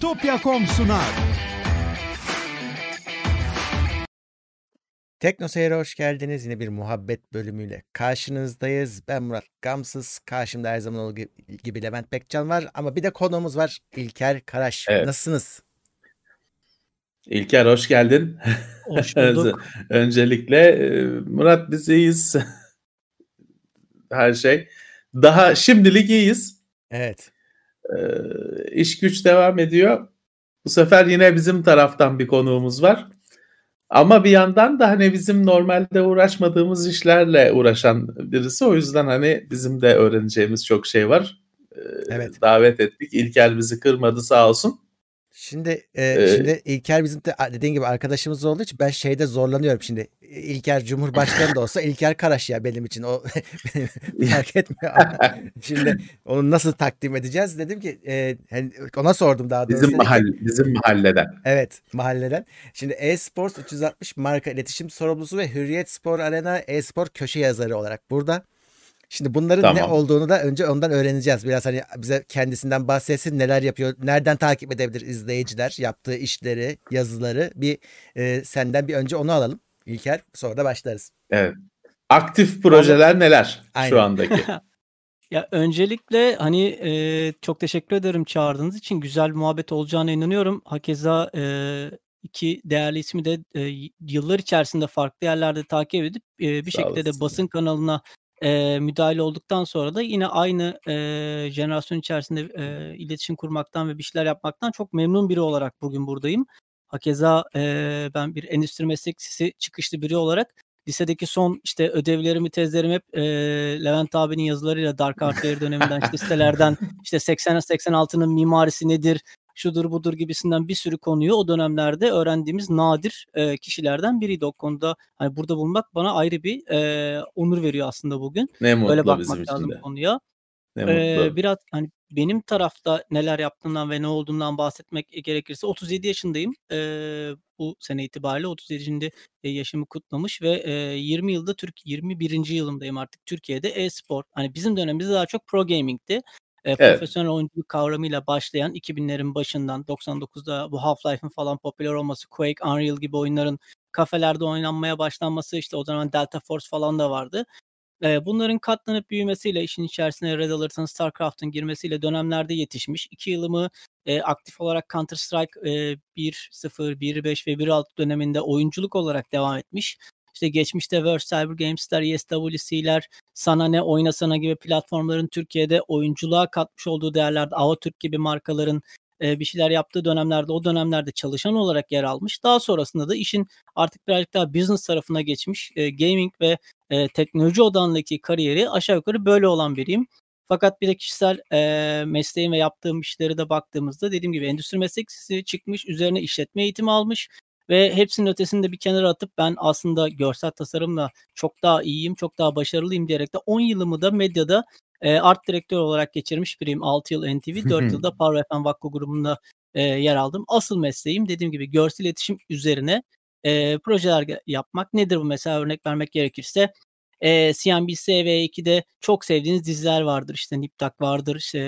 Bitopya.com sunar. Tekno Seyir'e hoş geldiniz. Yine bir muhabbet bölümüyle karşınızdayız. Ben Murat Gamsız. Karşımda her zaman olduğu gibi Levent Bekcan var. Ama bir de konuğumuz var. İlker Karaş. Evet. Nasılsınız? İlker hoş geldin. Hoş bulduk. Öncelikle e, Murat biz iyiyiz. Her şey. Daha şimdilik iyiyiz. Evet. Ee, iş güç devam ediyor. Bu sefer yine bizim taraftan bir konuğumuz var. Ama bir yandan da hani bizim normalde uğraşmadığımız işlerle uğraşan birisi. O yüzden hani bizim de öğreneceğimiz çok şey var. Ee, Evet. Davet ettik. İlker bizi kırmadı sağ olsun. Şimdi e, Ee, şimdi İlker bizim de dediğin gibi arkadaşımız olduğu için ben şeyde zorlanıyorum şimdi. İlker Cumhurbaşkanı da olsa İlker Karaş ya benim için o fark etmiyor ama şimdi onu nasıl takdim edeceğiz dedim ki e, hani ona sordum daha doğrusu. Bizim Dedim ki, mahall bizim mahalleden. Evet mahalleden. Şimdi e-sports 360 marka iletişim sorumlusu ve Hürriyet Spor Arena e-spor köşe yazarı olarak burada. Şimdi bunların ne Tamam. olduğunu da önce ondan öğreneceğiz. Biraz hani bize kendisinden bahsetsin neler yapıyor, nereden takip edebilir izleyiciler yaptığı işleri, yazıları. Bir e, senden bir önce onu alalım İlker. Sonra da başlarız. Evet. Aktif projeler neler Aynen. şu andaki? Ya öncelikle hani e, çok teşekkür ederim çağırdığınız için. Güzel bir muhabbet olacağına inanıyorum. Hakeza e, iki değerli ismi de e, yıllar içerisinde farklı yerlerde takip edip e, bir Sağ şekilde de olasın. basın kanalına e, müdahale olduktan sonra da yine aynı e, jenerasyon içerisinde e, iletişim kurmaktan ve bir şeyler yapmaktan çok memnun biri olarak bugün buradayım. Hakeza e, ben bir endüstri meslek lisesi çıkışlı biri olarak lisedeki son işte ödevlerimi, tezlerimi hep e, Levent abinin yazılarıyla Dark Artware döneminden işte sitelerden işte 80-86'nın mimarisi nedir, şudur budur gibisinden bir sürü konuyu o dönemlerde öğrendiğimiz nadir e, kişilerden biriydi o konuda. Hani burada bulunmak bana ayrı bir e, onur veriyor aslında bugün. Ne mutlu Böyle bizim bakmak için lazım de. konuya. Ne Ee, biraz hani benim tarafta neler yaptığımdan ve ne olduğundan bahsetmek gerekirse 37 yaşındayım. Ee, bu sene itibariyle 37. yaşımı kutlamış ve e, 20 yılda Türk 21. yılımdayım artık Türkiye'de e-spor. Hani bizim dönemimizde daha çok pro gaming'ti. E, profesyonel oyunculuk kavramıyla başlayan 2000'lerin başından 99'da bu Half-Life'ın falan popüler olması, Quake, Unreal gibi oyunların kafelerde oynanmaya başlanması işte o zaman Delta Force falan da vardı. Eee, bunların katlanıp büyümesiyle işin içerisine Red Alert'ın, StarCraft'ın girmesiyle dönemlerde yetişmiş. 2 yılımı eee, aktif olarak Counter Strike eee, 1.0, 1.5 ve 1.6 döneminde oyunculuk olarak devam etmiş. İşte geçmişte World Cyber Games'ler, ESWC'ler, Sana Ne Oynasana gibi platformların Türkiye'de oyunculuğa katmış olduğu değerlerde Avatürk gibi markaların bir şeyler yaptığı dönemlerde o dönemlerde çalışan olarak yer almış. Daha sonrasında da işin artık birazcık daha business tarafına geçmiş. Eee, gaming ve eee, teknoloji odağındaki kariyeri aşağı yukarı böyle olan biriyim. Fakat bir de kişisel eee, mesleğim ve yaptığım işlere de baktığımızda dediğim gibi endüstri meslek çıkmış, üzerine işletme eğitimi almış ve hepsinin ötesinde bir kenara atıp ben aslında görsel tasarımla çok daha iyiyim, çok daha başarılıyım diyerek de 10 yılımı da medyada eee, art direktör olarak geçirmiş biriyim. 6 yıl NTV, 4 yılda Power FM Vakko grubunda eee, yer aldım. Asıl mesleğim dediğim gibi görsel iletişim üzerine eee, projeler yapmak. Nedir bu mesela örnek vermek gerekirse? Eee CNBC V2'de çok sevdiğiniz diziler vardır. İşte Nip Tuck vardır, işte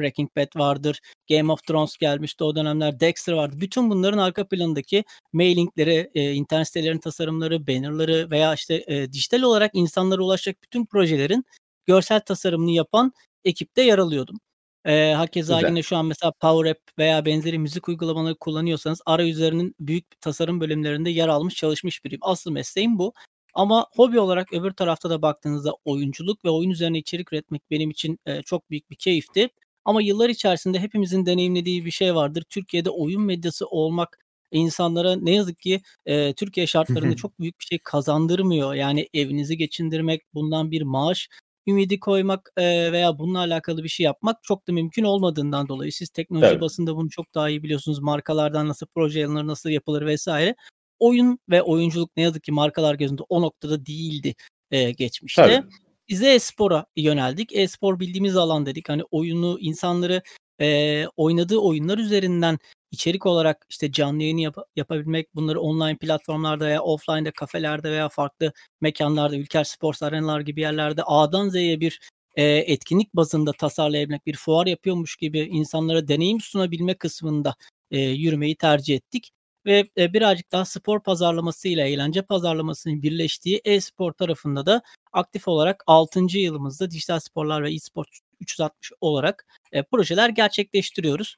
Breaking Bad vardır, Game of Thrones gelmişti o dönemler, Dexter vardı. Bütün bunların arka planındaki mailingleri, eee, internet sitelerinin tasarımları, bannerları veya işte eee, dijital olarak insanlara ulaşacak bütün projelerin görsel tasarımını yapan ekipte yer alıyordum. Eee, hakeza Güzel. yine şu an mesela Power App veya benzeri müzik uygulamaları kullanıyorsanız arayüzlerinin büyük tasarım bölümlerinde yer almış çalışmış biriyim. Asıl mesleğim bu. Ama hobi olarak öbür tarafta da baktığınızda oyunculuk ve oyun üzerine içerik üretmek benim için eee, çok büyük bir keyifti. Ama yıllar içerisinde hepimizin deneyimlediği bir şey vardır. Türkiye'de oyun medyası olmak insanlara ne yazık ki eee, Türkiye şartlarında çok büyük bir şey kazandırmıyor. Yani evinizi geçindirmek, bundan bir maaş ümidi koymak veya bununla alakalı bir şey yapmak çok da mümkün olmadığından dolayı siz teknoloji Tabii. basında bunu çok daha iyi biliyorsunuz. Markalardan nasıl proje alınır, nasıl yapılır vesaire. Oyun ve oyunculuk ne yazık ki markalar gözünde o noktada değildi eee, geçmişte. Tabii. Biz de e-spora yöneldik. E-spor bildiğimiz alan dedik. Hani oyunu insanları eee, oynadığı oyunlar üzerinden içerik olarak işte canlı yayını yapa- yapabilmek, bunları online platformlarda veya offline'da kafelerde veya farklı mekanlarda, Ülker Sports arenalar gibi yerlerde A'dan Z'ye bir e, etkinlik bazında tasarlayabilmek, bir fuar yapıyormuş gibi insanlara deneyim sunabilme kısmında e, yürümeyi tercih ettik ve e, birazcık daha spor pazarlaması ile eğlence pazarlamasının birleştiği e-spor tarafında da aktif olarak 6. yılımızda dijital sporlar ve e-spor 360 olarak e, projeler gerçekleştiriyoruz.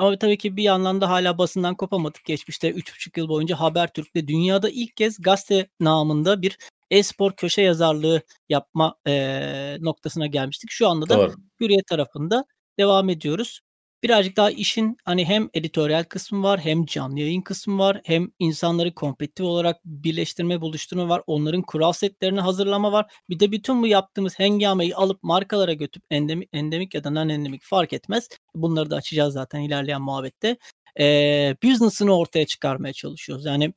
Ama tabii ki bir yandan da hala basından kopamadık. Geçmişte 3,5 yıl boyunca Habertürk'te dünyada ilk kez gazete namında bir e-spor köşe yazarlığı yapma e, noktasına gelmiştik. Şu anda da Doğru. Hürriyet tarafında devam ediyoruz birazcık daha işin hani hem editoryal kısmı var hem canlı yayın kısmı var hem insanları kompetitif olarak birleştirme buluşturma var. Onların kural setlerini hazırlama var. Bir de bütün bu yaptığımız hengameyi alıp markalara götürüp endemik, endemik ya da non endemik fark etmez. Bunları da açacağız zaten ilerleyen muhabbette. Ee, business'ını ortaya çıkarmaya çalışıyoruz. Yani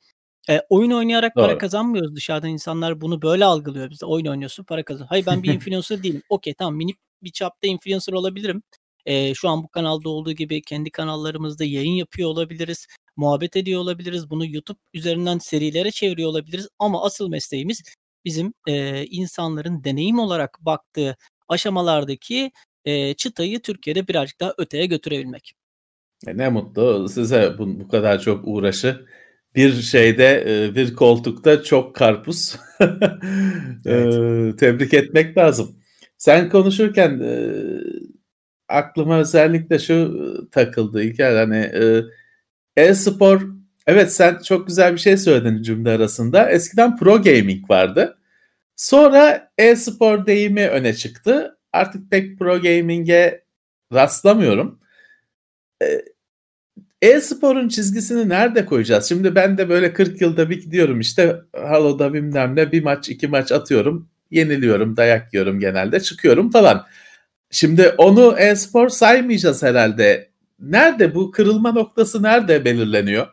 e, oyun oynayarak Doğru. para kazanmıyoruz. Dışarıdan insanlar bunu böyle algılıyor. Biz de oyun oynuyorsun para kazan. Hayır ben bir influencer değilim. Okey tamam minik bir çapta influencer olabilirim. E, şu an bu kanalda olduğu gibi kendi kanallarımızda yayın yapıyor olabiliriz. Muhabbet ediyor olabiliriz. Bunu YouTube üzerinden serilere çeviriyor olabiliriz. Ama asıl mesleğimiz bizim e, insanların deneyim olarak baktığı aşamalardaki e, çıtayı Türkiye'de birazcık daha öteye götürebilmek. E ne mutlu size bu, bu kadar çok uğraşı. Bir şeyde bir koltukta çok karpuz. evet. Tebrik etmek lazım. Sen konuşurken aklıma özellikle şu takıldı İlker hani e-spor evet sen çok güzel bir şey söyledin cümle arasında. Eskiden pro gaming vardı. Sonra e-spor deyimi öne çıktı. Artık pek pro gaming'e rastlamıyorum. E-sporun çizgisini nerede koyacağız? Şimdi ben de böyle 40 yılda bir gidiyorum işte Halo'da bilmem ne bir maç iki maç atıyorum. Yeniliyorum, dayak yiyorum genelde çıkıyorum falan. Şimdi onu e-spor saymayacağız herhalde. Nerede bu kırılma noktası nerede belirleniyor?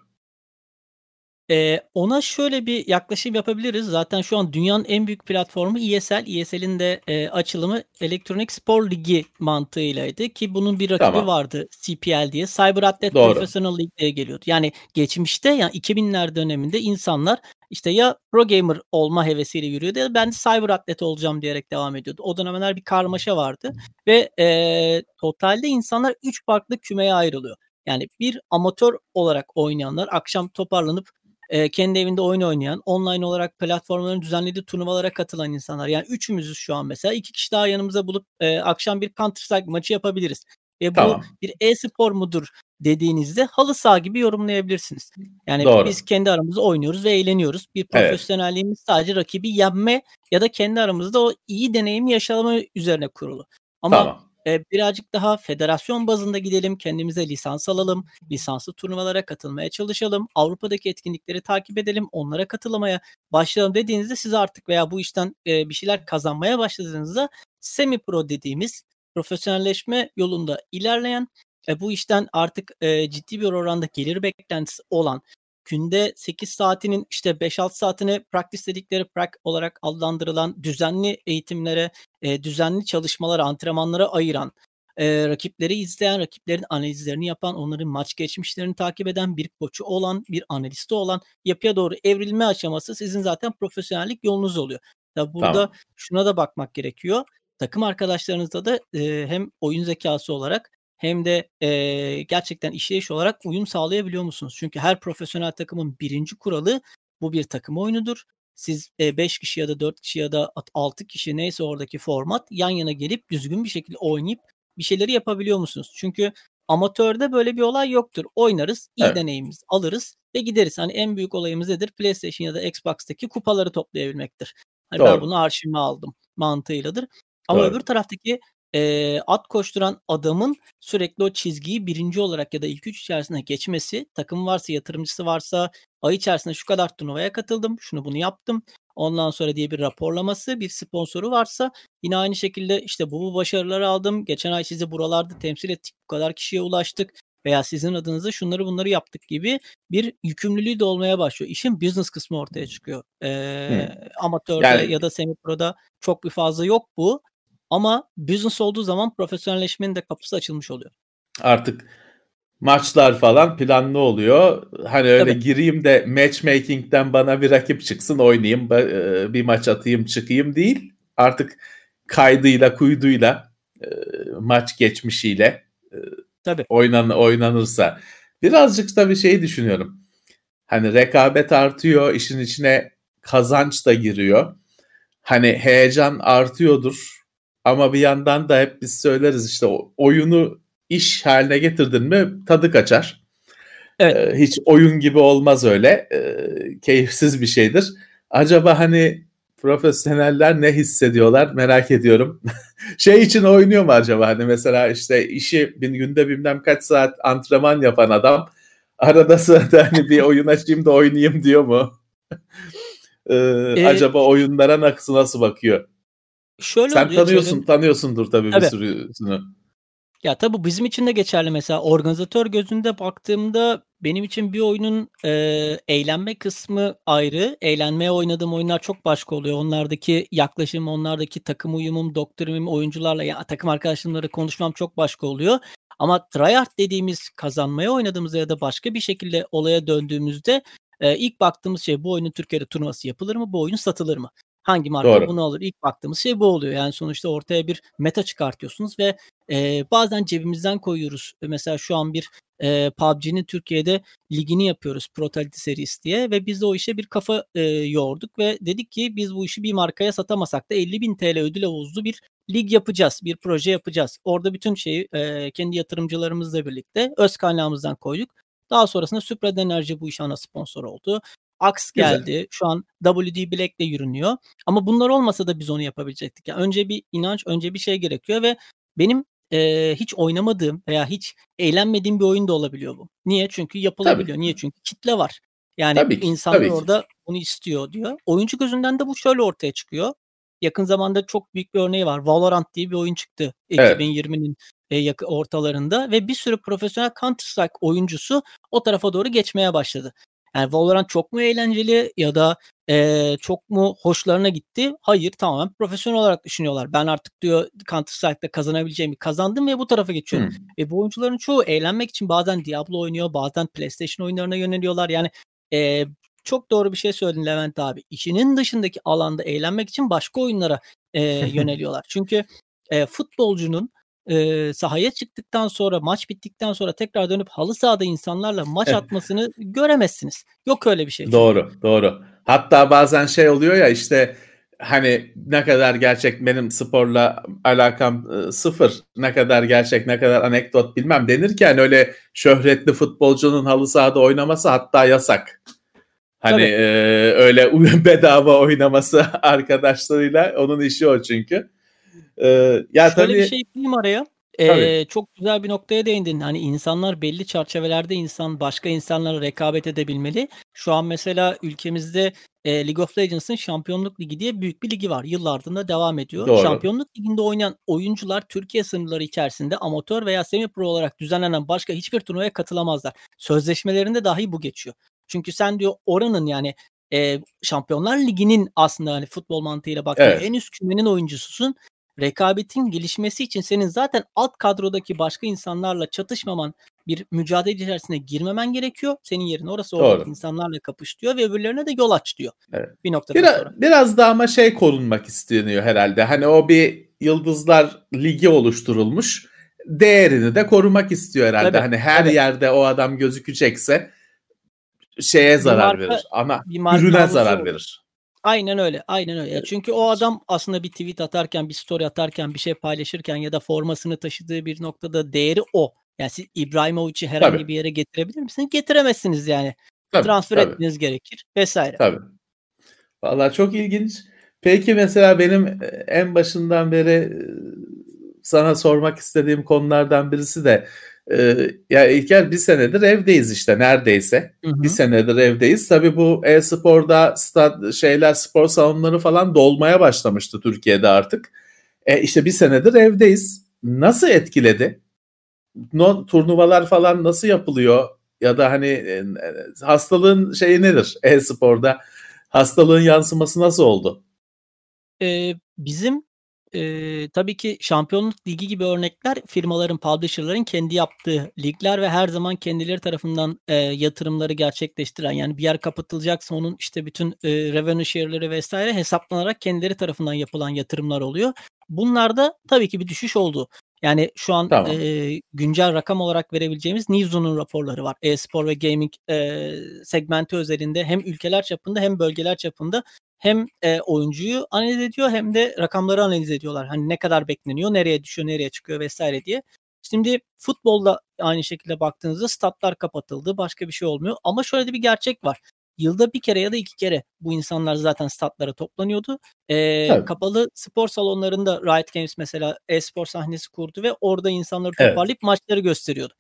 Ee, ona şöyle bir yaklaşım yapabiliriz. Zaten şu an dünyanın en büyük platformu ESL. ESL'in de e, açılımı Elektronik Spor Ligi mantığıylaydı ki bunun bir rakibi tamam. vardı CPL diye. Cyber Athlete Professional League diye geliyordu. Yani geçmişte yani 2000'ler döneminde insanlar işte ya pro gamer olma hevesiyle yürüyordu ya da ben de cyber atlet olacağım diyerek devam ediyordu. O dönemler bir karmaşa vardı ve e, totalde insanlar 3 farklı kümeye ayrılıyor. Yani bir amatör olarak oynayanlar akşam toparlanıp e, kendi evinde oyun oynayan, online olarak platformların düzenlediği turnuvalara katılan insanlar. Yani üçümüzüz şu an mesela. iki kişi daha yanımıza bulup e, akşam bir Counter Strike maçı yapabiliriz. Ve bu tamam. bir e-spor mudur dediğinizde halı saha gibi yorumlayabilirsiniz. Yani Doğru. biz kendi aramızda oynuyoruz ve eğleniyoruz. Bir profesyonelliğimiz evet. sadece rakibi yenme ya da kendi aramızda o iyi deneyimi yaşama üzerine kurulu. Ama tamam. e, birazcık daha federasyon bazında gidelim, kendimize lisans alalım, lisanslı turnuvalara katılmaya çalışalım, Avrupa'daki etkinlikleri takip edelim, onlara katılmaya başlayalım dediğinizde siz artık veya bu işten e, bir şeyler kazanmaya başladığınızda semi pro dediğimiz profesyonelleşme yolunda ilerleyen e, bu işten artık e, ciddi bir oranda gelir beklentisi olan günde 8 saatinin işte 5-6 saatini practice dedikleri prak olarak adlandırılan düzenli eğitimlere, e, düzenli çalışmalara, antrenmanlara ayıran, e, rakipleri izleyen, rakiplerin analizlerini yapan, onların maç geçmişlerini takip eden bir koçu olan, bir analisti olan yapıya doğru evrilme aşaması sizin zaten profesyonellik yolunuz oluyor. Ya burada tamam. şuna da bakmak gerekiyor takım arkadaşlarınızda da e, hem oyun zekası olarak hem de e, gerçekten işleyiş olarak uyum sağlayabiliyor musunuz? Çünkü her profesyonel takımın birinci kuralı bu bir takım oyunudur. Siz 5 e, kişi ya da 4 kişi ya da 6 kişi neyse oradaki format yan yana gelip düzgün bir şekilde oynayıp bir şeyleri yapabiliyor musunuz? Çünkü amatörde böyle bir olay yoktur. Oynarız, iyi evet. deneyimimizi alırız ve gideriz. Hani en büyük olayımız nedir? PlayStation ya da Xbox'taki kupaları toplayabilmektir. Hani ben bunu arşivime aldım mantığıyladır. Ama Doğru. öbür taraftaki e, at koşturan adamın sürekli o çizgiyi birinci olarak ya da ilk üç içerisinde geçmesi, takım varsa, yatırımcısı varsa, ay içerisinde şu kadar turnuvaya katıldım, şunu bunu yaptım. Ondan sonra diye bir raporlaması, bir sponsoru varsa yine aynı şekilde işte bu bu başarıları aldım. Geçen ay sizi buralarda temsil ettik, bu kadar kişiye ulaştık veya sizin adınıza şunları bunları yaptık gibi bir yükümlülüğü de olmaya başlıyor. İşin business kısmı ortaya çıkıyor. Ee, amatörde yani, ya da semi pro'da çok bir fazla yok bu. Ama business olduğu zaman profesyonelleşmenin de kapısı açılmış oluyor. Artık maçlar falan planlı oluyor. Hani öyle Tabii. gireyim de matchmaking'den bana bir rakip çıksın oynayayım bir maç atayım çıkayım değil. Artık kaydıyla kuyduyla e, maç geçmişiyle e, Tabii. Oynan, oynanırsa birazcık da bir şey düşünüyorum. Hani rekabet artıyor, işin içine kazanç da giriyor. Hani heyecan artıyordur. Ama bir yandan da hep biz söyleriz işte oyunu iş haline getirdin mi tadı kaçar. Evet. Ee, hiç oyun gibi olmaz öyle. Ee, keyifsiz bir şeydir. Acaba hani profesyoneller ne hissediyorlar merak ediyorum. şey için oynuyor mu acaba hani mesela işte işi bir günde bilmem kaç saat antrenman yapan adam arada sırada hani bir oyun açayım da oynayayım diyor mu? ee, ee, acaba oyunlara nasıl nasıl bakıyor? Şöyle Sen tanıyorsun, şöyle... tanıyorsundur tabii, tabii bir sürüsünü. Ya tabii bizim için de geçerli mesela organizatör gözünde baktığımda benim için bir oyunun e, eğlenme kısmı ayrı. Eğlenmeye oynadığım oyunlar çok başka oluyor. Onlardaki yaklaşım, onlardaki takım uyumum, doktrinum, oyuncularla ya takım arkadaşlarımla konuşmam çok başka oluyor. Ama tryhard dediğimiz kazanmaya oynadığımızda ya da başka bir şekilde olaya döndüğümüzde e, ilk baktığımız şey bu oyunun Türkiye'de turnuvası yapılır mı? Bu oyun satılır mı? Hangi marka Doğru. bunu alır? İlk baktığımız şey bu oluyor. Yani sonuçta ortaya bir meta çıkartıyorsunuz ve e, bazen cebimizden koyuyoruz. Mesela şu an bir e, PUBG'nin Türkiye'de ligini yapıyoruz Protality serisi diye ve biz de o işe bir kafa e, yorduk ve dedik ki biz bu işi bir markaya satamasak da 50 bin TL ödül havuzlu bir lig yapacağız, bir proje yapacağız. Orada bütün şeyi e, kendi yatırımcılarımızla birlikte öz kaynağımızdan koyduk. Daha sonrasında Supra Enerji bu işe ana sponsor oldu. Ax geldi. Güzel. Şu an WD Black'le yürünüyor. Ama bunlar olmasa da biz onu yapabilecektik. Yani önce bir inanç, önce bir şey gerekiyor ve benim e, hiç oynamadığım veya hiç eğlenmediğim bir oyun da olabiliyor bu. Niye? Çünkü yapılabiliyor. Tabii. Niye? Çünkü kitle var. Yani tabii ki, insanlar tabii orada bunu istiyor diyor. Oyuncu gözünden de bu şöyle ortaya çıkıyor. Yakın zamanda çok büyük bir örneği var. Valorant diye bir oyun çıktı evet. 2020'nin e, ortalarında ve bir sürü profesyonel Counter Strike oyuncusu o tarafa doğru geçmeye başladı. Yani Valorant çok mu eğlenceli ya da e, çok mu hoşlarına gitti? Hayır tamamen profesyonel olarak düşünüyorlar. Ben artık diyor Counter Strike'da kazanabileceğimi kazandım ve bu tarafa geçiyorum. Hmm. Ve bu oyuncuların çoğu eğlenmek için bazen Diablo oynuyor, bazen PlayStation oyunlarına yöneliyorlar. Yani e, çok doğru bir şey söyledin Levent abi. İşinin dışındaki alanda eğlenmek için başka oyunlara e, yöneliyorlar. Çünkü e, futbolcunun e, sahaya çıktıktan sonra maç bittikten sonra tekrar dönüp halı sahada insanlarla maç atmasını göremezsiniz. Yok öyle bir şey. Doğru, doğru. Hatta bazen şey oluyor ya işte hani ne kadar gerçek benim sporla alakam sıfır. Ne kadar gerçek, ne kadar anekdot bilmem denirken öyle şöhretli futbolcunun halı sahada oynaması hatta yasak. Hani e, öyle bedava oynaması arkadaşlarıyla onun işi o çünkü. Ee, ya Şöyle tabii... bir şey ekleyeyim araya. Ee, çok güzel bir noktaya değindin. Hani insanlar belli çerçevelerde insan başka insanlara rekabet edebilmeli. Şu an mesela ülkemizde e, League of Legends'ın Şampiyonluk Ligi diye büyük bir ligi var. Yıllardır da devam ediyor. Doğru. Şampiyonluk Ligi'nde oynayan oyuncular Türkiye sınırları içerisinde amatör veya semi pro olarak düzenlenen başka hiçbir turnuvaya katılamazlar. Sözleşmelerinde dahi bu geçiyor. Çünkü sen diyor oranın yani e, Şampiyonlar Ligi'nin aslında hani futbol mantığıyla baktığında evet. en üst kümenin oyuncususun rekabetin gelişmesi için senin zaten alt kadrodaki başka insanlarla çatışmaman, bir mücadele içerisine girmemen gerekiyor. Senin yerine orası oradaki insanlarla kapış diyor ve öbürlerine de yol aç diyor. Evet. Bir noktada biraz, sonra. Biraz da ama şey korunmak isteniyor herhalde. Hani o bir Yıldızlar Ligi oluşturulmuş. Değerini de korumak istiyor herhalde. Tabii, hani her tabii. yerde o adam gözükecekse şeye zarar marka, verir. Ana ürüne zarar olur. verir. Aynen öyle. Aynen öyle. Çünkü o adam aslında bir tweet atarken, bir story atarken, bir şey paylaşırken ya da formasını taşıdığı bir noktada değeri o. Yani siz İbrahimovic'i herhangi tabii. bir yere getirebilir misiniz? Getiremezsiniz yani. Tabii, Transfer tabii. etmeniz gerekir vesaire. Tabii. Vallahi çok ilginç. Peki mesela benim e, en başından beri e, sana sormak istediğim konulardan birisi de ee, ya İlker bir senedir evdeyiz işte neredeyse. Hı hı. Bir senedir evdeyiz. Tabii bu e-sporda stad, şeyler spor salonları falan dolmaya başlamıştı Türkiye'de artık. E işte bir senedir evdeyiz. Nasıl etkiledi? No, turnuvalar falan nasıl yapılıyor? Ya da hani e, hastalığın şeyi nedir e-sporda? Hastalığın yansıması nasıl oldu? Ee, bizim Eee, tabii ki Şampiyonluk Ligi gibi örnekler firmaların, publisher'ların kendi yaptığı ligler ve her zaman kendileri tarafından, eee, yatırımları gerçekleştiren, yani bir yer kapatılacaksa onun işte bütün, eee, revenue share'leri vs. hesaplanarak kendileri tarafından yapılan yatırımlar oluyor. Bunlarda tabii ki bir düşüş oldu. Yani şu an, Tamam. eee, güncel rakam olarak verebileceğimiz Newzoo'nun raporları var. E-spor ve gaming, eee, segmenti özelinde hem ülkeler çapında hem bölgeler çapında hem, eee, oyuncuyu analiz ediyor hem de rakamları analiz ediyorlar. Hani ne kadar bekleniyor, nereye düşüyor, nereye çıkıyor vs. diye. Şimdi futbolda aynı şekilde baktığınızda statlar kapatıldı. Başka bir şey olmuyor ama şöyle de bir gerçek var. Yılda 1 kere ya da 2 kere bu insanlar zaten statlara toplanıyordu. Eee, Tabii. kapalı spor salonlarında Riot Games mesela e-spor sahnesi kurdu ve orada insanları Evet. toparlayıp maçları gösteriyordu.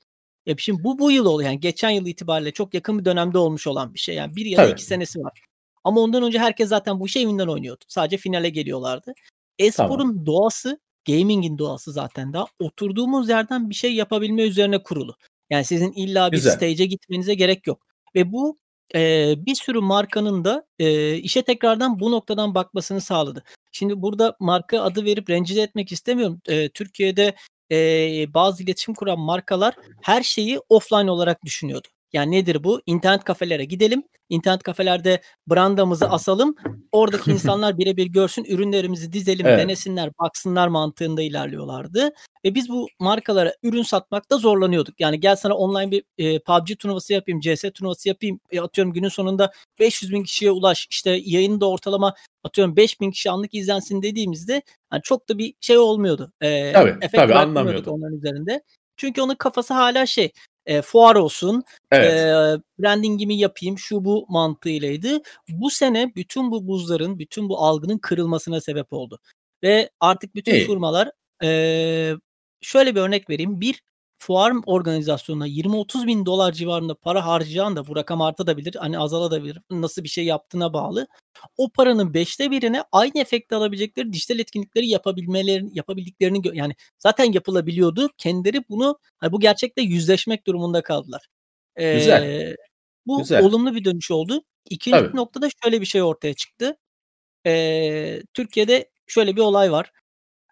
Ya şimdi bu bu yıl oluyor. Yani geçen yıl itibariyle çok yakın bir dönemde olmuş olan bir şey. Yani 1 ya da Tabii. 2 senesi var. Ama ondan önce herkes zaten bu işi evinden oynuyordu. Sadece finale geliyorlardı. E-sporun doğası, gaming'in doğası zaten daha oturduğumuz yerden bir şey yapabilme üzerine kurulu. Yani sizin illa bir Güzel. stage'e gitmenize gerek yok. Ve bu, eee, bir sürü markanın da, eee, işe tekrardan bu noktadan bakmasını sağladı. Şimdi burada marka adı verip rencide etmek istemiyorum. Eee, Türkiye'de, eee, bazı iletişim kuran markalar her şeyi offline olarak düşünüyordu. Yani nedir bu? İnternet kafelere gidelim, internet kafelerde brandamızı asalım, oradaki insanlar birebir görsün, ürünlerimizi dizelim, Evet. denesinler, baksınlar mantığında ilerliyorlardı ve biz bu markalara ürün satmakta zorlanıyorduk. Yani gel sana online bir, eee, PUBG turnuvası yapayım, CS turnuvası yapayım, eee, atıyorum günün sonunda 500.000 kişiye ulaş, işte yayında ortalama atıyorum 5.000 kişi anlık izlensin dediğimizde hani çok da bir şey olmuyordu. Eee, Tabii, tabii, bırakmıyorduk anlamıyordu. onların üzerinde. Çünkü onun kafası hâlâ şey, eee, fuar olsun, Evet. eee, branding'imi yapayım, şu bu mantığıylaydı. Bu sene bütün bu buzların, bütün bu algının kırılmasına sebep oldu ve artık bütün İyi. firmalar, eee, şöyle bir örnek vereyim. Bir fuar organizasyonuna $20-30.000 civarında para harcayan da bu rakam artabilir, hani azalabilir. Nasıl bir şey yaptığına bağlı. O paranın 5'te 1'ine aynı efekti alabilecekleri dijital etkinlikleri yapabilmelerini yapabildiklerini yani zaten yapılabiliyordu. Kendileri bunu, hani bu gerçekle yüzleşmek durumunda kaldılar. Güzel. Eee, bu Güzel. olumlu bir dönüş oldu. 2'nci Tabii. noktada şöyle bir şey ortaya çıktı. Eee, Türkiye'de şöyle bir olay var.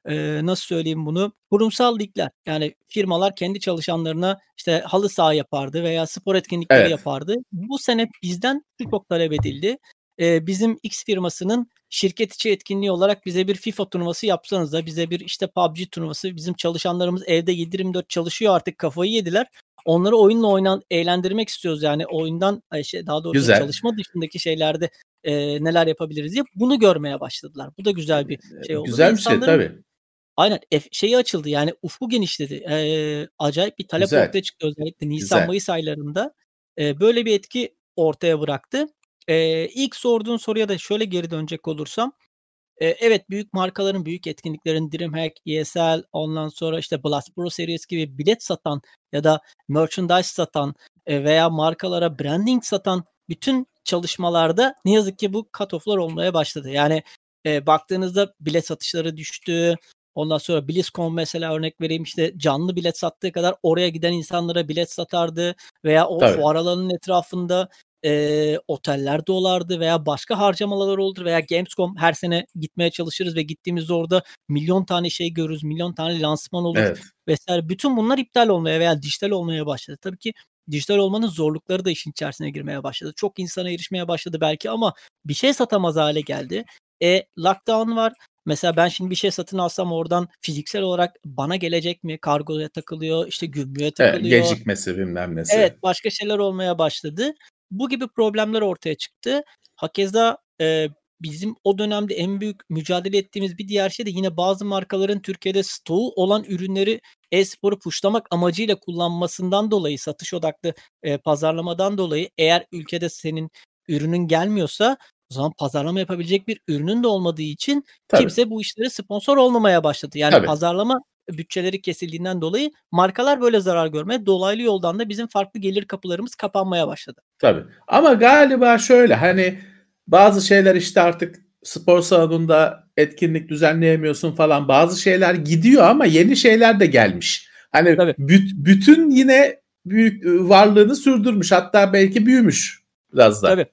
Eee, nasıl söyleyeyim bunu? Kurumsal ligler, yani firmalar kendi çalışanlarına işte halı saha yapardı veya spor etkinlikleri Evet. yapardı. Bu sene bizden çok talep edildi. Eee, bizim X firmasının şirket içi etkinliği olarak bize bir FIFA turnuvası yapsanıza, bize bir işte PUBG turnuvası, bizim çalışanlarımız evde 7/24 çalışıyor artık kafayı yediler. Onları oyunla oynan eğlendirmek istiyoruz yani oyundan, şey daha doğrusu Güzel. çalışma dışındaki şeylerde, eee, neler yapabiliriz diye bunu görmeye başladılar. Bu da güzel bir şey oldu Güzel bir şey tabii. Aynen, ef şeyi açıldı yani ufku genişledi. Eee, acayip bir talep Güzel. ortaya çıktı özellikle nisan-mayıs aylarında. Eee, böyle bir etki ortaya bıraktı. Eee, ilk sorduğun soruya da şöyle geri dönecek olursam, eee, evet büyük markaların, büyük etkinliklerin DreamHack, ESL, ondan sonra işte Blast Pro Series gibi bilet satan ya da merchandise satan, eee, veya markalara branding satan bütün çalışmalarda ne yazık ki bu cut off'lar olmaya başladı. Yani, eee, baktığınızda bilet satışları düştü. Ondan sonra BlizzCon mesela örnek vereyim, işte canlı bilet sattığı kadar oraya giden insanlara bilet satardı veya o Tabii. fuar alanının etrafında, eee, oteller dolardı veya başka harcamalar olur veya Gamescom her sene gitmeye çalışırız ve gittiğimizde orada milyon tane şey görürüz, milyon tane lansman olur Evet. vs. Bütün bunlar iptal olmaya veya dijital olmaya başladı. Tabii ki dijital olmanın zorlukları da işin içerisine girmeye başladı. Çok insana erişmeye başladı belki ama bir şey satamaz hâle geldi. E, lockdown var. Mesela ben şimdi bir şey satın alsam oradan fiziksel olarak bana gelecek mi? Kargoya takılıyor, işte gümrüğe Evet, takılıyor. gecikmesi bilmem nesi. Evet, başka şeyler olmaya başladı. Bu gibi problemler ortaya çıktı. Hakeza, eee, bizim o dönemde en büyük mücadele ettiğimiz bir diğer şey de yine bazı markaların Türkiye'de stoğu olan ürünleri e-sporu pushlamak amacıyla kullanmasından dolayı, satış odaklı, eee, pazarlamadan dolayı eğer ülkede senin ürünün gelmiyorsa o zaman pazarlama yapabilecek bir ürünün de olmadığı için Tabii. kimse bu işlere sponsor olmamaya başladı. Yani Tabii. pazarlama bütçeleri kesildiğinden dolayı markalar böyle zarar görmeye, dolaylı yoldan da bizim farklı gelir kapılarımız kapanmaya başladı. Tabii. Ama galiba şöyle hani bazı şeyler işte artık spor salonunda etkinlik düzenleyemiyorsun falan. Bazı şeyler gidiyor ama yeni şeyler de gelmiş. Hani Tabii. büt- bütün yine büyük varlığını sürdürmüş. Hatta belki büyümüş biraz da. Tabii.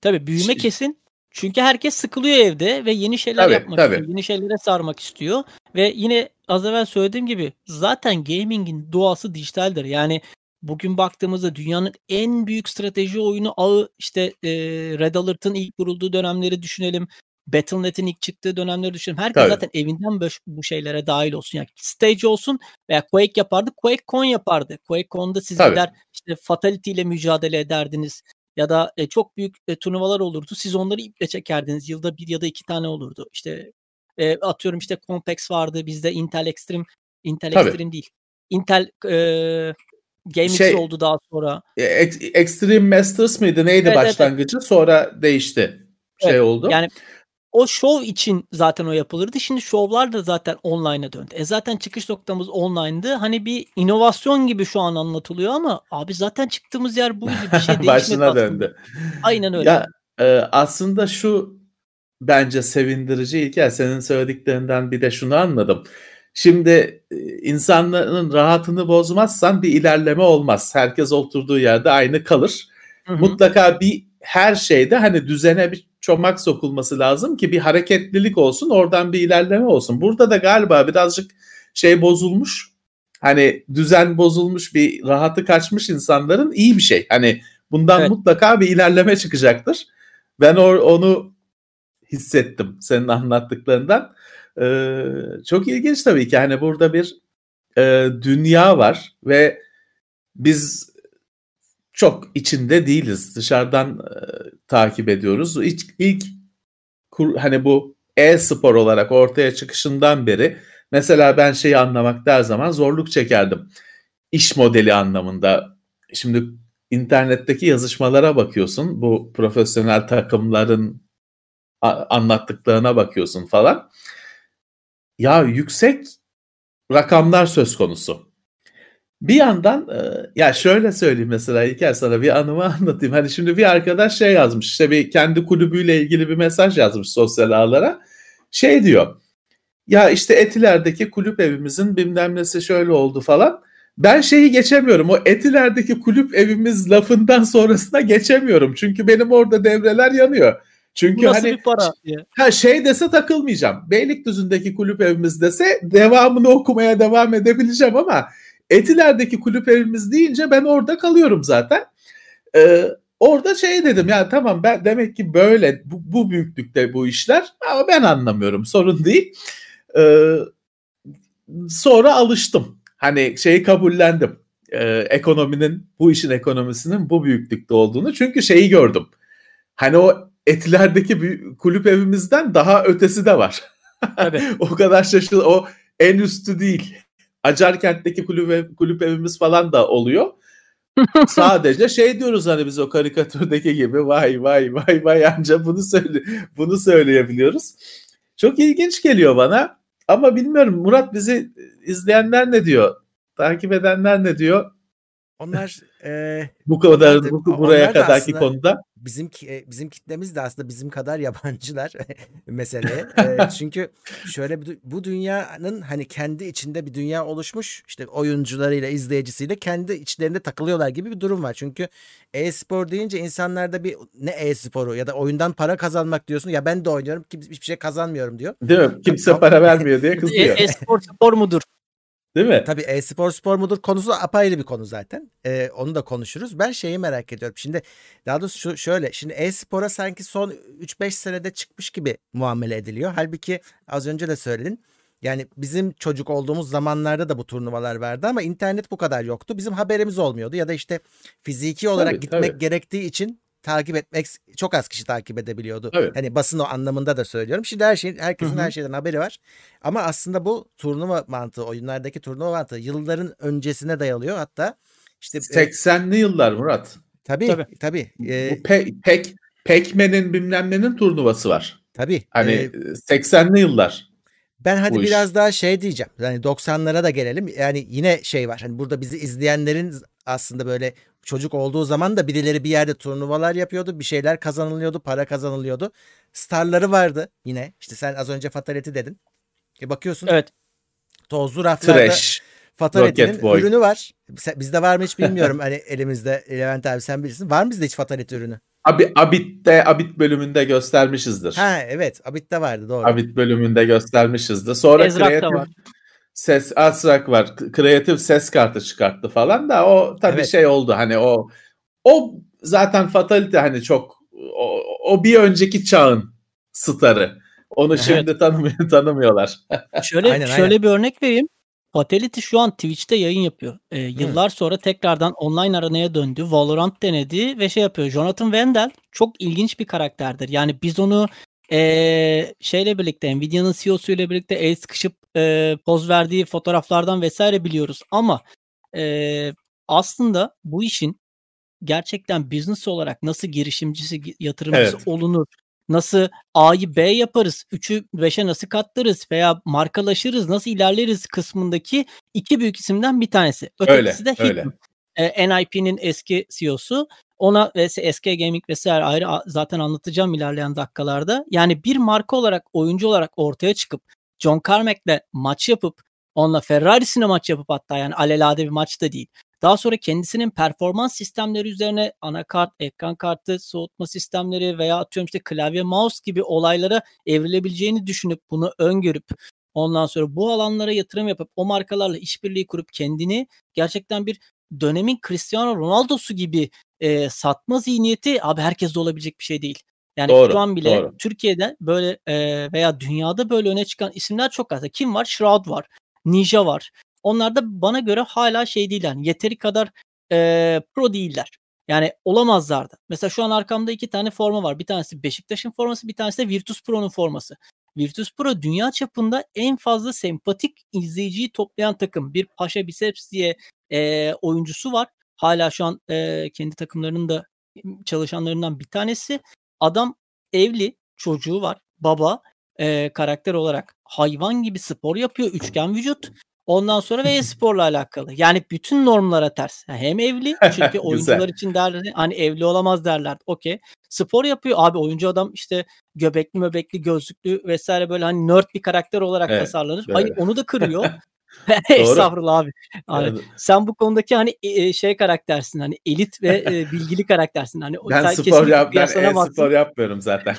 Tabii büyüme kesin. Çünkü herkes sıkılıyor evde ve yeni şeyler Tabii, yapmak tabii. istiyor. Yeni şeylere sarmak istiyor. Ve yine az evvel söylediğim gibi zaten gaming'in doğası dijitaldir. Yani bugün baktığımızda dünyanın en büyük strateji oyunu ağı işte e, Red Alert'ın ilk kurulduğu dönemleri düşünelim. Battle.net'in ilk çıktığı dönemleri düşünelim. Herkes Tabii. zaten evinden bu şeylere dahil olsun. Yani Stage olsun veya Quake yapardı. QuakeCon yapardı. QuakeCon'da siz Tabii. gider işte Fatality ile mücadele ederdiniz. Ya da e, çok büyük e, turnuvalar olurdu. Siz onları iple çekerdiniz. Yılda bir ya da iki tane olurdu. İşte e, atıyorum işte Compex vardı. Bizde Intel Extreme Intel Tabii. Extreme değil. Intel e, GameX Şey- oldu daha sonra. E, Ex- Extreme Masters mıydı? Neydi Evet, evet, başlangıcı? Sonra değişti. Şey Evet, oldu. Yani o şov için zaten o yapılırdı. Şimdi şovlar da zaten online'a döndü. E zaten çıkış noktamız online'dı. Hani bir inovasyon gibi şu an anlatılıyor ama abi zaten çıktığımız yer buydu. Bir şey değişmedi Başına aslında. döndü. Aynen öyle. Ya e, aslında şu bence sevindirici İlker senin söylediklerinden bir de şunu anladım. Şimdi e, insanların rahatını bozmazsan bir ilerleme olmaz. Herkes oturduğu yerde aynı kalır. Hı hı. Mutlaka bir her şeyde hani düzene bir çomak sokulması lazım ki bir hareketlilik olsun oradan bir ilerleme olsun. Burada da galiba birazcık şey bozulmuş. Hani düzen bozulmuş bir rahatı kaçmış insanların iyi bir şey. Hani bundan Evet. mutlaka bir ilerleme çıkacaktır. Ben or- onu hissettim senin anlattıklarından. Ee, çok ilginç tabii ki. Hani burada bir e, dünya var ve biz çok içinde değiliz. Dışarıdan e, takip ediyoruz. İlk, ilk kur- hani bu e-spor olarak ortaya çıkışından beri mesela ben şeyi anlamakta her zaman zorluk çekerdim. İş modeli anlamında. Şimdi internetteki yazışmalara bakıyorsun. Bu profesyonel takımların anlattıklarına bakıyorsun falan. Ya yüksek rakamlar söz konusu. Bir yandan e, ya şöyle söyleyeyim mesela İlker sana bir anımı anlatayım. Hani şimdi bir arkadaş şey yazmış işte bir kendi kulübüyle ilgili bir mesaj yazmış sosyal ağlara. Şey diyor ya işte Etiler'deki kulüp evimizin bilmem nesi şöyle oldu falan. Ben şeyi geçemiyorum o Etiler'deki kulüp evimiz lafından sonrasına geçemiyorum. Çünkü benim orada devreler yanıyor. Çünkü Bu nasıl hani bir para diye. Ha şey dese takılmayacağım. Beylikdüzü'ndeki kulüp evimiz dese devamını okumaya devam edebileceğim ama Etiler'deki kulüp evimiz deyince ben orada kalıyorum zaten. Ee, orada şey dedim ya tamam ben demek ki böyle bu, bu büyüklükte bu işler ama ben anlamıyorum sorun değil. Ee, sonra alıştım. Hani şeyi kabullendim. Ee, ekonominin bu işin ekonomisinin bu büyüklükte olduğunu çünkü şeyi gördüm. Hani o Etiler'deki büyü- kulüp evimizden daha ötesi de var. O kadar şaşır o en üstü değil. Acarkent'teki kulüp, ev- kulüp evimiz falan da oluyor. Sadece şey diyoruz hani biz o karikatürdeki gibi vay vay vay vay anca bunu söyle bunu söyleyebiliyoruz. Çok ilginç geliyor bana ama bilmiyorum Murat bizi izleyenler ne diyor? Takip edenler ne diyor? Onlar e, Bu kadar bu, buraya kadarki aslında- konuda. Bizim e, bizim kitlemiz de aslında bizim kadar yabancılar meseleye. E, çünkü şöyle bir bu dünyanın hani kendi içinde bir dünya oluşmuş. işte oyuncularıyla, izleyicisiyle kendi içlerinde takılıyorlar gibi bir durum var. Çünkü e-spor deyince insanlarda bir ne e-sporu ya da oyundan para kazanmak diyorsun. Ya ben de oynuyorum ki hiçbir şey kazanmıyorum diyor. Değil mi? Kimse para vermiyor diye kızıyor. e-spor spor mudur? Değil mi? Tabii e-spor spor mudur konusu apayrı bir konu zaten. Ee, onu da konuşuruz. Ben şeyi merak ediyorum. Şimdi daha doğrusu şu, şöyle. Şimdi e-spora sanki son 3-5 senede çıkmış gibi muamele ediliyor. Halbuki az önce de söyledin. Yani bizim çocuk olduğumuz zamanlarda da bu turnuvalar vardı ama internet bu kadar yoktu. Bizim haberimiz olmuyordu ya da işte fiziki olarak Tabii, gitmek tabii. gerektiği için takip etmek çok az kişi takip edebiliyordu. Tabii. Hani basın o anlamında da söylüyorum. Şimdi her şey herkesin Hı hı. her şeyden haberi var. Ama aslında bu turnuva mantığı, oyunlardaki turnuva mantığı yılların öncesine dayalıyor. Hatta işte e, 80'li yıllar Murat. tabii Tabii. tabii e, Bu pe, pek Pekmen'in bilmem nenin turnuvası var. tabii. Hani E, 80'li yıllar. ben hadi bu iş. biraz daha şey diyeceğim. Yani 90'lara da gelelim. Yani yine şey var. Hani burada bizi izleyenlerin aslında böyle çocuk olduğu zaman da birileri bir yerde turnuvalar yapıyordu. Bir şeyler kazanılıyordu, para kazanılıyordu. Starları vardı yine. İşte sen az önce Fatality dedin. E bakıyorsun Evet. tozlu raflarda Trash. Fatality'nin ürünü var. Bizde var mı hiç bilmiyorum. hani elimizde Levent abi sen bilirsin. Var mı bizde hiç Fatality ürünü? Abi, Abit'te Abit bölümünde göstermişizdir. Ha evet Abit'te vardı doğru. Abit bölümünde göstermişizdir. Sonra Ezrak da kreatif var. Ses Azrak var. Kreatif ses kartı çıkarttı falan da o tabii Evet. şey oldu hani o o zaten Fatality hani çok o, o bir önceki çağın starı. Onu Evet. şimdi tanımıyor, tanımıyorlar. Şöyle Aynen, şöyle aynen. bir örnek vereyim. Fatality şu an Twitch'te yayın yapıyor. Ee, yıllar sonra tekrardan online aranaya döndü. Valorant denedi ve şey yapıyor. Jonathan Wendell çok ilginç bir karakterdir. Yani biz onu ee, şeyle birlikte Nvidia'nın CEO'su ile birlikte el sıkışıp ee, poz verdiği fotoğraflardan vesaire biliyoruz. Ama ee, aslında bu işin gerçekten business olarak nasıl girişimcisi, yatırımcısı Evet. olunur, nasıl A'yı B yaparız, 3'ü 5'e nasıl katlarız veya markalaşırız, nasıl ilerleriz kısmındaki iki büyük isimden bir tanesi. Ötekisi Öyle, de öyle. Ee, NIP'nin eski CEO'su. Ona ve SK Gaming vesaire ayrı zaten anlatacağım ilerleyen dakikalarda. Yani bir marka olarak, oyuncu olarak ortaya çıkıp John Carmack'le maç yapıp onunla Ferrari'sine maç yapıp hatta yani alelade bir maç da değil. Daha sonra kendisinin performans sistemleri üzerine anakart, ekran kartı, soğutma sistemleri veya atıyorum işte klavye, mouse gibi olaylara evrilebileceğini düşünüp bunu öngörüp ondan sonra bu alanlara yatırım yapıp o markalarla işbirliği kurup kendini gerçekten bir dönemin Cristiano Ronaldo'su gibi e, satma zihniyeti abi herkeste olabilecek bir şey değil. Yani Doğru, şu an bile doğru. Türkiye'de böyle e, veya dünyada böyle öne çıkan isimler çok az. Kim var? Shroud var. Ninja var. Onlar da bana göre hala şey değil yani yeteri kadar e, pro değiller. Yani olamazlar da. Mesela şu an arkamda iki tane forma var. Bir tanesi Beşiktaş'ın forması, bir tanesi de Virtus Pro'nun forması. Virtus Pro dünya çapında en fazla sempatik izleyiciyi toplayan takım. Bir Paşa Biceps diye e, oyuncusu var. Hala şu an e, kendi takımlarının da çalışanlarından bir tanesi. Adam evli, çocuğu var, baba, e, karakter olarak hayvan gibi spor yapıyor, üçgen vücut. Ondan sonra ve e-sporla alakalı. Yani bütün normlara ters. Yani hem evli çünkü oyuncular için derler hani evli olamaz derler. Okey. Spor yapıyor. Abi oyuncu adam işte göbekli möbekli gözlüklü vesaire böyle hani nerd bir karakter olarak Evet, tasarlanır. evet. Hayır onu da kırıyor. Estağfurullah abi. Abi, Yani sen bu konudaki hani e, şey karaktersin hani elit ve e, bilgili karaktersin. Hani ben spor yap ben kıyaslanamazsın. e-spor yapmıyorum zaten.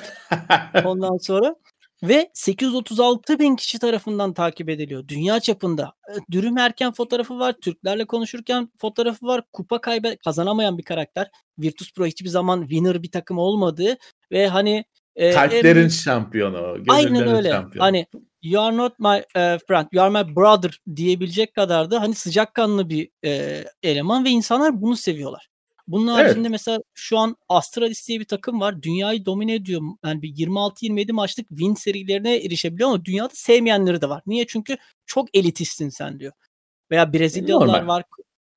Ondan sonra ve 836 bin kişi tarafından takip ediliyor. Dünya çapında. E, Dürüm erken fotoğrafı var. Türklerle konuşurken fotoğrafı var. Kupa kaybe kazanamayan bir karakter. Virtus Pro hiçbir zaman winner bir takım olmadığı ve hani e, Kalplerin büyük- şampiyonu, Aynen öyle. şampiyonu. Hani you are not my e, friend, you are my brother diyebilecek kadar da hani sıcakkanlı bir e, eleman ve insanlar bunu seviyorlar. Bunun Evet. haricinde mesela şu an Astralis diye bir takım var. Dünyayı domine ediyor. Yani bir 26-27 maçlık win serilerine erişebiliyor ama dünyada sevmeyenleri de var. Niye? Çünkü çok elitistsin sen diyor. Veya Brezilyalılar Normal. var.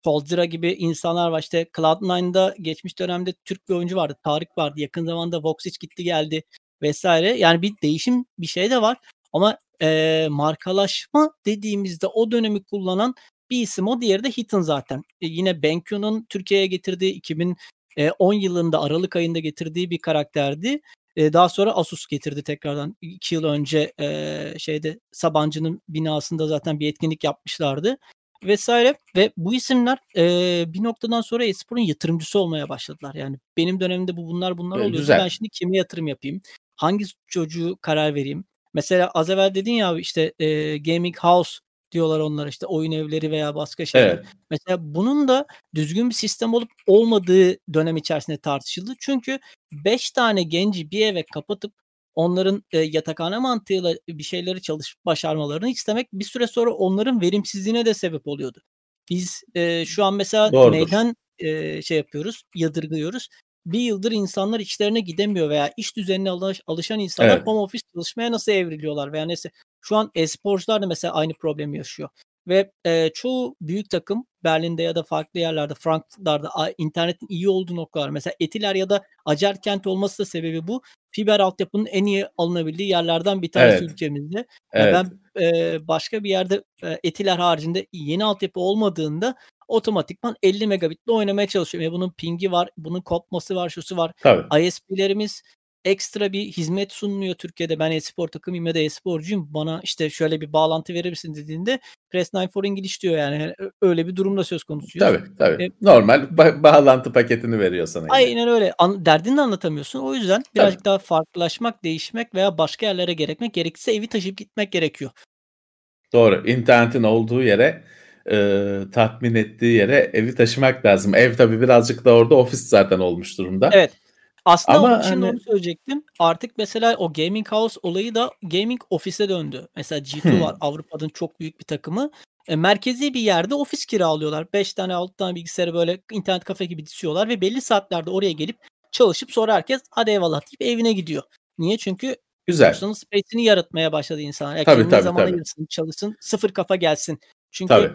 Coldzera gibi insanlar var. İşte Cloud9'da geçmiş dönemde Türk bir oyuncu vardı. Tarık vardı. Yakın zamanda Voxic gitti geldi vesaire. Yani bir değişim bir şey de var. Ama e, markalaşma dediğimizde o dönemi kullanan bir isim o. Diğeri de Hitton zaten. E, yine BenQ'nun Türkiye'ye getirdiği 2010 yılında Aralık ayında getirdiği bir karakterdi. E, daha sonra Asus getirdi tekrardan. 2 yıl önce e, şeyde Sabancı'nın binasında zaten bir etkinlik yapmışlardı vesaire ve bu isimler e, bir noktadan sonra esporun yatırımcısı olmaya başladılar. Yani benim dönemimde bu bunlar bunlar oluyordu. güzel. Ben şimdi kime yatırım yapayım? Hangi çocuğu karar vereyim? Mesela az evvel dedin ya işte e, gaming house diyorlar onlar işte oyun evleri veya başka şeyler. Evet. Mesela bunun da düzgün bir sistem olup olmadığı dönem içerisinde tartışıldı. Çünkü 5 tane genci bir eve kapatıp onların e, yatakhane mantığıyla bir şeyleri çalışıp başarmalarını istemek bir süre sonra onların verimsizliğine de sebep oluyordu. Biz e, şu an mesela Doğrudur. neyden e, şey yapıyoruz, yadırgıyoruz. Bir yıldır insanlar işlerine gidemiyor veya iş düzenine alış- alışan insanlar Evet. home office çalışmaya nasıl evriliyorlar veya neyse. Şu an e-sporcular da mesela aynı problemi yaşıyor. Ve e, çoğu büyük takım Berlin'de ya da farklı yerlerde, Frankfurt'larda internetin iyi olduğu noktalar. Mesela Etiler ya da Acarkent olması da sebebi bu. Fiber altyapının en iyi alınabildiği yerlerden bir tanesi Evet. ülkemizde. Evet. ben e, başka bir yerde e, Etiler haricinde yeni altyapı olmadığında otomatikman 50 megabitle oynamaya çalışıyorum. Ya bunun pingi var, bunun kopması var, şusu var. Tabii. ISP'lerimiz ekstra bir hizmet sunmuyor Türkiye'de. Ben e-spor takımıyım ya da e-sporcuyum. Bana işte şöyle bir bağlantı verir misin dediğinde Press9 for English diyor yani. Öyle bir durumda söz konusu. Tabii tabii. E, Normal ba- bağlantı paketini veriyor sana. Aynen yine. öyle. An- derdini de anlatamıyorsun. O yüzden birazcık tabii. daha farklılaşmak, değişmek veya başka yerlere gerekmek gerekirse evi taşıyıp gitmek gerekiyor. Doğru. İnternetin olduğu yere e, tatmin ettiği yere evi taşımak lazım. Ev tabii birazcık da orada ofis zaten olmuş durumda. Evet. Aslında Ama şimdi hani... onu söyleyecektim. Artık mesela o gaming house olayı da gaming ofise döndü. Mesela G2 hmm. var Avrupa'nın çok büyük bir takımı. E, merkezi bir yerde ofis kiralıyorlar. 5 tane 6 tane bilgisayarı böyle internet kafe gibi diziyorlar ve belli saatlerde oraya gelip çalışıp sonra herkes hadi eyvallah deyip evine gidiyor. Niye? Çünkü Güzel. Personal space'ini yaratmaya başladı insanlar. Yani tabii, tabii, zaman tabii. ayırsın, çalışsın, sıfır kafa gelsin. Çünkü tabii.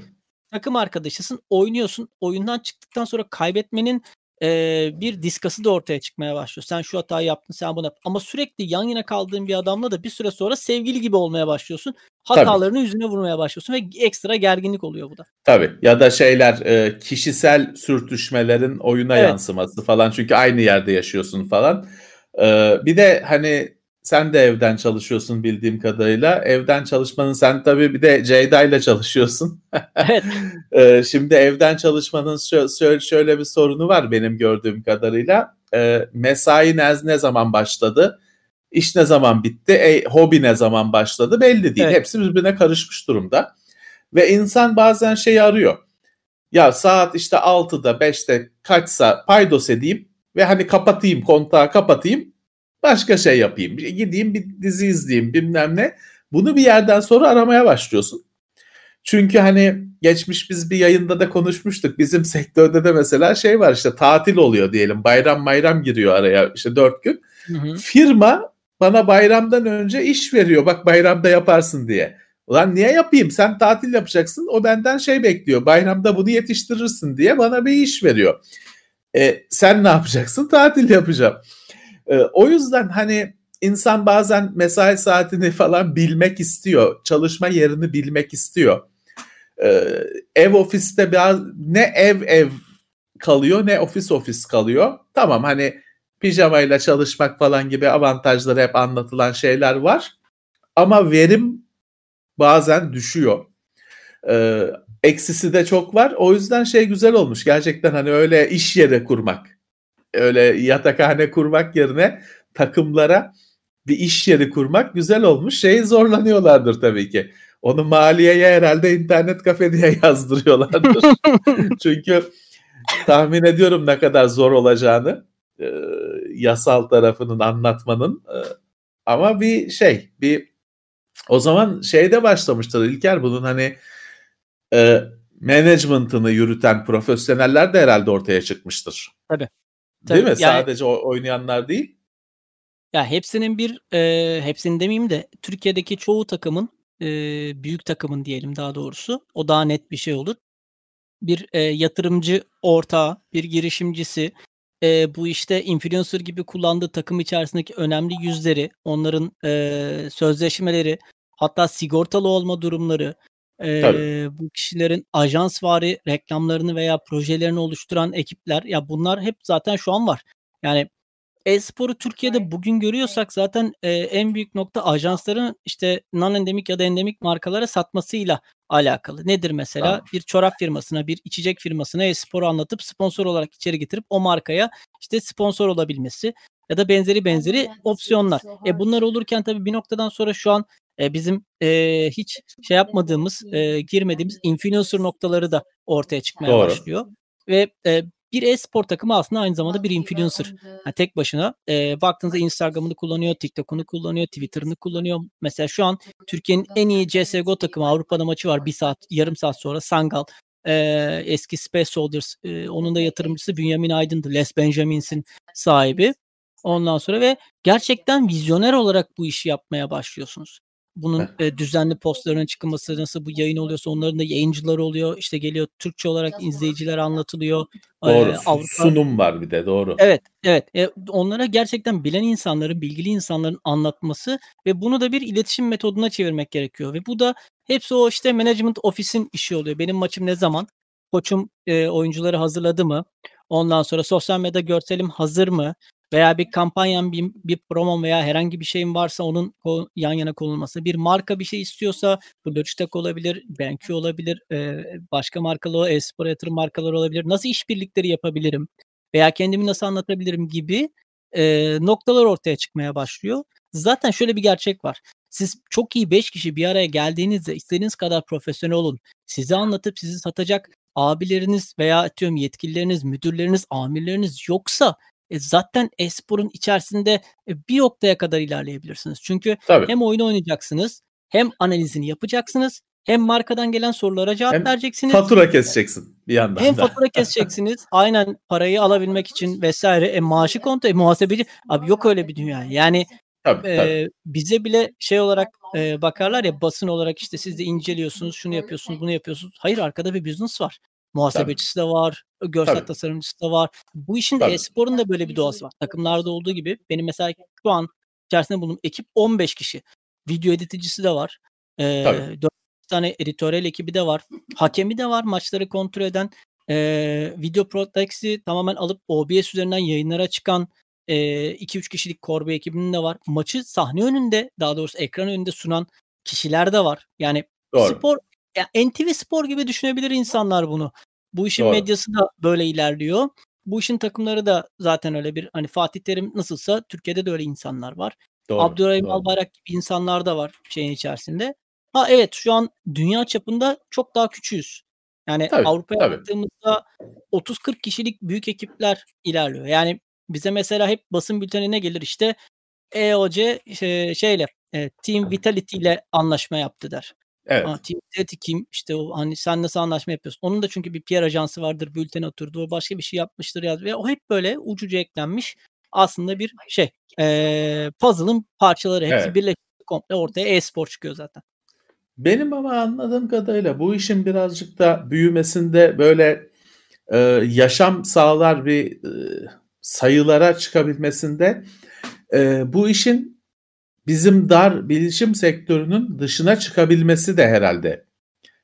takım arkadaşısın, oynuyorsun. Oyundan çıktıktan sonra kaybetmenin e, bir diskası da ortaya çıkmaya başlıyor. Sen şu hatayı yaptın, sen bunu yaptın. Ama sürekli yan yana kaldığın bir adamla da bir süre sonra sevgili gibi olmaya başlıyorsun. Hatalarını Tabii. yüzüne vurmaya başlıyorsun ve ekstra gerginlik oluyor bu da. Tabii. Ya da şeyler e, kişisel sürtüşmelerin oyuna evet. yansıması falan. Çünkü aynı yerde yaşıyorsun falan. E, bir de hani sen de evden çalışıyorsun bildiğim kadarıyla. Evden çalışmanın sen tabii bir de Ceyda ile çalışıyorsun. Evet. ee, şimdi evden çalışmanın şöyle, şöyle bir sorunu var benim gördüğüm kadarıyla. Ee, mesai ne, ne zaman başladı? İş ne zaman bitti? E, hobi ne zaman başladı? Belli değil. Evet. Hepsi birbirine karışmış durumda. Ve insan bazen şey arıyor. Ya saat işte 6'da 5'te kaçsa paydos edeyim ve hani kapatayım kontağı kapatayım Başka şey yapayım. Gideyim bir dizi izleyeyim bilmem ne. Bunu bir yerden sonra aramaya başlıyorsun. Çünkü hani geçmiş biz bir yayında da konuşmuştuk. Bizim sektörde de mesela şey var işte tatil oluyor diyelim. Bayram bayram giriyor araya işte dört gün. Hı hı. Firma bana bayramdan önce iş veriyor. Bak bayramda yaparsın diye. Ulan niye yapayım? Sen tatil yapacaksın. O benden şey bekliyor. Bayramda bunu yetiştirirsin diye bana bir iş veriyor. E, sen ne yapacaksın? Tatil yapacağım. E, o yüzden hani insan bazen mesai saatini falan bilmek istiyor. Çalışma yerini bilmek istiyor. E, ev ofiste biraz ne ev ev kalıyor ne ofis ofis kalıyor. Tamam hani pijamayla çalışmak falan gibi avantajları hep anlatılan şeyler var. Ama verim bazen düşüyor. Ee, eksisi de çok var. O yüzden şey güzel olmuş. Gerçekten hani öyle iş yeri kurmak öyle yatakhane kurmak yerine takımlara bir iş yeri kurmak güzel olmuş. Şey zorlanıyorlardır tabii ki. Onu maliyeye herhalde internet kafe diye yazdırıyorlardır. Çünkü tahmin ediyorum ne kadar zor olacağını e, yasal tarafının anlatmanın e, ama bir şey bir o zaman şeyde başlamıştır İlker bunun hani e, management'ını yürüten profesyoneller de herhalde ortaya çıkmıştır. Tabii. Tabii, değil mi? Yani, Sadece oynayanlar değil. Ya hepsinin bir e, hepsinin demeyeyim de Türkiye'deki çoğu takımın e, büyük takımın diyelim daha doğrusu o daha net bir şey olur. Bir e, yatırımcı ortağı, bir girişimcisi e, bu işte influencer gibi kullandığı takım içerisindeki önemli yüzleri, onların e, sözleşmeleri, hatta sigortalı olma durumları, Eee, bu kişilerin ajansvari reklamlarını veya projelerini oluşturan ekipler, ya bunlar hep zaten şu an var. Yani e-sporu Türkiye'de bugün görüyorsak zaten, eee, en büyük nokta ajansların işte non-endemik ya da endemik markalara satmasıyla alakalı. Nedir mesela? Tamam. Bir çorap firmasına, bir içecek firmasına e-sporu anlatıp sponsor olarak içeri getirip o markaya işte sponsor olabilmesi ya da benzeri benzeri opsiyonlar. E, bunlar olurken tabii bir noktadan sonra şu an e, bizim e, hiç şey yapmadığımız, e, girmediğimiz influencer noktaları da ortaya çıkmaya Doğru. başlıyor. Ve e, bir e-spor takımı aslında aynı zamanda bir influencer. Yani tek başına e, baktığınızda Instagram'ını kullanıyor, TikTok'unu kullanıyor, Twitter'ını kullanıyor. Mesela şu an Türkiye'nin en iyi CSGO takımı Avrupa'da maçı var. Bir saat, yarım saat sonra Sangal. E, eski Space Soldiers. E, onun da yatırımcısı Bünyamin Aydın'dı. Les Benjamins'in sahibi. Ondan sonra ve gerçekten vizyoner olarak bu işi yapmaya başlıyorsunuz. Bunun e, düzenli postlarının çıkması nasıl bu yayın oluyorsa onların da yayıncıları oluyor. İşte geliyor Türkçe olarak izleyiciler anlatılıyor. Doğru. Ee, Avrupa... Sunum var bir de doğru. Evet, evet. E, onlara gerçekten bilen insanların, bilgili insanların anlatması ve bunu da bir iletişim metoduna çevirmek gerekiyor. Ve bu da hepsi o işte management ofisin işi oluyor. Benim maçım ne zaman? Koçum e, oyuncuları hazırladı mı? Ondan sonra sosyal medya görselim hazır mı? Veya bir kampanyan, bir, bir promon veya herhangi bir şeyin varsa onun yan yana konulması. Bir marka bir şey istiyorsa bu Logitech olabilir, BenQ olabilir, başka markalı e-spor yatırım olabilir. Nasıl işbirlikleri yapabilirim veya kendimi nasıl anlatabilirim gibi noktalar ortaya çıkmaya başlıyor. Zaten şöyle bir gerçek var. Siz çok iyi 5 kişi bir araya geldiğinizde istediğiniz kadar profesyonel olun. Sizi anlatıp sizi satacak abileriniz veya atıyorum yetkilileriniz, müdürleriniz, amirleriniz yoksa e, zaten esporun içerisinde e, bir noktaya kadar ilerleyebilirsiniz. Çünkü Tabii. hem oyunu oynayacaksınız, hem analizini yapacaksınız, hem markadan gelen sorulara cevap hem vereceksiniz. Fatura keseceksin bir yandan Hem da. fatura keseceksiniz. aynen parayı alabilmek için vesaire. E, maaşı kontrol, e, muhasebeci. Abi yok öyle bir dünya. Yani Tabii, e, tabii. bize bile şey olarak e, bakarlar ya basın olarak işte siz de inceliyorsunuz, şunu yapıyorsunuz, bunu yapıyorsunuz. Hayır arkada bir business var. Muhasebecisi tabii. de var, görsel tabii. tasarımcısı da var. Bu işin tabii. e-sporun da böyle bir doğası var. Takımlarda olduğu gibi benim mesela şu an içerisinde bulunduğum ekip 15 kişi. Video editicisi de var. E, 4 tane editörel ekibi de var. Hakemi de var maçları kontrol eden. E, video protex'i tamamen alıp OBS üzerinden yayınlara çıkan 2-3 kişilik Korbe ekibinin de var. Maçı sahne önünde daha doğrusu ekran önünde sunan kişiler de var. Yani Doğru. spor ya NTV Spor gibi düşünebilir insanlar bunu. Bu işin Doğru. medyası da böyle ilerliyor. Bu işin takımları da zaten öyle bir hani Fatih Terim nasılsa Türkiye'de de öyle insanlar var. Doğru, Abdurrahim doğru. Albayrak gibi insanlar da var şeyin içerisinde. Ha evet şu an dünya çapında çok daha küçüğüz. Yani tabii, Avrupa'ya baktığımızda 30-40 kişilik büyük ekipler ilerliyor. Yani bize mesela hep basın bültenine gelir işte EOC şey, şeyle e, Team Vitality ile anlaşma yaptı der. Evet. Team Vitality kim? İşte o hani sen nasıl anlaşma yapıyorsun? Onun da çünkü bir PR ajansı vardır. Bültene oturdu. O başka bir şey yapmıştır ya. Ve o hep böyle ucuca eklenmiş aslında bir şey. E, puzzle'ın parçaları hepsi evet. birleşti komple ortaya e-spor çıkıyor zaten. Benim ama anladığım kadarıyla bu işin birazcık da büyümesinde böyle e, yaşam sağlar bir e, sayılara çıkabilmesinde e, bu işin bizim dar bilişim sektörünün dışına çıkabilmesi de herhalde.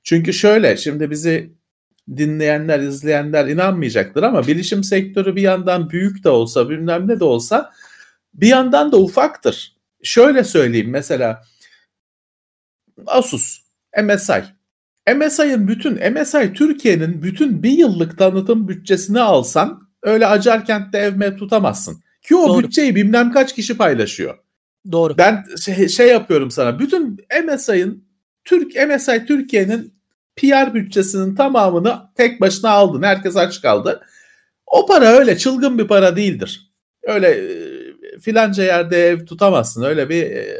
Çünkü şöyle şimdi bizi dinleyenler, izleyenler inanmayacaktır ama bilişim sektörü bir yandan büyük de olsa bilmem ne de olsa bir yandan da ufaktır. Şöyle söyleyeyim mesela Asus, MSI. MSI'ın bütün, MSI Türkiye'nin bütün bir yıllık tanıtım bütçesini alsan öyle Acarkent'te evme tutamazsın. Ki o Doğru. bütçeyi bilmem kaç kişi paylaşıyor. Doğru. Ben şey, şey yapıyorum sana. Bütün MSI'ın Türk MSI Türkiye'nin PR bütçesinin tamamını tek başına aldın. Herkes aç kaldı. O para öyle çılgın bir para değildir. Öyle e, filanca yerde ev tutamazsın. Öyle bir e,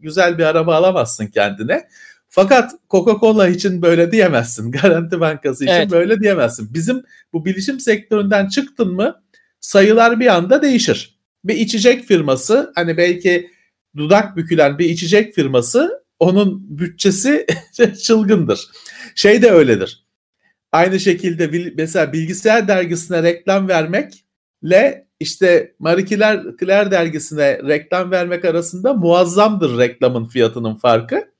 güzel bir araba alamazsın kendine. Fakat Coca-Cola için böyle diyemezsin. Garanti Bankası için evet. böyle diyemezsin. Bizim bu bilişim sektöründen çıktın mı sayılar bir anda değişir. Bir içecek firması hani belki dudak bükülen bir içecek firması onun bütçesi çılgındır. Şey de öyledir. Aynı şekilde mesela bilgisayar dergisine reklam vermekle işte Marie Claire, Claire dergisine reklam vermek arasında muazzamdır reklamın fiyatının farkı.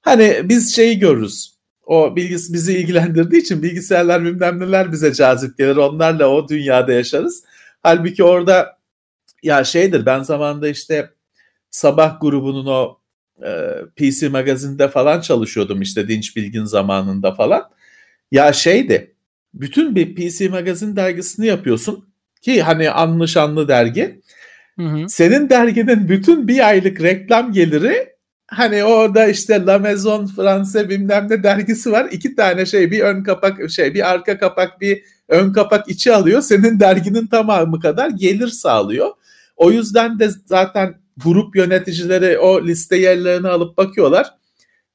Hani biz şeyi görürüz. O bilgis bizi ilgilendirdiği için bilgisayarlar bilmem neler bize cazip gelir. Onlarla o dünyada yaşarız. Halbuki orada ya şeydir ben zamanında işte sabah grubunun o e, PC magazinde falan çalışıyordum işte Dinç Bilgin zamanında falan. Ya şeydi bütün bir PC magazin dergisini yapıyorsun ki hani anlı şanlı dergi. Hı hı. Senin derginin bütün bir aylık reklam geliri hani orada işte La Maison France bilmem ne dergisi var. İki tane şey bir ön kapak şey bir arka kapak bir ön kapak içi alıyor. Senin derginin tamamı kadar gelir sağlıyor. O yüzden de zaten grup yöneticileri o liste yerlerini alıp bakıyorlar.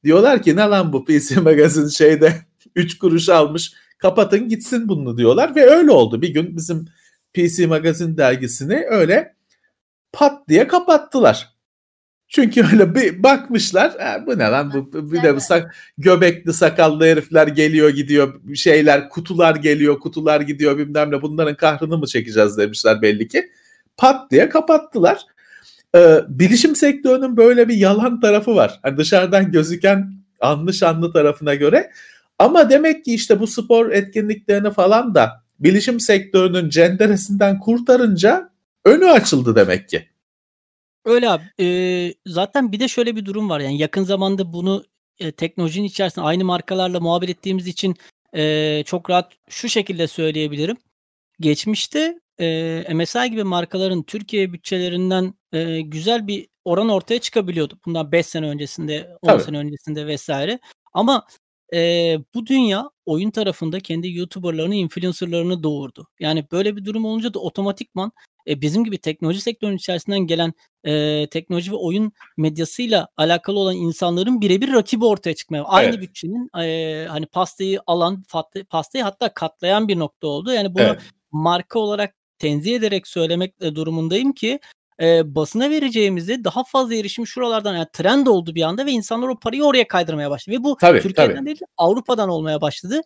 Diyorlar ki ne lan bu PC Magazine şeyde 3 kuruş almış kapatın gitsin bunu diyorlar ve öyle oldu. Bir gün bizim PC Magazine dergisini öyle pat diye kapattılar. Çünkü öyle bir bakmışlar bu ne lan bu bir de bu sak, göbekli sakallı herifler geliyor gidiyor şeyler kutular geliyor kutular gidiyor bilmem ne bunların kahrını mı çekeceğiz demişler belli ki. Pat diye kapattılar. Ee, bilişim sektörünün böyle bir yalan tarafı var. Yani dışarıdan gözüken anlı şanlı tarafına göre. Ama demek ki işte bu spor etkinliklerini falan da bilişim sektörünün cenderesinden kurtarınca Önü açıldı demek ki. Öyle abi. Eee, zaten bir de şöyle bir durum var. Yani yakın zamanda bunu, eee, teknolojinin içerisinde aynı markalarla muhabbet ettiğimiz için, eee, çok rahat şu şekilde söyleyebilirim. Geçmişte, eee, MSI gibi markaların Türkiye bütçelerinden, eee, güzel bir oran ortaya çıkabiliyordu. Bundan 5 sene öncesinde, 10 Tabii. sene öncesinde vs. Ama, eee, bu dünya oyun tarafında kendi YouTuber'larını, influencer'larını doğurdu. Yani böyle bir durum olunca da otomatikman, eee, bizim gibi teknoloji sektörünün içerisinden gelen, eee, teknoloji ve oyun medyasıyla alakalı olan insanların birebir rakibi ortaya çıkmaya Aynı Evet. bütçenin, eee, hani, pastayı alan, pastayı hatta katlayan bir nokta oldu. Yani bunu Evet. marka olarak tenzih ederek söylemek, durumundayım ki, eee, basına vereceğimizi daha fazla erişim şuralardan yani trend oldu bir anda ve insanlar o parayı oraya kaydırmaya başladı ve bu Tabii, Türkiye'den tabii. değil Avrupa'dan olmaya başladı.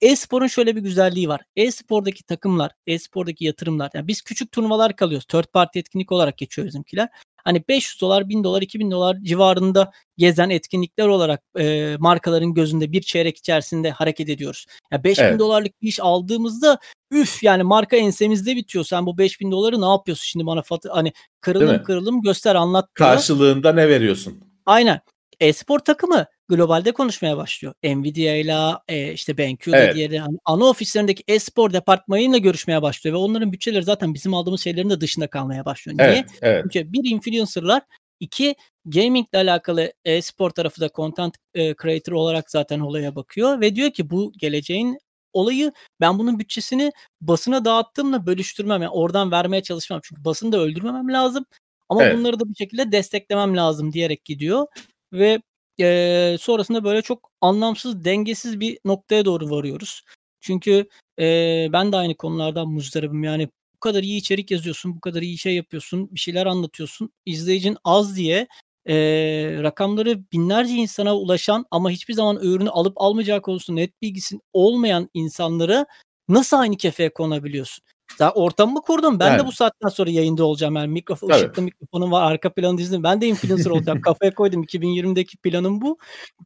E-sporun şöyle bir güzelliği var. E-spordaki takımlar, e-spordaki yatırımlar yani biz küçük turnuvalar kalıyoruz. Third party etkinlik olarak geçiyor bizimkiler. Hani $500, $1000, $2000 civarında gezen etkinlikler olarak, eee, markaların gözünde bir çeyrek içerisinde hareket ediyoruz. Ya $5000'lık Evet. bir iş aldığımızda üf, yani marka ensemizde bitiyor. Sen bu $5000'lı ne yapıyorsun şimdi bana hani kırılım kırılım göster anlat diyor. Karşılığında ne veriyorsun? Aynen. E-spor takımı globalde konuşmaya başlıyor. Nvidia'yla, eee, işte BenQ'da Evet. diğeri hani ana ofislerindeki e-spor departmanıyla görüşmeye başlıyor ve onların bütçeleri zaten bizim aldığımız şeylerin de dışında kalmaya başlıyor. Niye? Evet, evet. Çünkü 1 influencer'lar, 2 gamingle alakalı e-spor tarafı da content, eee, creator olarak zaten olaya bakıyor ve diyor ki bu geleceğin olayı. Ben bunun bütçesini basına dağıttığımla bölüştürmem. Yani oradan vermeye çalışmam. Çünkü basını da öldürmemem lazım ama Evet. bunları da bir şekilde desteklemem lazım diyerek gidiyor ve, eee, sonrasında böyle çok anlamsız, dengesiz bir noktaya doğru varıyoruz. Çünkü, eee, ben de aynı konulardan muzdaribim. Yani bu kadar iyi içerik yazıyorsun, bu kadar iyi şey yapıyorsun, bir şeyler anlatıyorsun. İzleyicin az diye, eee, rakamları binlerce insana ulaşan ama hiçbir zaman ürünü alıp almayacağı konusunda net bilgisi olmayan insanlara nasıl aynı kefeye konabiliyorsun? Za ortamımı kurdum. Ben de Yani. bu saatten sonra yayında olacağım. Yani mikrofon Tabii. ışıklı mikrofonum var, arka planı dizdim. Ben de influencer olacağım. Kafaya koydum. 2020'deki planım bu.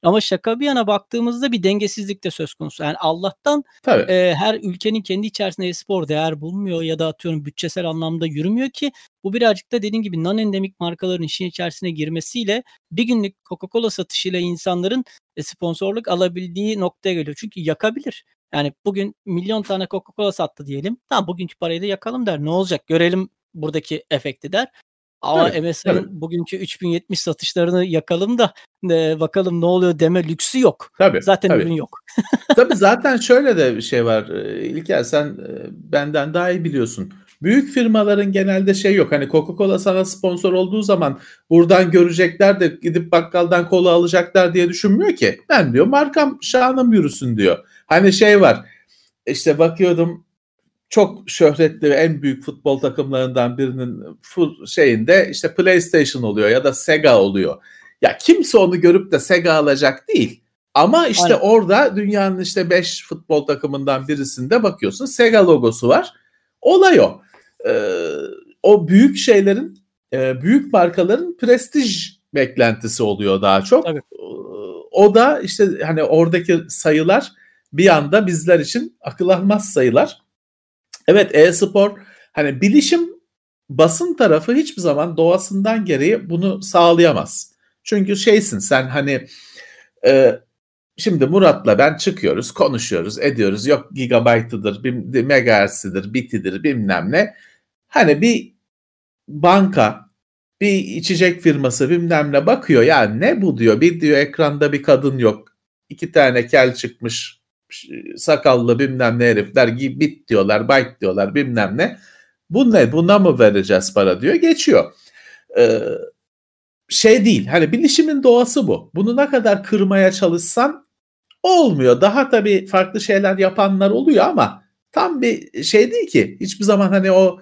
Ama şaka bir yana baktığımızda bir dengesizlik de söz konusu. Yani Allah'tan, Tabii. eee, her ülkenin kendi içerisinde e-spor değer bulmuyor ya da atıyorum bütçesel anlamda yürümüyor ki bu birazcık da dediğin gibi non-endemik markaların işin içerisine girmesiyle bir günlük Coca-Cola satışıyla insanların, eee, sponsorluk alabildiği noktaya geliyor. Çünkü yakabilir. Yani bugün milyon tane Coca-Cola sattı diyelim. Tamam bugünkü parayı da yakalım der. Ne olacak? Görelim buradaki efekti der. Ama Tabii, MSI'nin tabii. bugünkü 3070 satışlarını yakalım da, eee, bakalım ne oluyor deme lüksü yok. Tabii, Zaten tabii. ürün yok. Tabii zaten şöyle de bir şey var. Eee, İlker sen, eee, benden daha iyi biliyorsun. Büyük firmaların genelde şey yok. Hani Coca-Cola sana sponsor olduğu zaman buradan görecekler de gidip bakkaldan kola alacaklar diye düşünmüyor ki. Ben diyor markam şanım yürüsün diyor. Hani şey var. İşte bakıyordum çok şöhretli ve en büyük futbol takımlarından birinin şeyinde işte PlayStation oluyor ya da Sega oluyor. Ya kimse onu görüp de Sega alacak değil. Ama işte Aynen. orada dünyanın işte 5 futbol takımından birisinde bakıyorsun Sega logosu var. Olay o. Ee, o büyük şeylerin, e, büyük markaların prestij beklentisi oluyor daha çok. Tabii. Ee, O da işte hani oradaki sayılar bir anda bizler için akıl almaz sayılar. Evet e-spor hani bilişim basın tarafı hiçbir zaman doğasından gereği bunu sağlayamaz. Çünkü şeysin sen hani e, şimdi Murat'la ben çıkıyoruz, konuşuyoruz, ediyoruz. Yok gigabaytıdır, megahertz'idir, bitidir bilmem ne. Hani bir banka, bir içecek firması bilmem ne bakıyor ya ne bu diyor. Bir diyor ekranda bir kadın yok. iki tane kel çıkmış sakallı bilmem ne herifler bit diyorlar, byte diyorlar bilmem ne. Bu ne? Buna mı vereceğiz para diyor. Geçiyor. Ee, şey değil. Hani bilişimin doğası bu. Bunu ne kadar kırmaya çalışsan olmuyor. Daha tabii farklı şeyler yapanlar oluyor ama tam bir şey değil ki. Hiçbir zaman hani o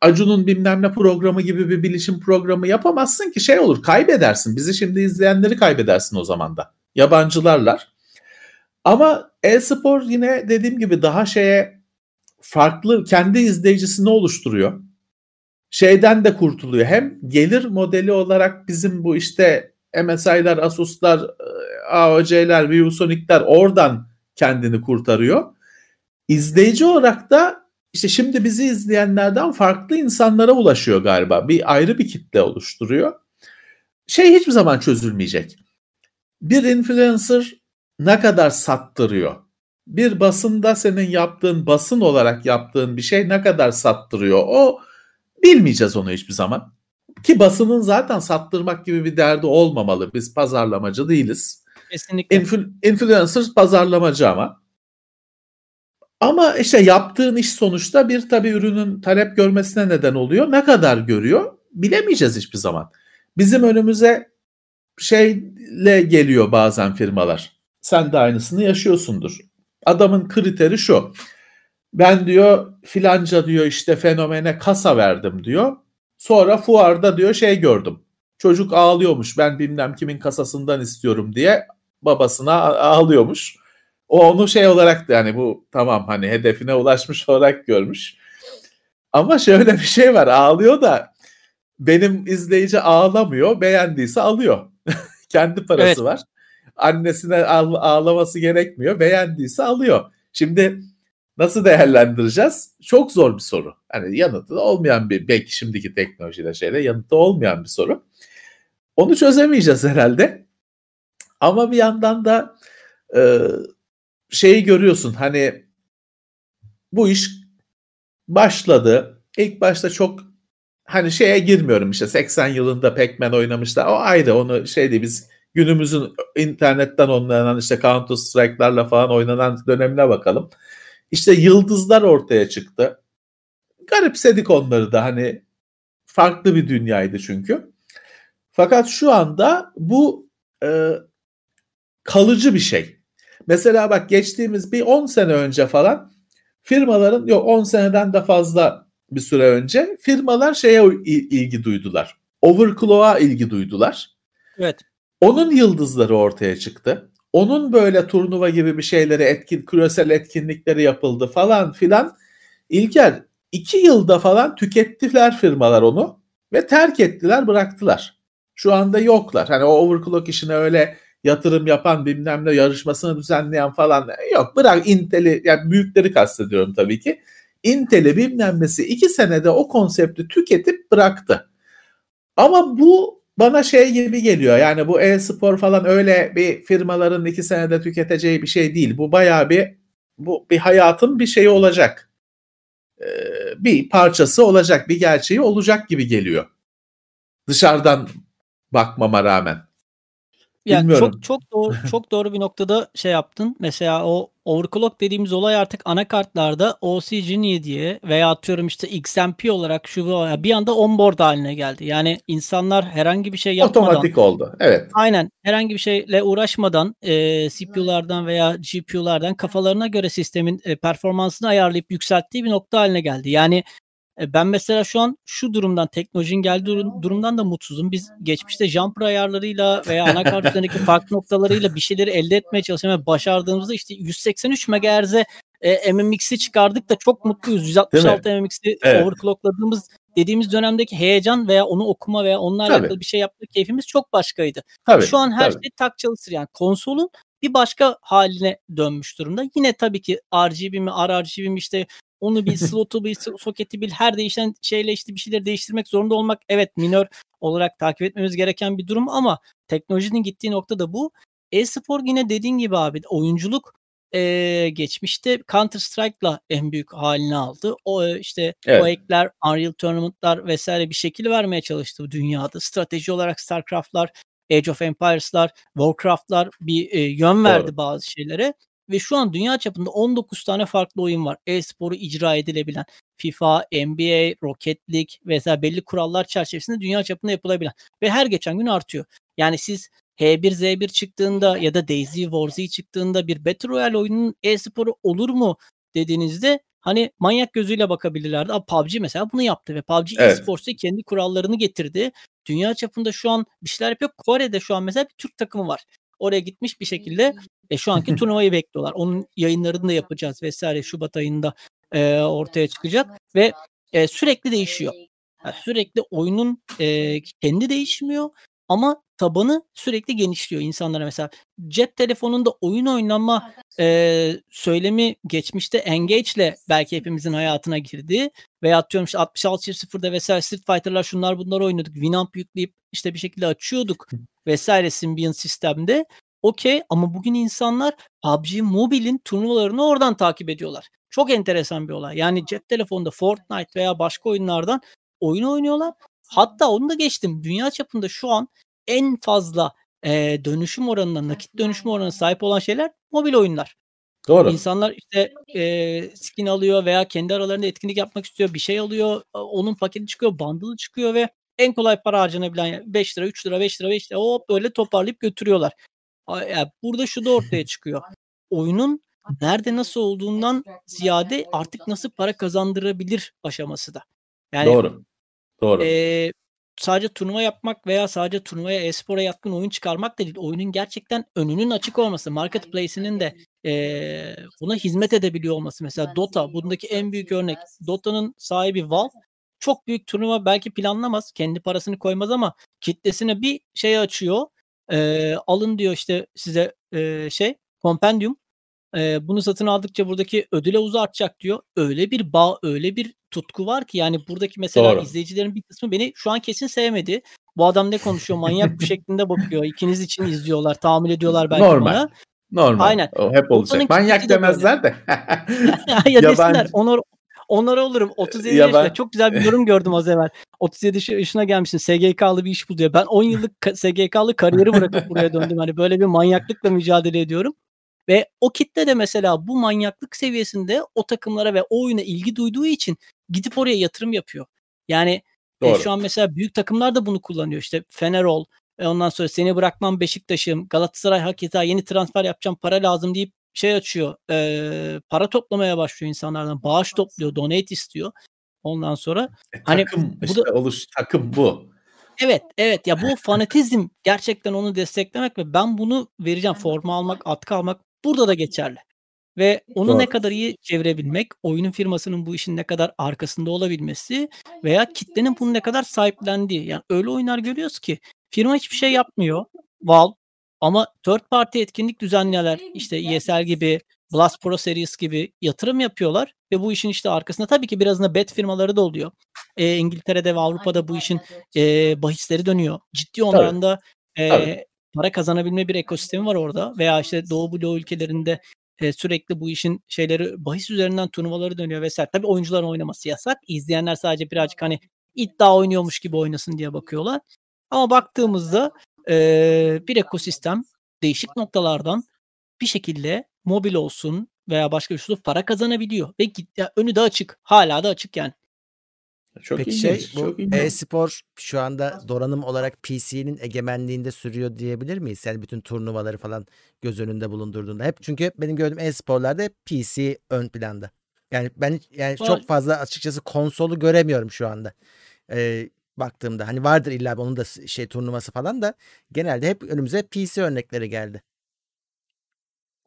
Acun'un bilmem ne programı gibi bir bilişim programı yapamazsın ki şey olur kaybedersin. Bizi şimdi izleyenleri kaybedersin o zaman da. Yabancılarlar. Ama e-spor yine dediğim gibi daha şeye farklı kendi izleyicisini oluşturuyor. Şeyden de kurtuluyor. Hem gelir modeli olarak bizim bu işte MSI'lar, Asus'lar, AOC'ler, ViewSonic'ler oradan kendini kurtarıyor. İzleyici olarak da işte şimdi bizi izleyenlerden farklı insanlara ulaşıyor galiba. Bir ayrı bir kitle oluşturuyor. Şey hiçbir zaman çözülmeyecek. Bir influencer ne kadar sattırıyor? Bir basında senin yaptığın basın olarak yaptığın bir şey ne kadar sattırıyor? O bilmeyeceğiz onu hiçbir zaman. Ki basının zaten sattırmak gibi bir derdi olmamalı. Biz pazarlamacı değiliz. Kesinlikle. Influ- influencer pazarlamacı ama. Ama işte yaptığın iş sonuçta bir tabii ürünün talep görmesine neden oluyor. Ne kadar görüyor bilemeyeceğiz hiçbir zaman. Bizim önümüze şeyle geliyor bazen firmalar. Sen de aynısını yaşıyorsundur. Adamın kriteri şu. Ben diyor filanca diyor işte fenomene kasa verdim diyor. Sonra fuarda diyor şey gördüm. Çocuk ağlıyormuş ben bilmem kimin kasasından istiyorum diye babasına ağlıyormuş. O onu şey olarak da yani bu tamam hani hedefine ulaşmış olarak görmüş. Ama şöyle bir şey var ağlıyor da benim izleyici ağlamıyor beğendiyse alıyor. Kendi parası evet. var. Annesine ağlaması gerekmiyor beğendiyse alıyor. Şimdi nasıl değerlendireceğiz? Çok zor bir soru. Hani yanıtı olmayan bir belki şimdiki teknolojide şeyle yanıtı olmayan bir soru. Onu çözemeyeceğiz herhalde. Ama bir yandan da e, şeyi görüyorsun hani bu iş başladı. İlk başta çok hani şeye girmiyorum işte 80 yılında Pac-Man oynamışlar. O ayrı onu şeydi biz günümüzün internetten oynanan işte Counter Strike'larla falan oynanan dönemine bakalım. İşte yıldızlar ortaya çıktı. Garipsedik onları da hani farklı bir dünyaydı çünkü. Fakat şu anda bu e, kalıcı bir şey. Mesela bak geçtiğimiz bir 10 sene önce falan firmaların yok 10 seneden de fazla bir süre önce firmalar şeye ilgi duydular. Overclock'a ilgi duydular. Evet. Onun yıldızları ortaya çıktı. Onun böyle turnuva gibi bir şeyleri etkin, küresel etkinlikleri yapıldı falan filan. İlker iki yılda falan tükettiler firmalar onu ve terk ettiler bıraktılar. Şu anda yoklar. Hani o overclock işine öyle yatırım yapan bilmem ne yarışmasını düzenleyen falan yok. Bırak Intel'i yani büyükleri kastediyorum tabii ki. Intel'i bilmem nesi iki senede o konsepti tüketip bıraktı. Ama bu bana şey gibi geliyor. Yani bu e-spor falan öyle bir firmaların iki senede tüketeceği bir şey değil. Bu bayağı bir bu bir hayatın bir şeyi olacak. Ee, bir parçası olacak, bir gerçeği olacak gibi geliyor. Dışarıdan bakmama rağmen. Yani çok çok doğru çok doğru bir noktada şey yaptın. Mesela o overclock dediğimiz olay artık anakartlarda OC Genie diye veya atıyorum işte XMP olarak şu bir anda onboard haline geldi. Yani insanlar herhangi bir şey yapmadan otomatik oldu. Evet. Aynen. Herhangi bir şeyle uğraşmadan e, CPU'lardan veya GPU'lardan kafalarına göre sistemin e, performansını ayarlayıp yükselttiği bir nokta haline geldi. Yani ben mesela şu an şu durumdan teknolojinin geldiği durumdan da mutsuzum. Biz geçmişte jumper ayarlarıyla veya anakart üzerindeki farklı noktalarıyla bir şeyleri elde etmeye çalışan başardığımızda işte 183 MHz'e e, MMX'i çıkardık da çok mutluyuz. 166 MMX'i evet. overclockladığımız dediğimiz dönemdeki heyecan veya onu okuma veya onunla tabii. alakalı bir şey yapma keyfimiz çok başkaydı. Tabii, Şu an her tabii. şey tak çalışır yani konsolun bir başka haline dönmüş durumda. Yine tabii ki RGB mi, RRGB mi işte onu bir slotu bir soketi bil her değişen şeyle işte bir şeyleri değiştirmek zorunda olmak evet minör olarak takip etmemiz gereken bir durum ama teknolojinin gittiği nokta da bu. E-spor yine dediğin gibi abi oyunculuk e, geçmişte Counter Strike'la en büyük halini aldı. O işte evet. o ekler, Unreal Tournament'lar vesaire bir şekil vermeye çalıştı dünyada. Strateji olarak StarCraft'lar, Age of Empires'lar, Warcraft'lar bir e, yön verdi Doğru. bazı şeylere ve şu an dünya çapında 19 tane farklı oyun var. E-sporu icra edilebilen. FIFA, NBA, Rocket League vesaire belli kurallar çerçevesinde dünya çapında yapılabilen. Ve her geçen gün artıyor. Yani siz H1Z1 çıktığında ya da Daisy Warzy çıktığında bir Battle Royale oyunun e-sporu olur mu dediğinizde hani manyak gözüyle bakabilirlerdi. Ama PUBG mesela bunu yaptı ve PUBG evet. e-sports'ta kendi kurallarını getirdi. Dünya çapında şu an bir şeyler yapıyor. Kore'de şu an mesela bir Türk takımı var. Oraya gitmiş bir şekilde e, şu anki turnuvayı bekliyorlar. Onun yayınlarını da yapacağız vesaire Şubat ayında e, ortaya çıkacak ve e, sürekli değişiyor. Yani sürekli oyunun e, kendi değişmiyor ama tabanı sürekli genişliyor insanlara mesela. Cep telefonunda oyun oynama e, söylemi geçmişte Engage'le belki hepimizin hayatına girdi. Veya atıyorum işte 66.0'da vesaire Street Fighter'lar şunlar bunlar oynadık. Winamp yükleyip işte bir şekilde açıyorduk vesaire Symbian sistemde. Okey ama bugün insanlar PUBG Mobile'in turnuvalarını oradan takip ediyorlar. Çok enteresan bir olay. Yani cep telefonunda Fortnite veya başka oyunlardan oyun oynuyorlar. Hatta onu da geçtim. Dünya çapında şu an en fazla e, dönüşüm oranına, nakit dönüşüm oranına sahip olan şeyler mobil oyunlar. Doğru. İnsanlar işte e, skin alıyor veya kendi aralarında etkinlik yapmak istiyor. Bir şey alıyor. Onun paketi çıkıyor, bundle'ı çıkıyor ve en kolay para harcanabilen 5 lira, 3 lira, 5 lira, 5 lira hop böyle toparlayıp götürüyorlar. Yani burada şu da ortaya çıkıyor. Oyunun nerede nasıl olduğundan ziyade artık nasıl para kazandırabilir aşaması da. Yani Doğru. Doğru. E, sadece turnuva yapmak veya sadece turnuvaya e-spora yatkın oyun çıkarmak da değil. Oyunun gerçekten önünün açık olması, marketplace'inin de e, buna hizmet edebiliyor olması. Mesela Dota bundaki en büyük örnek. Dota'nın sahibi Valve çok büyük turnuva belki planlamaz. Kendi parasını koymaz ama kitlesine bir şey açıyor. E, alın diyor işte size e, şey kompendium e, bunu satın aldıkça buradaki ödül havuzu artacak diyor. Öyle bir bağ, öyle bir tutku var ki yani buradaki mesela Doğru. izleyicilerin bir kısmı beni şu an kesin sevmedi. Bu adam ne konuşuyor manyak bir şeklinde bakıyor. İkiniz için izliyorlar, tahammül ediyorlar belki Normal. bana. Normal. Aynen. O hep olacak. Manyak demezler de. ya desinler. Onur, onlara olurum. 37 ya yaşında. Ben... Çok güzel bir yorum gördüm az evvel. 37 yaşına gelmişsin. SGK'lı bir iş buluyor. Ben 10 yıllık SGK'lı kariyeri bırakıp buraya döndüm. Hani böyle bir manyaklıkla mücadele ediyorum. Ve o kitle de mesela bu manyaklık seviyesinde o takımlara ve o oyuna ilgi duyduğu için gidip oraya yatırım yapıyor. Yani e, şu an mesela büyük takımlar da bunu kullanıyor. İşte Fenerol, e, ondan sonra seni bırakmam Beşiktaş'ım, Galatasaray hakeza yeni transfer yapacağım para lazım deyip şey açıyor. E, para toplamaya başlıyor insanlardan. Bağış topluyor, donate istiyor. Ondan sonra e, hani takım bu işte da, oluş takım bu. Evet, evet ya bu fanatizm gerçekten onu desteklemek ve ben bunu vereceğim forma almak, atkı almak Burada da geçerli. Ve onu Doğru. ne kadar iyi çevirebilmek, oyunun firmasının bu işin ne kadar arkasında olabilmesi veya kitlenin bunu ne kadar sahiplendiği. Yani öyle oyunlar görüyoruz ki firma hiçbir şey yapmıyor. Valve ama third party etkinlik düzenleyenler işte ESL gibi, Blast Pro Series gibi yatırım yapıyorlar ve bu işin işte arkasında tabii ki birazında bet firmaları da oluyor. E, İngiltere'de ve Avrupa'da bu işin e, bahisleri dönüyor. Ciddi oranda e, para kazanabilme bir ekosistemi var orada veya işte Doğu Bloğu ülkelerinde e, sürekli bu işin şeyleri bahis üzerinden turnuvaları dönüyor vesaire. Tabii oyuncuların oynaması yasak. İzleyenler sadece birazcık hani iddia oynuyormuş gibi oynasın diye bakıyorlar. Ama baktığımızda e, bir ekosistem değişik noktalardan bir şekilde mobil olsun veya başka bir şey para kazanabiliyor ve önü de açık. Hala da açık yani. Çok Peki şey bu e-spor şu anda donanım olarak PC'nin egemenliğinde sürüyor diyebilir miyiz? Yani bütün turnuvaları falan göz önünde bulundurduğunda. Hep çünkü hep benim gördüğüm e-sporlarda hep PC ön planda. Yani ben yani Var. çok fazla açıkçası konsolu göremiyorum şu anda. Ee, baktığımda hani vardır illa onun da şey turnuvası falan da genelde hep önümüze PC örnekleri geldi.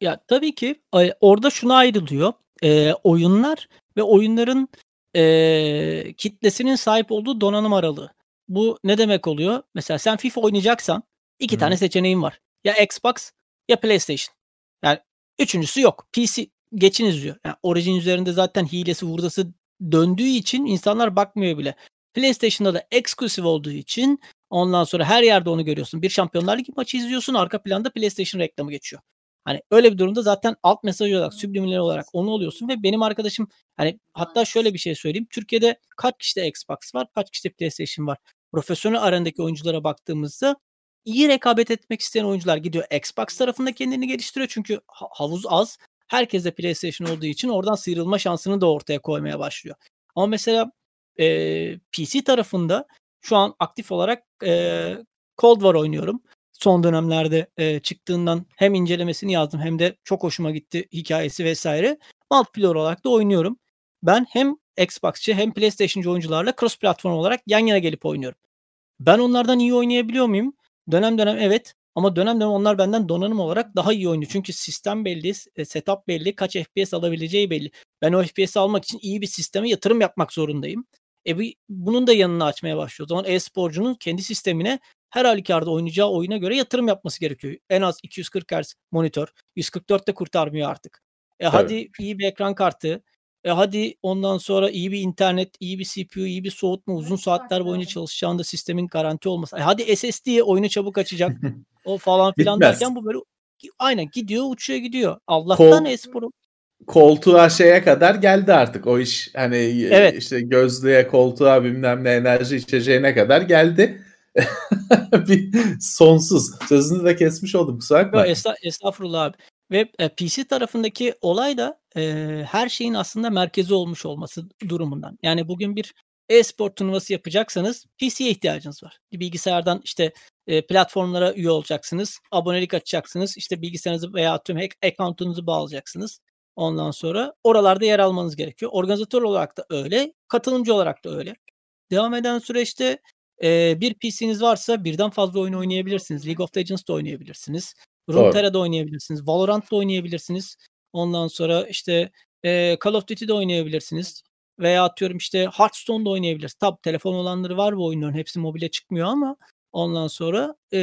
Ya tabii ki orada şuna ayrılıyor. E, oyunlar ve oyunların e, kitlesinin sahip olduğu donanım aralığı. Bu ne demek oluyor? Mesela sen FIFA oynayacaksan iki Hı. tane seçeneğin var. Ya Xbox ya PlayStation. Yani üçüncüsü yok. PC geçiniz diyor. Yani Origin üzerinde zaten hilesi vurdası döndüğü için insanlar bakmıyor bile. PlayStation'da da eksklusif olduğu için ondan sonra her yerde onu görüyorsun. Bir Şampiyonlar Ligi maçı izliyorsun. Arka planda PlayStation reklamı geçiyor. Hani öyle bir durumda zaten alt mesaj olarak, subliminal olarak onu oluyorsun ve benim arkadaşım hani hatta şöyle bir şey söyleyeyim. Türkiye'de kaç kişide Xbox var, kaç kişide PlayStation var? Profesyonel arasındaki oyunculara baktığımızda iyi rekabet etmek isteyen oyuncular gidiyor Xbox tarafında kendini geliştiriyor çünkü havuz az. Herkes de PlayStation olduğu için oradan sıyrılma şansını da ortaya koymaya başlıyor. Ama mesela e, PC tarafında şu an aktif olarak e, Cold War oynuyorum son dönemlerde e, çıktığından hem incelemesini yazdım hem de çok hoşuma gitti hikayesi vesaire. Multiplayer olarak da oynuyorum. Ben hem Xbox'çı hem PlayStation'cı oyuncularla cross platform olarak yan yana gelip oynuyorum. Ben onlardan iyi oynayabiliyor muyum? Dönem dönem evet ama dönem dönem onlar benden donanım olarak daha iyi oynuyor. Çünkü sistem belli, setup belli, kaç FPS alabileceği belli. Ben o FPS almak için iyi bir sisteme yatırım yapmak zorundayım. E bunun da yanını açmaya başlıyor. O zaman e-sporcunun kendi sistemine her halükarda oynayacağı oyuna göre yatırım yapması gerekiyor. En az 240 Hz monitör. 144 de kurtarmıyor artık. E hadi iyi bir ekran kartı. E hadi ondan sonra iyi bir internet, iyi bir CPU, iyi bir soğutma, uzun saatler boyunca çalışacağında sistemin garanti olması. E hadi SSD oyunu çabuk açacak. o falan filan Bitmez. derken bu böyle aynen gidiyor uçuyor gidiyor. Allah'tan Kol- e-sporu koltuğa şeye kadar geldi artık o iş. Hani Evet. işte gözlüğe, koltuğa bilmem ne enerji içeceğine kadar geldi. bir sonsuz. Sözünü de kesmiş oldum kusura bakma. esta- estağfurullah abi. Ve e, PC tarafındaki olay da e, her şeyin aslında merkezi olmuş olması durumundan. Yani bugün bir e-spor turnuvası yapacaksanız PC'ye ihtiyacınız var. Bilgisayardan işte e, platformlara üye olacaksınız. Abonelik açacaksınız. İşte bilgisayarınızı veya tüm hack account'unuzu bağlayacaksınız. Ondan sonra oralarda yer almanız gerekiyor. Organizatör olarak da öyle, katılımcı olarak da öyle. Devam eden süreçte e, bir PC'niz varsa birden fazla oyun oynayabilirsiniz. League of Legends da oynayabilirsiniz. Runeterra'da oynayabilirsiniz. Valorant'ta oynayabilirsiniz. Ondan sonra işte e, Call of Duty'de oynayabilirsiniz. Veya atıyorum işte Hearthstone'da oynayabilirsiniz. Tabi telefon olanları var bu oyunların. Hepsi mobile çıkmıyor ama ondan sonra e,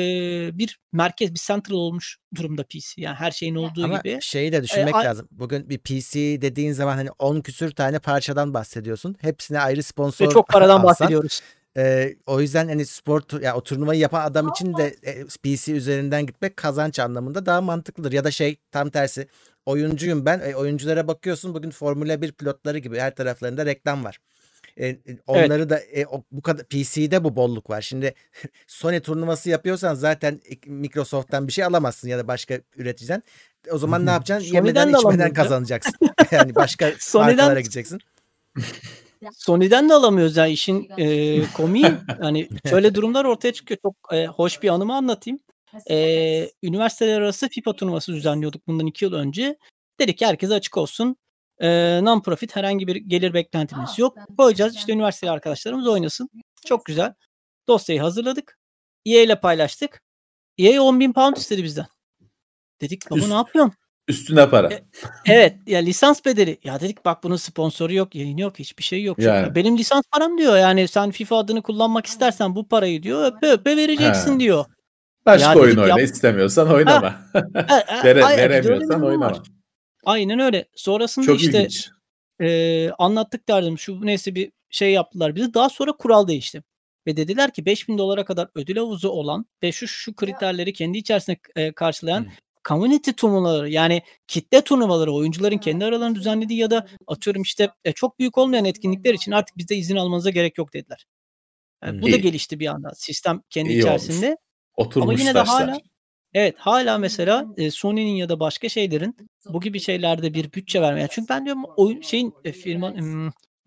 bir merkez, bir central olmuş durumda PC. Yani her şeyin olduğu Ama gibi. şeyi de düşünmek ay- lazım. Bugün bir PC dediğin zaman hani 10 küsür tane parçadan bahsediyorsun. Hepsine ayrı sponsor Ve çok paradan alsan, bahsediyoruz. e, o yüzden hani spor tu- ya o turnuvayı yapan adam için de e, PC üzerinden gitmek kazanç anlamında daha mantıklıdır. Ya da şey tam tersi oyuncuyum ben. E, oyunculara bakıyorsun bugün Formula 1 pilotları gibi her taraflarında reklam var. E, e, onları da e, o, bu kadar PC'de bu bolluk var. Şimdi Sony turnuvası yapıyorsan zaten Microsoft'tan bir şey alamazsın ya da başka üreticiden. O zaman ne yapacaksın? Sony'den Yemeden de içmeden kazanacaksın. yani başka Sony'den- markalara gideceksin. Sony'den de alamıyoruz yani işin e, komiği. hani şöyle durumlar ortaya çıkıyor. Çok e, hoş bir anımı anlatayım. E, üniversiteler arası FIFA turnuvası düzenliyorduk bundan iki yıl önce. Dedik ki herkese açık olsun. E, non-profit herhangi bir gelir beklentimiz yok. Koyacağız işte üniversiteli arkadaşlarımız oynasın. Çok güzel. Dosyayı hazırladık. EA ile paylaştık. EA 10 bin pound istedi bizden. Dedik baba Üst- ne yapıyorsun? Üstüne para. E, Evet ya lisans bedeli. Ya dedik bak bunun sponsoru yok, yayını yok, hiçbir şey yok. Yani. Ya Benim lisans param diyor. Yani sen FIFA adını kullanmak istersen bu parayı diyor öpe öpe vereceksin Ha. diyor. Başka Ya oyun dedik, oyna. yap- istemiyorsan oynama. Vere, öyle bir veremiyorsan durum var. Aynen öyle. Sonrasında Çok işte ilginç. e, anlattık derdim. Şu neyse bir şey yaptılar bize. Daha sonra kural değişti. Ve dediler ki 5000 dolara kadar ödül havuzu olan ve şu şu kriterleri kendi içerisinde e, karşılayan Hı. community turnuvaları yani kitle turnuvaları oyuncuların kendi aralarında düzenlediği ya da atıyorum işte e, çok büyük olmayan etkinlikler için artık bizde izin almanıza gerek yok dediler. E, Hı. bu da gelişti bir anda sistem kendi İyi olmuş. içerisinde. Oturmuş yine de taşlar. hala- Evet hala mesela e, Sony'nin ya da başka şeylerin bu gibi şeylerde bir bütçe vermeye. Çünkü ben diyorum oyun şeyin e, firma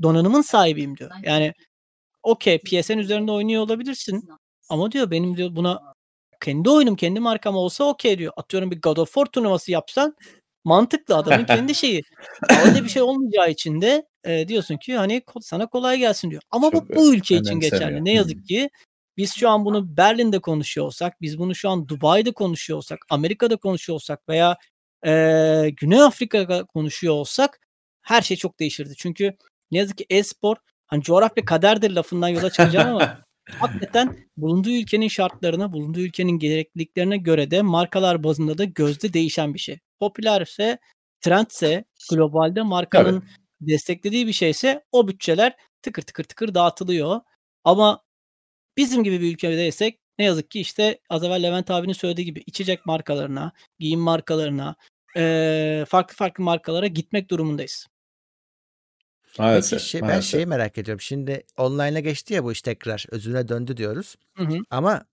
donanımın sahibiyim diyor. Yani okey PSN üzerinde oynuyor olabilirsin ama diyor benim diyor buna kendi oyunum kendi markam olsa okey diyor. Atıyorum bir God of War turnuvası yapsan mantıklı adamın kendi şeyi. Öyle bir şey olmayacağı için de e, diyorsun ki hani sana kolay gelsin diyor. Ama bu Çok bu ülke için geçerli. Ne yazık ki biz şu an bunu Berlin'de konuşuyor olsak, biz bunu şu an Dubai'de konuşuyor olsak, Amerika'da konuşuyor olsak veya e, Güney Afrika'da konuşuyor olsak her şey çok değişirdi. Çünkü ne yazık ki e-spor hani coğrafya kaderdir lafından yola çıkacağım ama hakikaten bulunduğu ülkenin şartlarına, bulunduğu ülkenin gerekliliklerine göre de markalar bazında da gözde değişen bir şey. Popülerse, trendse, globalde markanın desteklediği bir şeyse o bütçeler tıkır tıkır tıkır dağıtılıyor. Ama bizim gibi bir ülkedeysek ne yazık ki işte az evvel Levent abinin söylediği gibi içecek markalarına, giyim markalarına, eee, farklı farklı markalara gitmek durumundayız. Maalesef. Peki şey, ben maalesef. şeyi merak ediyorum. Şimdi online'a geçti ya bu iş tekrar özüne döndü diyoruz. Hı hı. Ama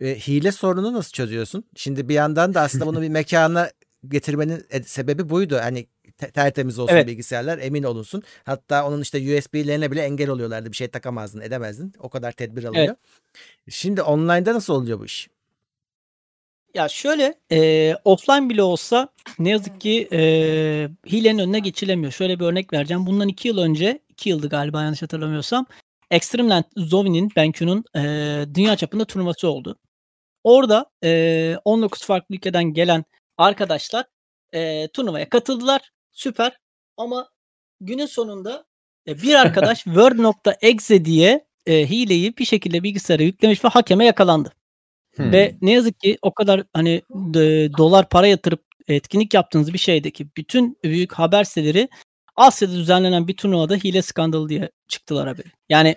e, hile sorununu nasıl çözüyorsun? Şimdi bir yandan da aslında bunu bir mekana getirmenin e, sebebi buydu. Hani te- tertemiz olsun Evet. bilgisayarlar emin olunsun. Hatta onun işte USB'lerine bile engel oluyorlardı. Bir şey takamazdın edemezdin. O kadar tedbir alınıyor. Şimdi online'da nasıl oluyor bu iş? Ya şöyle eee, offline bile olsa ne yazık ki eee, hilenin önüne geçilemiyor. Şöyle bir örnek vereceğim. Bundan iki yıl önce, iki yıldı galiba yanlış hatırlamıyorsam Extreme Land Zovi'nin, BenQ'nun eee, dünya çapında turnuvası oldu. Orada eee, 19 farklı ülkeden gelen arkadaşlar eee, turnuvaya katıldılar. Süper. Ama günün sonunda e, bir arkadaş Word.exe diye e, hileyi bir şekilde bilgisayara yüklemiş ve hakeme yakalandı. Hmm. Ve ne yazık ki o kadar hani d- dolar para yatırıp etkinlik yaptığınız bir şeydeki bütün büyük haber siteleri Asya'da düzenlenen bir turnuvada hile skandalı diye çıktılar haberi. Yani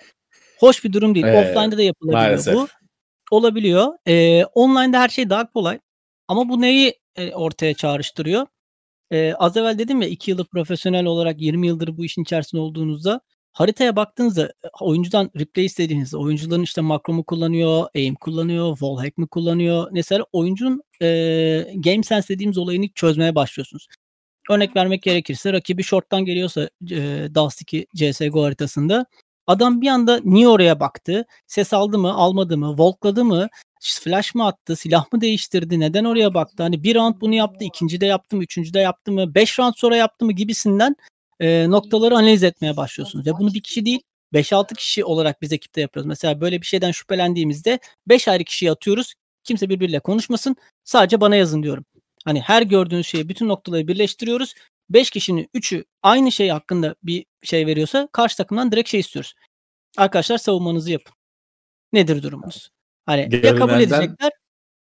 hoş bir durum değil. Ee, Offline'da da yapılabiliyor maalesef. bu. Olabiliyor. Ee, online'da her şey daha kolay. Ama bu neyi e, ortaya çağrıştırıyor? Ee, az evvel dedim ya 2 yıldır profesyonel olarak 20 yıldır bu işin içerisinde olduğunuzda haritaya baktığınızda e, oyuncudan replay istediğinizde oyuncuların işte makro mu kullanıyor, aim kullanıyor, wallhack mi kullanıyor? Mesela oyuncunun e, game sense dediğimiz olayını çözmeye başlıyorsunuz. Örnek vermek gerekirse rakibi short'tan geliyorsa e, Dust 2 CSGO haritasında adam bir anda niye oraya baktı? Ses aldı mı, almadı mı, volkladı mı, flash mı attı, silah mı değiştirdi, neden oraya baktı? Hani bir round bunu yaptı, ikinci de yaptı mı, üçüncü de yaptı mı, beş round sonra yaptı mı gibisinden e, noktaları analiz etmeye başlıyorsunuz. Ve bunu bir kişi değil 5-6 kişi olarak biz ekipte yapıyoruz. Mesela böyle bir şeyden şüphelendiğimizde 5 ayrı kişiyi atıyoruz. Kimse birbiriyle konuşmasın. Sadece bana yazın diyorum. Hani her gördüğünüz şeyi bütün noktaları birleştiriyoruz. 5 kişinin 3'ü aynı şey hakkında bir şey veriyorsa karşı takımdan direkt şey istiyoruz. Arkadaşlar savunmanızı yapın. Nedir durumunuz? Hani Görünenden... ya kabul edecekler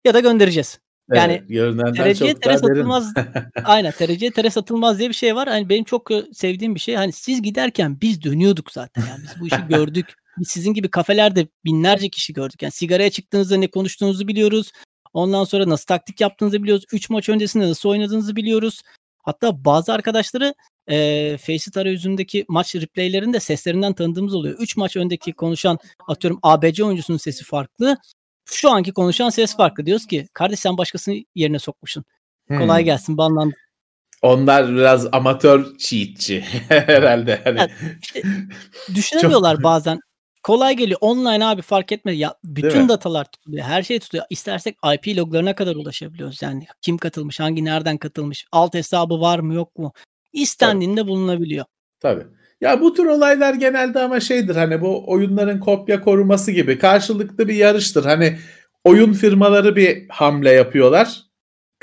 ya da göndereceğiz. Yani evet, tereciye tere satılmaz. aynen tereciye tere satılmaz diye bir şey var. Hani benim çok sevdiğim bir şey. Hani siz giderken biz dönüyorduk zaten. Yani biz bu işi gördük. Biz sizin gibi kafelerde binlerce kişi gördük. Yani sigaraya çıktığınızda ne konuştuğunuzu biliyoruz. Ondan sonra nasıl taktik yaptığınızı biliyoruz. 3 maç öncesinde nasıl oynadığınızı biliyoruz. Hatta bazı arkadaşları e, Faceit arayüzündeki maç replaylerinde seslerinden tanıdığımız oluyor. 3 maç öndeki konuşan atıyorum ABC oyuncusunun sesi farklı şu anki konuşan ses farklı. Diyoruz ki kardeş sen başkasını yerine sokmuşsun. Hmm. Kolay gelsin banlandı. Onlar biraz amatör cheatçi herhalde. Hani. Yani işte, düşünemiyorlar Çok... bazen. Kolay geliyor. Online abi fark etmedi. Ya bütün datalar tutuluyor. Her şey tutuluyor. İstersek IP loglarına kadar ulaşabiliyoruz. Yani kim katılmış, hangi nereden katılmış, alt hesabı var mı yok mu? İstendiğinde Tabii. bulunabiliyor. Tabii. Ya bu tür olaylar genelde ama şeydir hani bu oyunların kopya koruması gibi karşılıklı bir yarıştır. Hani oyun firmaları bir hamle yapıyorlar.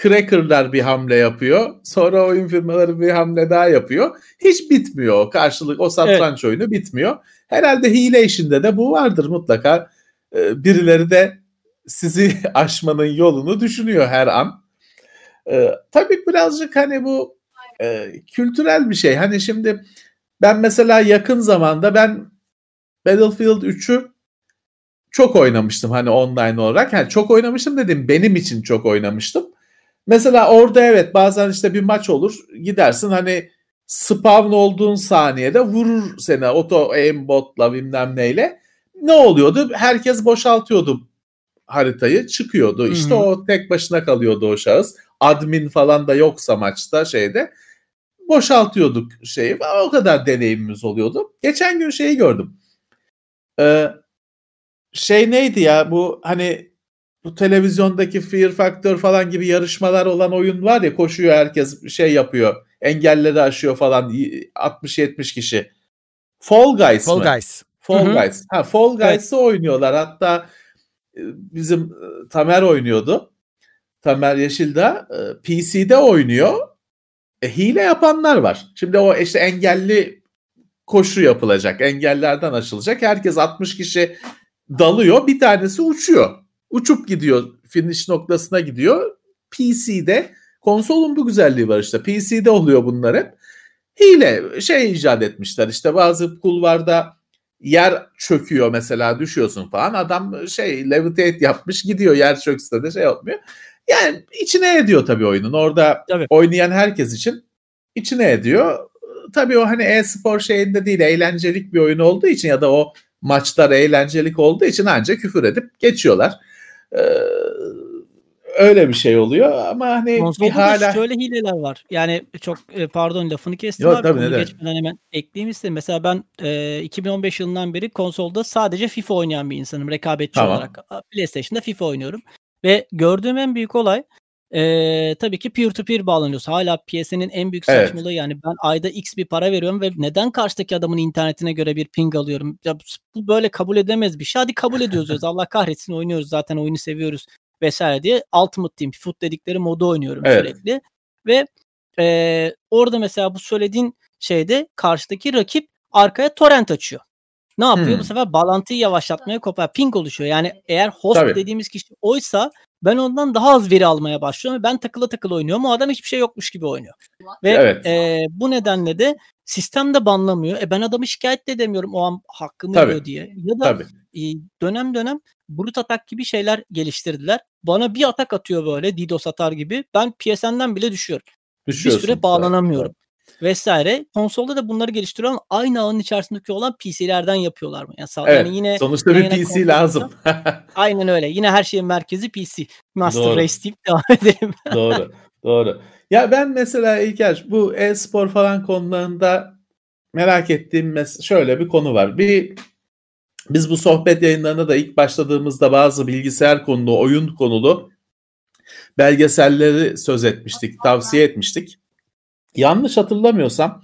Cracker'lar bir hamle yapıyor. Sonra oyun firmaları bir hamle daha yapıyor. Hiç bitmiyor o karşılık o satranç evet. oyunu bitmiyor. Herhalde hile işinde de bu vardır mutlaka. Ee, birileri de sizi aşmanın yolunu düşünüyor her an. Ee, tabii birazcık hani bu e, kültürel bir şey. Hani şimdi ben mesela yakın zamanda ben Battlefield 3'ü çok oynamıştım hani online olarak. Yani çok oynamıştım dedim benim için çok oynamıştım. Mesela orada evet bazen işte bir maç olur gidersin hani spawn olduğun saniyede vurur seni auto aimbotla bilmem neyle. Ne oluyordu? Herkes boşaltıyordu haritayı çıkıyordu. İşte Hı-hı. o tek başına kalıyordu o şahıs. Admin falan da yoksa maçta şeyde boşaltıyorduk şeyi. O kadar deneyimimiz oluyordu. Geçen gün şeyi gördüm. Ee, şey neydi ya bu hani bu televizyondaki Fear Factor falan gibi yarışmalar olan oyun var ya koşuyor herkes şey yapıyor. Engelleri aşıyor falan 60-70 kişi. Fall Guys Fall mı? Guys. Fall Hı-hı. Guys. Ha Fall Guys'ı evet. oynuyorlar. Hatta e, bizim e, Tamer oynuyordu. Tamer Yeşildağ e, PC'de oynuyor. E, hile yapanlar var. Şimdi o işte engelli koşu yapılacak. Engellerden açılacak. Herkes 60 kişi dalıyor. Bir tanesi uçuyor. Uçup gidiyor. Finish noktasına gidiyor. PC'de konsolun bu güzelliği var işte. PC'de oluyor bunlar hep. Hile şey icat etmişler. İşte bazı kulvarda yer çöküyor mesela düşüyorsun falan. Adam şey levitate yapmış gidiyor yer çökse de şey yapmıyor. Yani içine ediyor tabii oyunun. Orada tabii. oynayan herkes için içine ediyor. Tabii o hani e-spor şeyinde değil eğlencelik bir oyun olduğu için ya da o maçlar eğlencelik olduğu için ancak küfür edip geçiyorlar. Ee, öyle bir şey oluyor ama hani Konsolda bir hala şöyle hileler var. Yani çok e, pardon lafını kestim Yok, abi. Tabii, Bunu geçmeden hemen ekleyeyim istedim. Mesela ben e, 2015 yılından beri konsolda sadece FIFA oynayan bir insanım rekabetçi tamam. olarak. PlayStation'da FIFA oynuyorum. Ve gördüğüm en büyük olay e, tabii ki peer to peer bağlanıyoruz. Hala PSN'in en büyük evet. saçmalığı yani ben ayda x bir para veriyorum ve neden karşıdaki adamın internetine göre bir ping alıyorum? Ya bu böyle kabul edemez bir şey. Hadi kabul ediyoruz. Allah kahretsin oynuyoruz zaten oyunu seviyoruz vesaire diye Ultimate Team Foot dedikleri modu oynuyorum evet. sürekli. Ve e, orada mesela bu söylediğin şeyde karşıdaki rakip arkaya torrent açıyor. Ne yapıyor? Hmm. Bu sefer bağlantıyı yavaşlatmaya kopar. Ping oluşuyor. Yani eğer host Tabii. dediğimiz kişi oysa ben ondan daha az veri almaya başlıyorum ben takıla takıla oynuyorum. O adam hiçbir şey yokmuş gibi oynuyor. Ve Evet. e, bu nedenle de sistem de banlamıyor. E ben adamı şikayet de edemiyorum o an hakkımı Tabii. yiyor diye. Ya da Tabii. e, dönem dönem brut atak gibi şeyler geliştirdiler. Bana bir atak atıyor böyle DDoS atar gibi. Ben PSN'den bile düşüyorum. Bir süre bağlanamıyorum. Vesaire. Konsolda da bunları geliştiriyor ama aynı ağın içerisindeki olan PC'lerden yapıyorlar mı? Yani, sağ- Evet. yani yine Sonuçta bir PC konsolda- lazım. aynen öyle. Yine her şeyin merkezi PC. Master Doğru. Race deyip devam edelim. doğru. Doğru. Ya ben mesela İlker bu e-spor falan konularında merak ettiğim mes- şöyle bir konu var. Bir biz bu sohbet yayınlarına da ilk başladığımızda bazı bilgisayar konulu, oyun konulu belgeselleri söz etmiştik, tavsiye etmiştik. Yanlış hatırlamıyorsam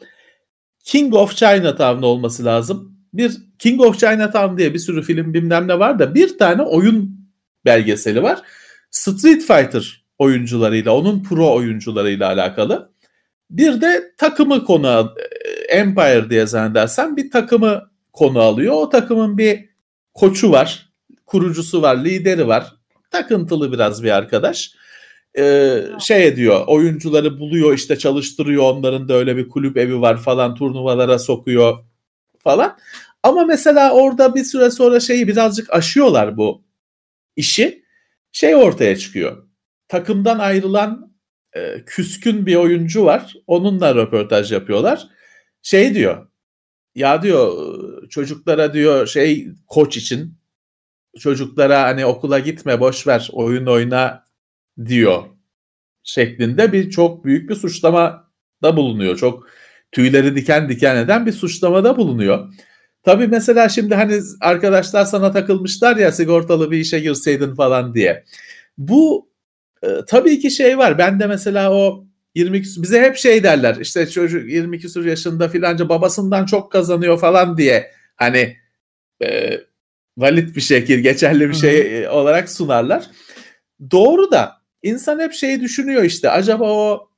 King of Chinatown olması lazım. Bir King of Chinatown diye bir sürü film bilmem ne var da bir tane oyun belgeseli var. Street Fighter oyuncularıyla, onun pro oyuncularıyla alakalı. Bir de takımı konu al- Empire diye zannedersem bir takımı konu alıyor. O takımın bir koçu var, kurucusu var, lideri var. Takıntılı biraz bir arkadaş. Ee, şey ediyor, oyuncuları buluyor, işte çalıştırıyor. Onların da öyle bir kulüp evi var falan, turnuvalara sokuyor falan. Ama mesela orada bir süre sonra şeyi birazcık aşıyorlar bu işi. Şey ortaya çıkıyor. Takımdan ayrılan e, küskün bir oyuncu var. Onunla röportaj yapıyorlar. Şey diyor. Ya diyor çocuklara diyor şey koç için çocuklara hani okula gitme boş ver oyun oyna diyor şeklinde bir çok büyük bir suçlama da bulunuyor. Çok tüyleri diken diken eden bir suçlamada bulunuyor. Tabii mesela şimdi hani arkadaşlar sana takılmışlar ya sigortalı bir işe girseydin falan diye. Bu e, tabii ki şey var. Ben de mesela o 20 küsur, bize hep şey derler. İşte çocuk 20 küsur yaşında filanca babasından çok kazanıyor falan diye hani e, valid bir şekil, geçerli bir şey e, olarak sunarlar. Doğru da insan hep şeyi düşünüyor işte. Acaba o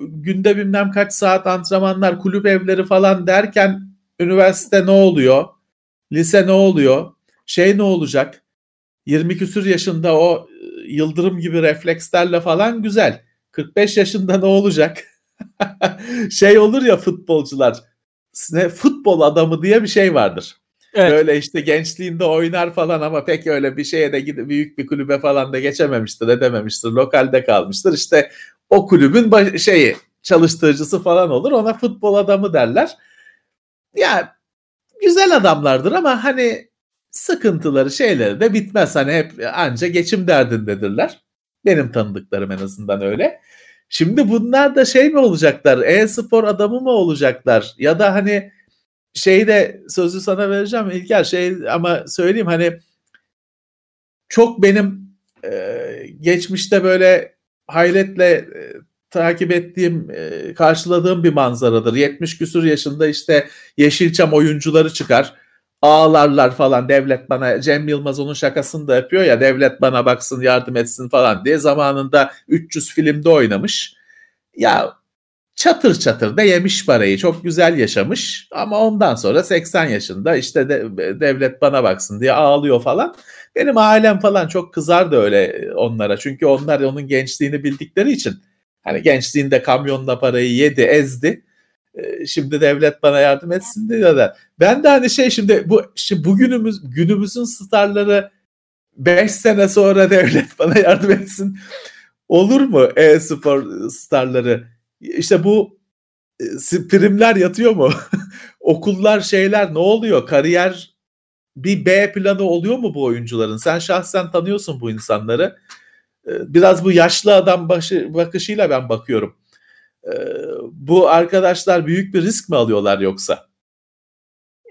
günde bilmem kaç saat antrenmanlar, kulüp evleri falan derken üniversite ne oluyor? Lise ne oluyor? Şey ne olacak? 20 küsür yaşında o yıldırım gibi reflekslerle falan güzel. 45 yaşında ne olacak? şey olur ya futbolcular. Futbol adamı diye bir şey vardır. Evet. Böyle işte gençliğinde oynar falan ama pek öyle bir şeye de gidip büyük bir kulübe falan da geçememiştir, edememiştir. Lokalde kalmıştır. İşte o kulübün baş- şeyi çalıştırıcısı falan olur. Ona futbol adamı derler. Ya güzel adamlardır ama hani sıkıntıları şeyleri de bitmez. Hani hep anca geçim derdindedirler. Benim tanıdıklarım en azından öyle. Şimdi bunlar da şey mi olacaklar? E-spor adamı mı olacaklar? Ya da hani şeyde sözü sana vereceğim İlker şey ama söyleyeyim hani çok benim e, geçmişte böyle hayretle e, takip ettiğim, e, karşıladığım bir manzaradır. 70 küsur yaşında işte Yeşilçam oyuncuları çıkar. Ağlarlar falan devlet bana Cem Yılmaz onun şakasını da yapıyor ya devlet bana baksın yardım etsin falan diye zamanında 300 filmde oynamış. Ya çatır çatır da yemiş parayı çok güzel yaşamış ama ondan sonra 80 yaşında işte de, devlet bana baksın diye ağlıyor falan. Benim ailem falan çok kızardı öyle onlara çünkü onlar onun gençliğini bildikleri için hani gençliğinde kamyonla parayı yedi ezdi. Ee, Şimdi devlet bana yardım etsin diyor da. Ben de hani şey şimdi bu şimdi bugünümüz günümüzün starları 5 sene sonra devlet bana yardım etsin. Olur mu e-spor starları? İşte bu e, primler yatıyor mu? Okullar şeyler ne oluyor? Kariyer bir B planı oluyor mu bu oyuncuların? Sen şahsen tanıyorsun bu insanları. Ee, Biraz bu yaşlı adam başı, bakışıyla ben bakıyorum. Ee, Bu arkadaşlar büyük bir risk mi alıyorlar yoksa?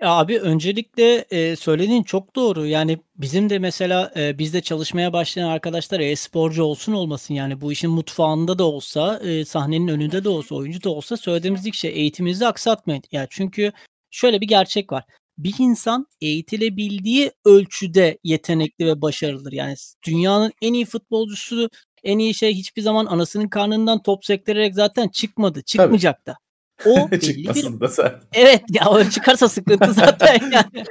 Ya abi öncelikle e, söylediğin çok doğru. Yani bizim de mesela e, bizde çalışmaya başlayan arkadaşlar e-sporcu olsun olmasın yani bu işin mutfağında da olsa, e, sahnenin önünde de olsa, oyuncu da olsa söylediğimiz ilk şey eğitiminizi aksatmayın. Yani çünkü şöyle bir gerçek var. Bir insan eğitilebildiği ölçüde yetenekli ve başarılıdır. Yani dünyanın en iyi futbolcusu, en iyi şey hiçbir zaman anasının karnından top sektirerek zaten çıkmadı, çıkmayacak da. O belli bir da sen. Evet ya o çıkarsa sıkıntı zaten yani.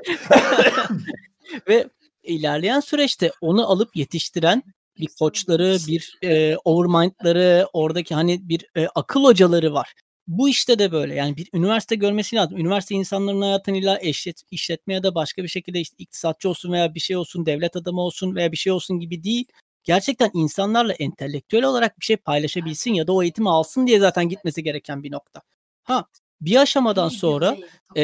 Ve ilerleyen süreçte onu alıp yetiştiren bir koçları, bir e, overmind'ları, oradaki hani bir e, akıl hocaları var. Bu işte de böyle. Yani bir üniversite görmesi lazım. Üniversite insanların hayatını illa eşit, işletme ya da başka bir şekilde işte iktisatçı olsun veya bir şey olsun, devlet adamı olsun veya bir şey olsun gibi değil. Gerçekten insanlarla entelektüel olarak bir şey paylaşabilsin ya da o eğitimi alsın diye zaten gitmesi gereken bir nokta. Ha bir aşamadan sonra e,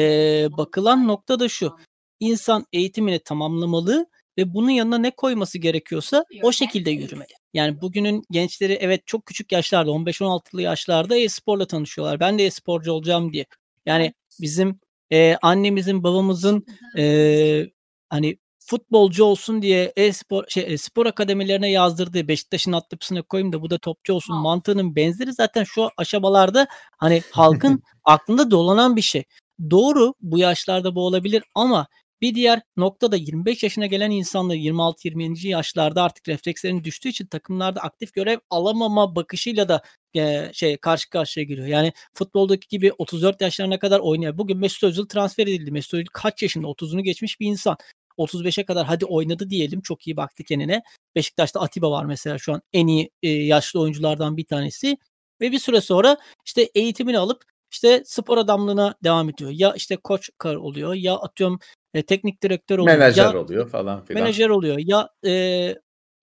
bakılan nokta da şu. İnsan eğitimini tamamlamalı ve bunun yanına ne koyması gerekiyorsa o şekilde yürümeli. Yani bugünün gençleri evet çok küçük yaşlarda 15-16'lı yaşlarda e-sporla tanışıyorlar. Ben de e-sporcu olacağım diye. Yani bizim e, annemizin babamızın e, hani futbolcu olsun diye e-spor şey, spor akademilerine yazdırdığı Beşiktaş'ın altyapısına koyayım da bu da topçu olsun mantığının benzeri zaten şu aşamalarda hani halkın aklında dolanan bir şey. Doğru bu yaşlarda bu olabilir ama bir diğer nokta da 25 yaşına gelen insanlar 26-20. yaşlarda artık reflekslerin düştüğü için takımlarda aktif görev alamama bakışıyla da e, şey karşı karşıya geliyor. Yani futboldaki gibi 34 yaşlarına kadar oynuyor. Bugün Mesut Özil transfer edildi. Mesut Özil kaç yaşında? 30'unu geçmiş bir insan. 35'e kadar hadi oynadı diyelim. Çok iyi baktı kendine. Beşiktaş'ta Atiba var mesela şu an en iyi e, yaşlı oyunculardan bir tanesi. Ve bir süre sonra işte eğitimini alıp işte spor adamlığına devam ediyor. Ya işte koç kar oluyor ya atıyorum e, teknik direktör oluyor. Menajer ya, oluyor falan filan. Menajer oluyor. Ya e,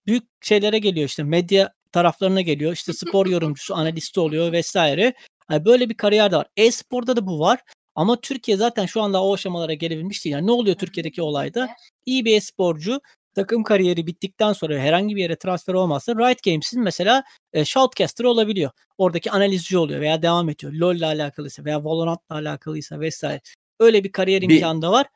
büyük şeylere geliyor işte medya taraflarına geliyor. İşte spor yorumcusu, analisti oluyor vesaire. Yani böyle bir kariyer de var. E-sporda da bu var. Ama Türkiye zaten şu anda o aşamalara gelebilmiş değil. Yani ne oluyor Türkiye'deki olayda? İyi bir e-sporcu takım kariyeri bittikten sonra herhangi bir yere transfer olmazsa Riot Games'in mesela e, shoutcaster olabiliyor. Oradaki analizci oluyor veya devam ediyor. LoL ile alakalıysa veya Valorant'la alakalıysa vesaire. Öyle bir kariyer Bir- imkanı da var.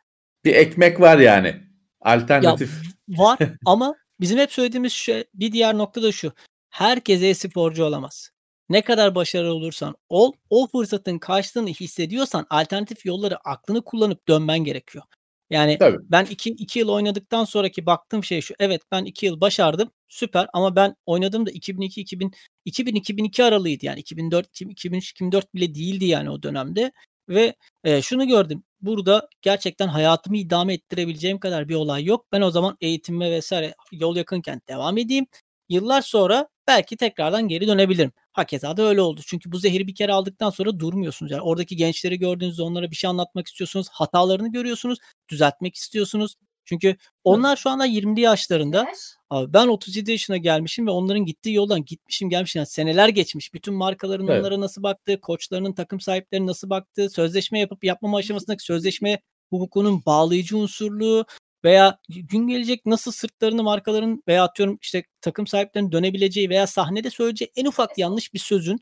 Bir ekmek var yani. Ya Alternatif. var ama bizim hep söylediğimiz şey bir diğer nokta da şu. Herkes e-sporcu olamaz. Ne kadar başarılı olursan ol, o fırsatın karşılığını hissediyorsan alternatif yolları aklını kullanıp dönmen gerekiyor. Yani Tabii. ben 2 2 yıl oynadıktan sonraki baktığım şey şu. Evet ben 2 yıl başardım. Süper ama ben oynadığımda 2002 2000 2000 2002 aralığıydı yani 2004 2003 2004 bile değildi yani o dönemde ve e, şunu gördüm. Burada gerçekten hayatımı idame ettirebileceğim kadar bir olay yok. Ben o zaman eğitimime vesaire yol yakınken devam edeyim. Yıllar sonra belki tekrardan geri dönebilirim. Hakeza da öyle oldu. Çünkü bu zehri bir kere aldıktan sonra durmuyorsunuz. Yani oradaki gençleri gördüğünüzde onlara bir şey anlatmak istiyorsunuz. Hatalarını görüyorsunuz. Düzeltmek istiyorsunuz. Çünkü onlar şu anda 20'li yaşlarında. Abi ben 37 yaşına gelmişim ve onların gittiği yoldan gitmişim gelmişim. Yani seneler geçmiş. Bütün markaların Evet. onlara nasıl baktığı, koçlarının takım sahiplerinin nasıl baktığı, sözleşme yapıp yapmama aşamasındaki sözleşme hukukunun bağlayıcı unsurluğu veya gün gelecek nasıl sırtlarını markaların veya atıyorum işte takım sahiplerinin dönebileceği veya sahnede söyleyeceği en ufak yanlış bir sözün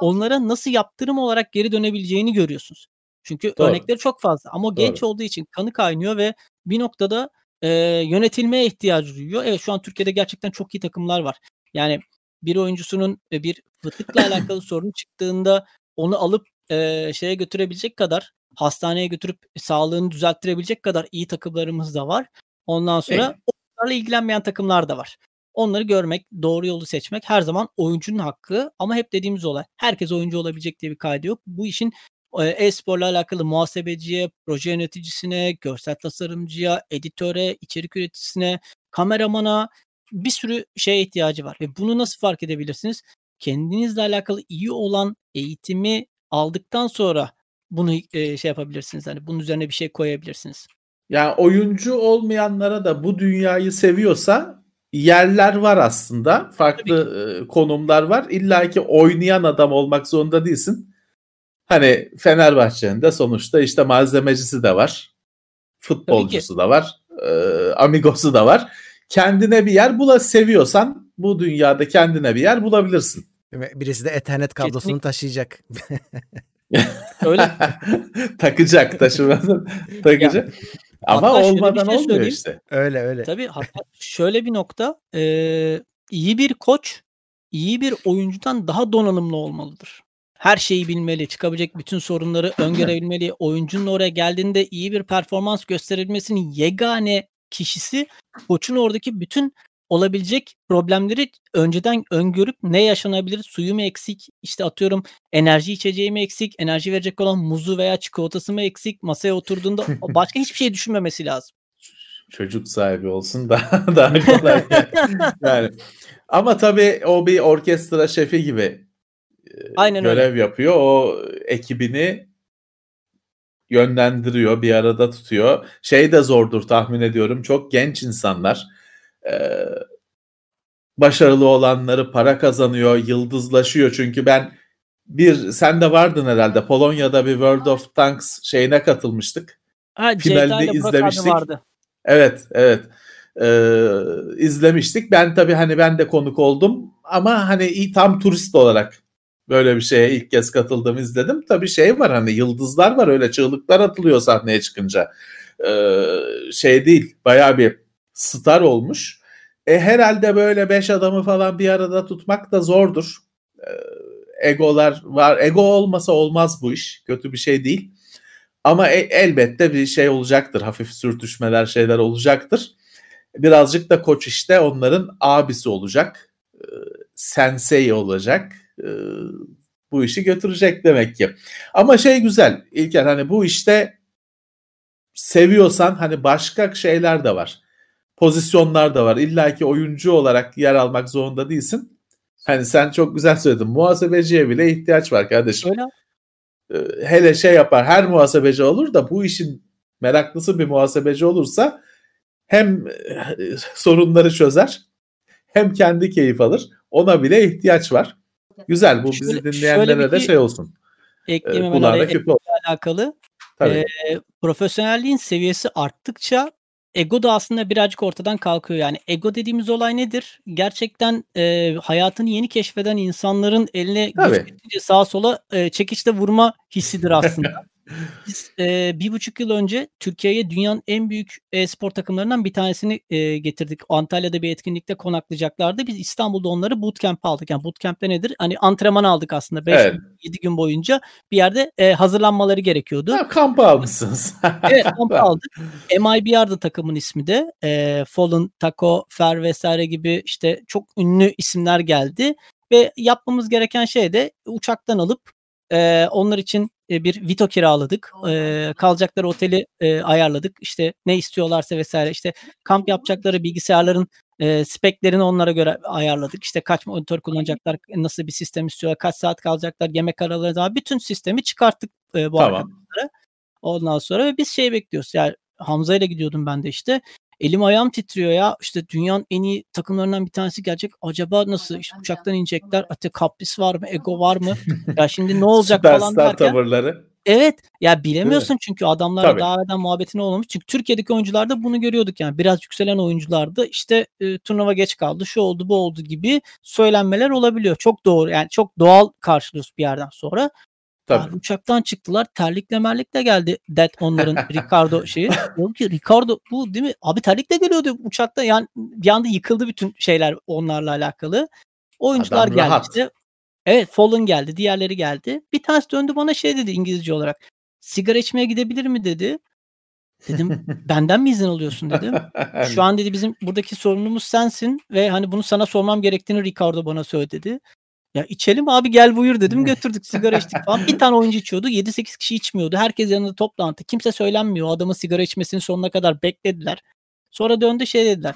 onlara nasıl yaptırım olarak geri dönebileceğini görüyorsunuz. Çünkü Doğru. örnekleri çok fazla ama o genç olduğu için kanı kaynıyor ve bir noktada e, yönetilmeye ihtiyacı duyuyor. Evet şu an Türkiye'de gerçekten çok iyi takımlar var. Yani bir oyuncusunun bir fıtıkla alakalı sorun çıktığında onu alıp e, şeye götürebilecek kadar hastaneye götürüp sağlığını düzelttirebilecek kadar iyi takımlarımız da var. Ondan sonra Evet. onlarla ilgilenmeyen takımlar da var. Onları görmek, doğru yolu seçmek her zaman oyuncunun hakkı ama hep dediğimiz olay. Herkes oyuncu olabilecek diye bir kaydı yok. Bu işin e, e-sporla alakalı muhasebeciye, proje yöneticisine, görsel tasarımcıya, editöre, içerik üreticisine, kameramana bir sürü şeye ihtiyacı var. Ve bunu nasıl fark edebilirsiniz? Kendinizle alakalı iyi olan eğitimi aldıktan sonra bunu e, şey yapabilirsiniz. Hani bunun üzerine bir şey koyabilirsiniz. Yani oyuncu olmayanlara da bu dünyayı seviyorsa yerler var aslında. Farklı konumlar var. İlla ki oynayan adam olmak zorunda değilsin. Hani Fenerbahçe'nin de sonuçta işte malzemecisi de var. Futbolcusu da var. e, amigosu da var. Kendine bir yer bula seviyorsan bu dünyada kendine bir yer bulabilirsin. Birisi de Ethernet kablosunu Kesinlikle. taşıyacak. Öyle. takacak taşımasın takacak. Ama şöyle bir olmadan şey olmuyor söyleyeyim. işte. öyle öyle. Tabii hatta şöyle bir nokta e, iyi bir koç iyi bir oyuncudan daha donanımlı olmalıdır. Her şeyi bilmeli, çıkabilecek bütün sorunları öngörebilmeli. Oyuncunun oraya geldiğinde iyi bir performans gösterilmesinin yegane kişisi koçun oradaki bütün olabilecek problemleri önceden öngörüp ne yaşanabilir? Suyu mu eksik? İşte atıyorum enerji içeceği mi eksik? Enerji verecek olan muzu veya çikolatası mı eksik? Masaya oturduğunda başka hiçbir şey düşünmemesi lazım. Çocuk sahibi olsun daha daha kolay. yani ama tabii o bir orkestra şefi gibi Aynen görev öyle. yapıyor. O ekibini yönlendiriyor, bir arada tutuyor. Şey de zordur tahmin ediyorum. Çok genç insanlar. Ee, başarılı olanları para kazanıyor, yıldızlaşıyor. Çünkü ben bir sen de vardın herhalde. Polonya'da bir World of Tanks şeyine katılmıştık. Ha, Finalini izlemiştik. Vardı. Evet, evet. Ee, izlemiştik. Ben tabii hani ben de konuk oldum ama hani tam turist olarak böyle bir şeye ilk kez katıldım izledim. Tabii şey var hani yıldızlar var öyle çığlıklar atılıyor sahneye çıkınca. Ee, şey değil bayağı bir star olmuş. E, herhalde böyle beş adamı falan bir arada tutmak da zordur. E, egolar var. Ego olmasa olmaz bu iş. Kötü bir şey değil. Ama e, elbette bir şey olacaktır. Hafif sürtüşmeler şeyler olacaktır. Birazcık da koç işte onların abisi olacak. E, sensei olacak. E, bu işi götürecek demek ki. Ama şey güzel İlker hani bu işte seviyorsan hani başka şeyler de var pozisyonlar da var. İlla ki oyuncu olarak yer almak zorunda değilsin. Hani sen çok güzel söyledin. Muhasebeciye bile ihtiyaç var kardeşim. Öyle. Ee, hele şey yapar. Her muhasebeci olur da bu işin meraklısı bir muhasebeci olursa hem e, sorunları çözer hem kendi keyif alır. Ona bile ihtiyaç var. Güzel bu bizi dinleyenlere de şey olsun. Ekleyeyim hemen araya alakalı. Tabii. E, profesyonelliğin seviyesi arttıkça ego da aslında birazcık ortadan kalkıyor. Yani ego dediğimiz olay nedir? Gerçekten e, hayatını yeni keşfeden insanların eline sağa sola e, çekiçle vurma hissidir aslında. Biz e, bir buçuk yıl önce Türkiye'ye dünyanın en büyük e-spor takımlarından bir tanesini e, getirdik. Antalya'da bir etkinlikte konaklayacaklardı. Biz İstanbul'da onları bootcamp aldık. Yani bootcamp'te nedir? Hani antrenman aldık aslında. 5 evet. 7 gün boyunca bir yerde e, hazırlanmaları gerekiyordu. Ha, kamp almışsınız. evet kamp aldık. MIBR'dı takımın ismi de. E, Fallen, Taco, Fer vesaire gibi işte çok ünlü isimler geldi. Ve yapmamız gereken şey de uçaktan alıp e, onlar için e, bir Vito kiraladık. E, kalacakları oteli e, ayarladık. İşte ne istiyorlarsa vesaire. İşte kamp yapacakları bilgisayarların e, speklerini onlara göre ayarladık. İşte kaç monitör kullanacaklar, nasıl bir sistem istiyorlar, kaç saat kalacaklar, yemek araları daha bütün sistemi çıkarttık e, bu tamam. arkadaşlara. Ondan sonra ve biz şey bekliyoruz. Yani Hamza ile gidiyordum ben de işte. Elim ayağım titriyor ya. İşte dünyanın en iyi takımlarından bir tanesi gelecek. Acaba nasıl işte uçaktan inecekler? Ate kapris var mı? Ego var mı? ya şimdi ne olacak falan derken. tavırları. Evet. Ya bilemiyorsun çünkü adamlar daha evvelden muhabbetine olmamış. Çünkü Türkiye'deki oyuncularda bunu görüyorduk yani. Biraz yükselen oyuncularda işte e, turnuva geç kaldı, şu oldu, bu oldu gibi söylenmeler olabiliyor. Çok doğru. Yani çok doğal karşılıyoruz bir yerden sonra. Tabii. Abi uçaktan çıktılar. Terlikle merlikle geldi Dead onların Ricardo şeyi. Diyorum ki Ricardo bu değil mi? Abi terlikle geliyordu uçakta. Yani bir anda yıkıldı bütün şeyler onlarla alakalı. Oyuncular Adam geldi rahat. işte. Evet Fallen geldi. Diğerleri geldi. Bir tanesi döndü bana şey dedi İngilizce olarak. Sigara içmeye gidebilir mi dedi. Dedim benden mi izin alıyorsun dedim. Şu an dedi bizim buradaki sorunumuz sensin ve hani bunu sana sormam gerektiğini Ricardo bana söyledi. Ya içelim abi gel buyur dedim götürdük sigara içtik falan. Bir tane oyuncu içiyordu 7-8 kişi içmiyordu. Herkes yanında toplantı. Kimse söylenmiyor. Adamın sigara içmesini sonuna kadar beklediler. Sonra döndü şey dediler.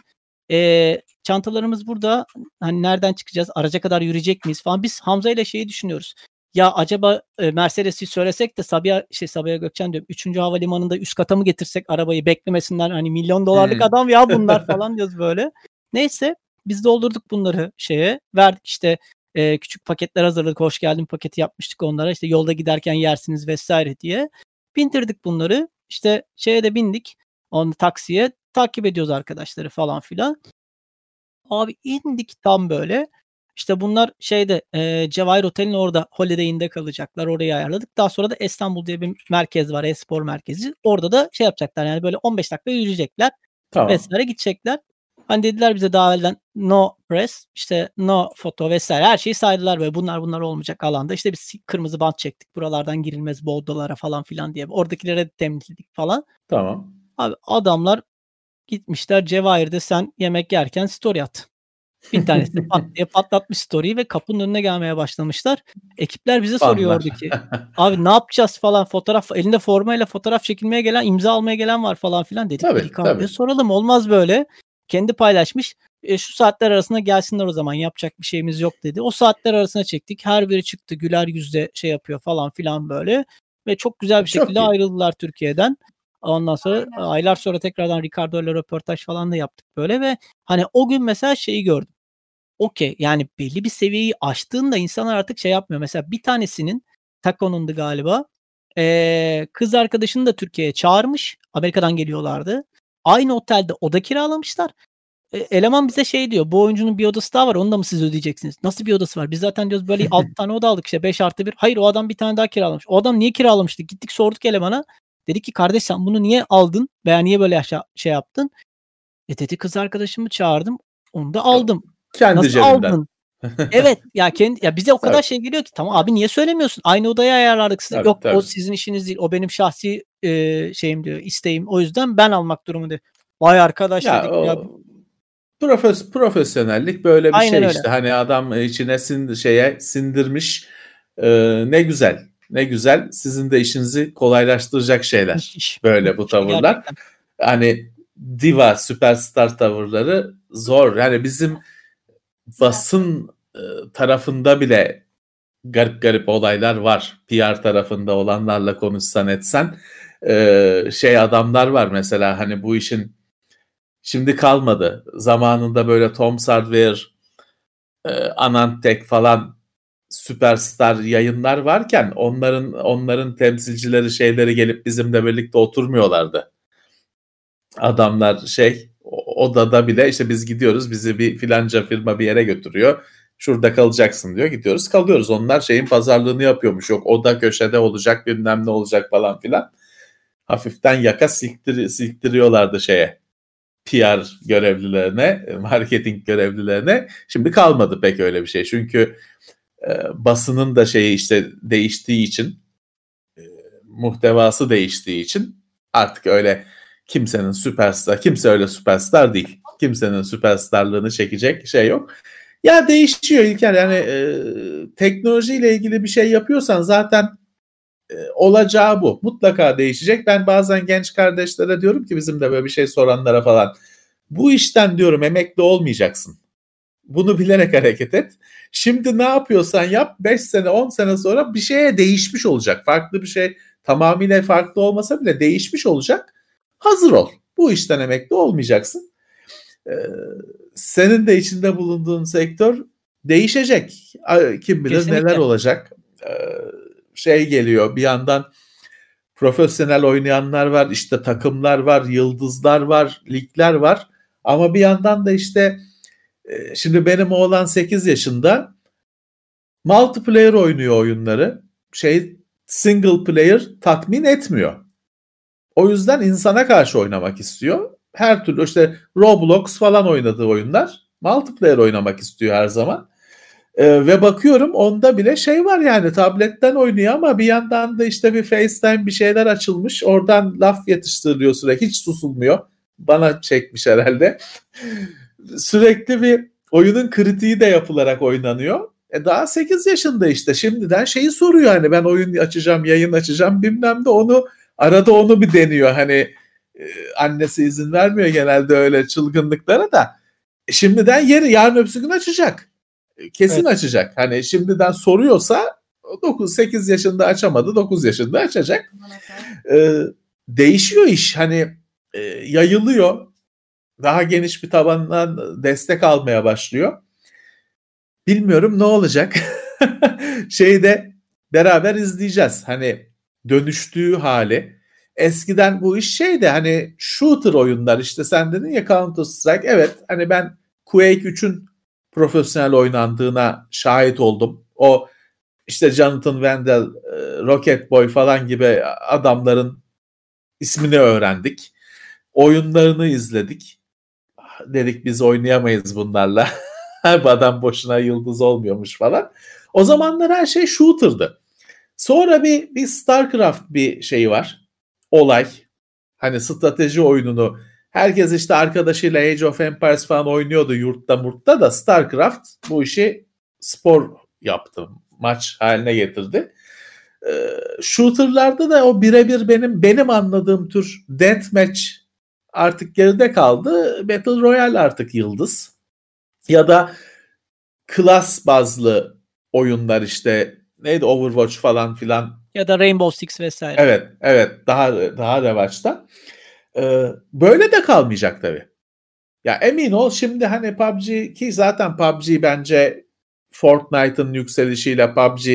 E, çantalarımız burada. Hani nereden çıkacağız? Araca kadar yürüyecek miyiz falan. Biz Hamza ile şeyi düşünüyoruz. Ya acaba e, Mercedes'i söylesek de Sabiha şey Sabiha Gökçen diyorum. 3. havalimanında üst kata mı getirsek arabayı beklemesinler hani milyon dolarlık hmm. adam ya bunlar falan diyoruz böyle. Neyse biz doldurduk bunları şeye verdik işte e, küçük paketler hazırladık. Hoş geldin paketi yapmıştık onlara. İşte yolda giderken yersiniz vesaire diye. Bindirdik bunları. İşte şeye de bindik. Onu taksiye takip ediyoruz arkadaşları falan filan. Abi indik tam böyle. İşte bunlar şeyde e, Cevahir Otel'in orada Holiday Inn'de kalacaklar. Orayı ayarladık. Daha sonra da İstanbul diye bir merkez var. E-spor merkezi. Orada da şey yapacaklar yani böyle 15 dakika yürüyecekler. Tamam. Vesaire gidecekler. Hani dediler bize daha evvelden no press, işte no foto vesaire her şeyi saydılar ve bunlar bunlar olmayacak alanda. İşte biz kırmızı bant çektik. Buralardan girilmez bu odalara falan filan diye. Oradakilere temizledik falan. Tamam. Abi adamlar Gitmişler Cevahir'de sen yemek yerken story at. Bir tanesi pat diye patlatmış story'yi ve kapının önüne gelmeye başlamışlar. Ekipler bize Fanlar. soruyordu ki abi ne yapacağız falan fotoğraf elinde formayla fotoğraf çekilmeye gelen imza almaya gelen var falan filan dedik. Tabii, tabii. soralım olmaz böyle. Kendi paylaşmış. E, şu saatler arasında gelsinler o zaman yapacak bir şeyimiz yok dedi. O saatler arasına çektik. Her biri çıktı güler yüzle şey yapıyor falan filan böyle. Ve çok güzel bir Çok şekilde iyi. ayrıldılar Türkiye'den. Ondan sonra aylar sonra tekrardan Ricardo ile röportaj falan da yaptık böyle ve hani o gün mesela şeyi gördüm. Okey yani belli bir seviyeyi aştığında insanlar artık şey yapmıyor. Mesela bir tanesinin Taco'nundu galiba. Ee, kız arkadaşını da Türkiye'ye çağırmış. Amerika'dan geliyorlardı. Aynı otelde oda kiralamışlar. E, eleman bize şey diyor. Bu oyuncunun bir odası daha var. Onu da mı siz ödeyeceksiniz? Nasıl bir odası var? Biz zaten diyoruz böyle 6 tane oda aldık işte 5 artı 1. Hayır o adam bir tane daha kiralamış. O adam niye kiralamıştı? Gittik sorduk elemana. Dedi ki kardeş sen bunu niye aldın? Veya niye böyle aşağı şey yaptın? E dedi kız arkadaşımı çağırdım. Onu da aldım. Kendi Nasıl cebinden. aldın? evet ya kendi ya bize o kadar şey geliyor ki tamam abi niye söylemiyorsun? Aynı odaya ayarladık. Tabii, Yok o tabii. sizin işiniz değil. O benim şahsi e, şeyim diyor. isteğim. O yüzden ben almak durumundayım. Vay arkadaş Ya, dedik o ya. Profes, profesyonellik böyle bir Aynen şey öyle. işte. Hani adam içine sin, şeye sindirmiş. Ee, ne güzel. Ne güzel. Sizin de işinizi kolaylaştıracak şeyler. Böyle bu tavırlar. gerçekten. Hani diva, süperstar tavırları zor. Yani bizim basın e, tarafında bile garip garip olaylar var. PR tarafında olanlarla konuşsan etsen e, şey adamlar var mesela hani bu işin şimdi kalmadı. Zamanında böyle Tom Sardware, e, Anantek falan süperstar yayınlar varken onların onların temsilcileri şeyleri gelip bizimle birlikte oturmuyorlardı. Adamlar şey odada bile işte biz gidiyoruz bizi bir filanca firma bir yere götürüyor. Şurada kalacaksın diyor. Gidiyoruz kalıyoruz. Onlar şeyin pazarlığını yapıyormuş. Yok oda köşede olacak bilmem ne olacak falan filan. Hafiften yaka silktir, silktiriyorlardı şeye. PR görevlilerine, marketing görevlilerine. Şimdi kalmadı pek öyle bir şey. Çünkü e, basının da şeyi işte değiştiği için e, muhtevası değiştiği için artık öyle kimsenin süperstar, kimse öyle süperstar değil. Kimsenin süperstarlığını çekecek şey yok. Ya değişiyor İlker yani e, teknolojiyle ilgili bir şey yapıyorsan zaten e, olacağı bu. Mutlaka değişecek. Ben bazen genç kardeşlere diyorum ki bizim de böyle bir şey soranlara falan. Bu işten diyorum emekli olmayacaksın. Bunu bilerek hareket et. Şimdi ne yapıyorsan yap 5 sene 10 sene sonra bir şeye değişmiş olacak. Farklı bir şey tamamıyla farklı olmasa bile değişmiş olacak. Hazır ol. Bu işten emekli olmayacaksın. Ee, senin de içinde bulunduğun sektör değişecek. Kim bilir Kesinlikle. neler olacak. Ee, şey geliyor bir yandan profesyonel oynayanlar var, işte takımlar var, yıldızlar var, ligler var. Ama bir yandan da işte e, şimdi benim oğlan 8 yaşında multiplayer oynuyor oyunları. Şey single player tatmin etmiyor. O yüzden insana karşı oynamak istiyor. Her türlü işte Roblox falan oynadığı oyunlar multiplayer oynamak istiyor her zaman. Ee, ve bakıyorum onda bile şey var yani tabletten oynuyor ama bir yandan da işte bir FaceTime bir şeyler açılmış. Oradan laf yetiştiriliyor sürekli. Hiç susulmuyor. Bana çekmiş herhalde. sürekli bir oyunun kritiği de yapılarak oynanıyor. E daha 8 yaşında işte şimdiden şeyi soruyor hani ben oyun açacağım, yayın açacağım bilmem de onu arada onu bir deniyor. Hani e, annesi izin vermiyor genelde öyle çılgınlıklara da. E, şimdiden yeri yarın öbürsü gün açacak. Kesin Evet. açacak. Hani şimdiden soruyorsa 9 8 yaşında açamadı, 9 yaşında açacak. E, değişiyor iş. Hani e, yayılıyor. Daha geniş bir tabandan destek almaya başlıyor. Bilmiyorum ne olacak. Şeyde beraber izleyeceğiz. Hani dönüştüğü hali. Eskiden bu iş şeydi hani shooter oyunlar işte sen dedin ya Counter Strike evet hani ben Quake 3'ün profesyonel oynandığına şahit oldum. O işte Jonathan Vandal, e, Rocket Boy falan gibi adamların ismini öğrendik. Oyunlarını izledik. Dedik biz oynayamayız bunlarla. Bu adam boşuna yıldız olmuyormuş falan. O zamanlar her şey shooter'dı. Sonra bir, bir StarCraft bir şey var. Olay. Hani strateji oyununu Herkes işte arkadaşıyla Age of Empires falan oynuyordu yurtta murtta da StarCraft bu işi spor yaptı. Maç haline getirdi. Ee, shooter'larda da o birebir benim benim anladığım tür deathmatch artık geride kaldı. Battle Royale artık yıldız. Ya da klas bazlı oyunlar işte neydi Overwatch falan filan. Ya da Rainbow Six vesaire. Evet, evet daha daha revaçta. Ee, böyle de kalmayacak tabii. Ya emin ol şimdi hani PUBG ki zaten PUBG bence Fortnite'ın yükselişiyle PUBG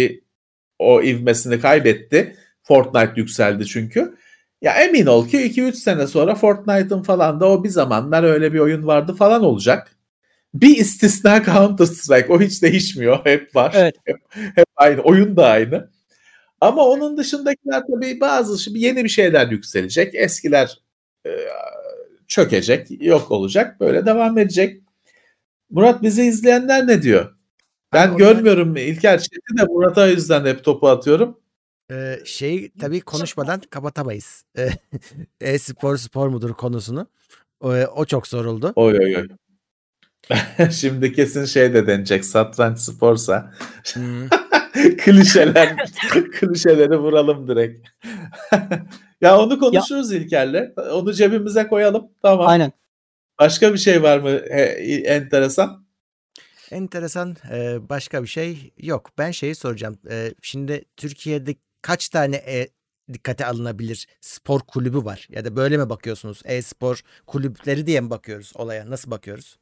o ivmesini kaybetti. Fortnite yükseldi çünkü. Ya emin ol ki 2-3 sene sonra Fortnite'ın falan da o bir zamanlar öyle bir oyun vardı falan olacak. Bir istisna Counter Strike o hiç değişmiyor. Hep var. Evet. Hep, hep aynı. Oyun da aynı. Ama onun dışındakiler tabii bazı şimdi yeni bir şeyler yükselecek. Eskiler çökecek, yok olacak. Böyle devam edecek. Murat bizi izleyenler ne diyor? Ben Abi görmüyorum onlar... İlker Çetin de Murat'a yüzden hep topu atıyorum. Ee, şey tabii konuşmadan kapatamayız. E-spor spor mudur konusunu. O, o çok soruldu. Oy oy oy. Şimdi kesin şey de denecek satranç sporsa. Hmm. Klişeler, klişeleri vuralım direkt. Ya onu konuşuruz ya. İlker'le. Onu cebimize koyalım. Tamam. Aynen. Başka bir şey var mı he, enteresan? Enteresan e, başka bir şey yok. Ben şeyi soracağım. E, şimdi Türkiye'de kaç tane e, dikkate alınabilir spor kulübü var? Ya da böyle mi bakıyorsunuz? E-spor kulüpleri diye mi bakıyoruz olaya? Nasıl bakıyoruz?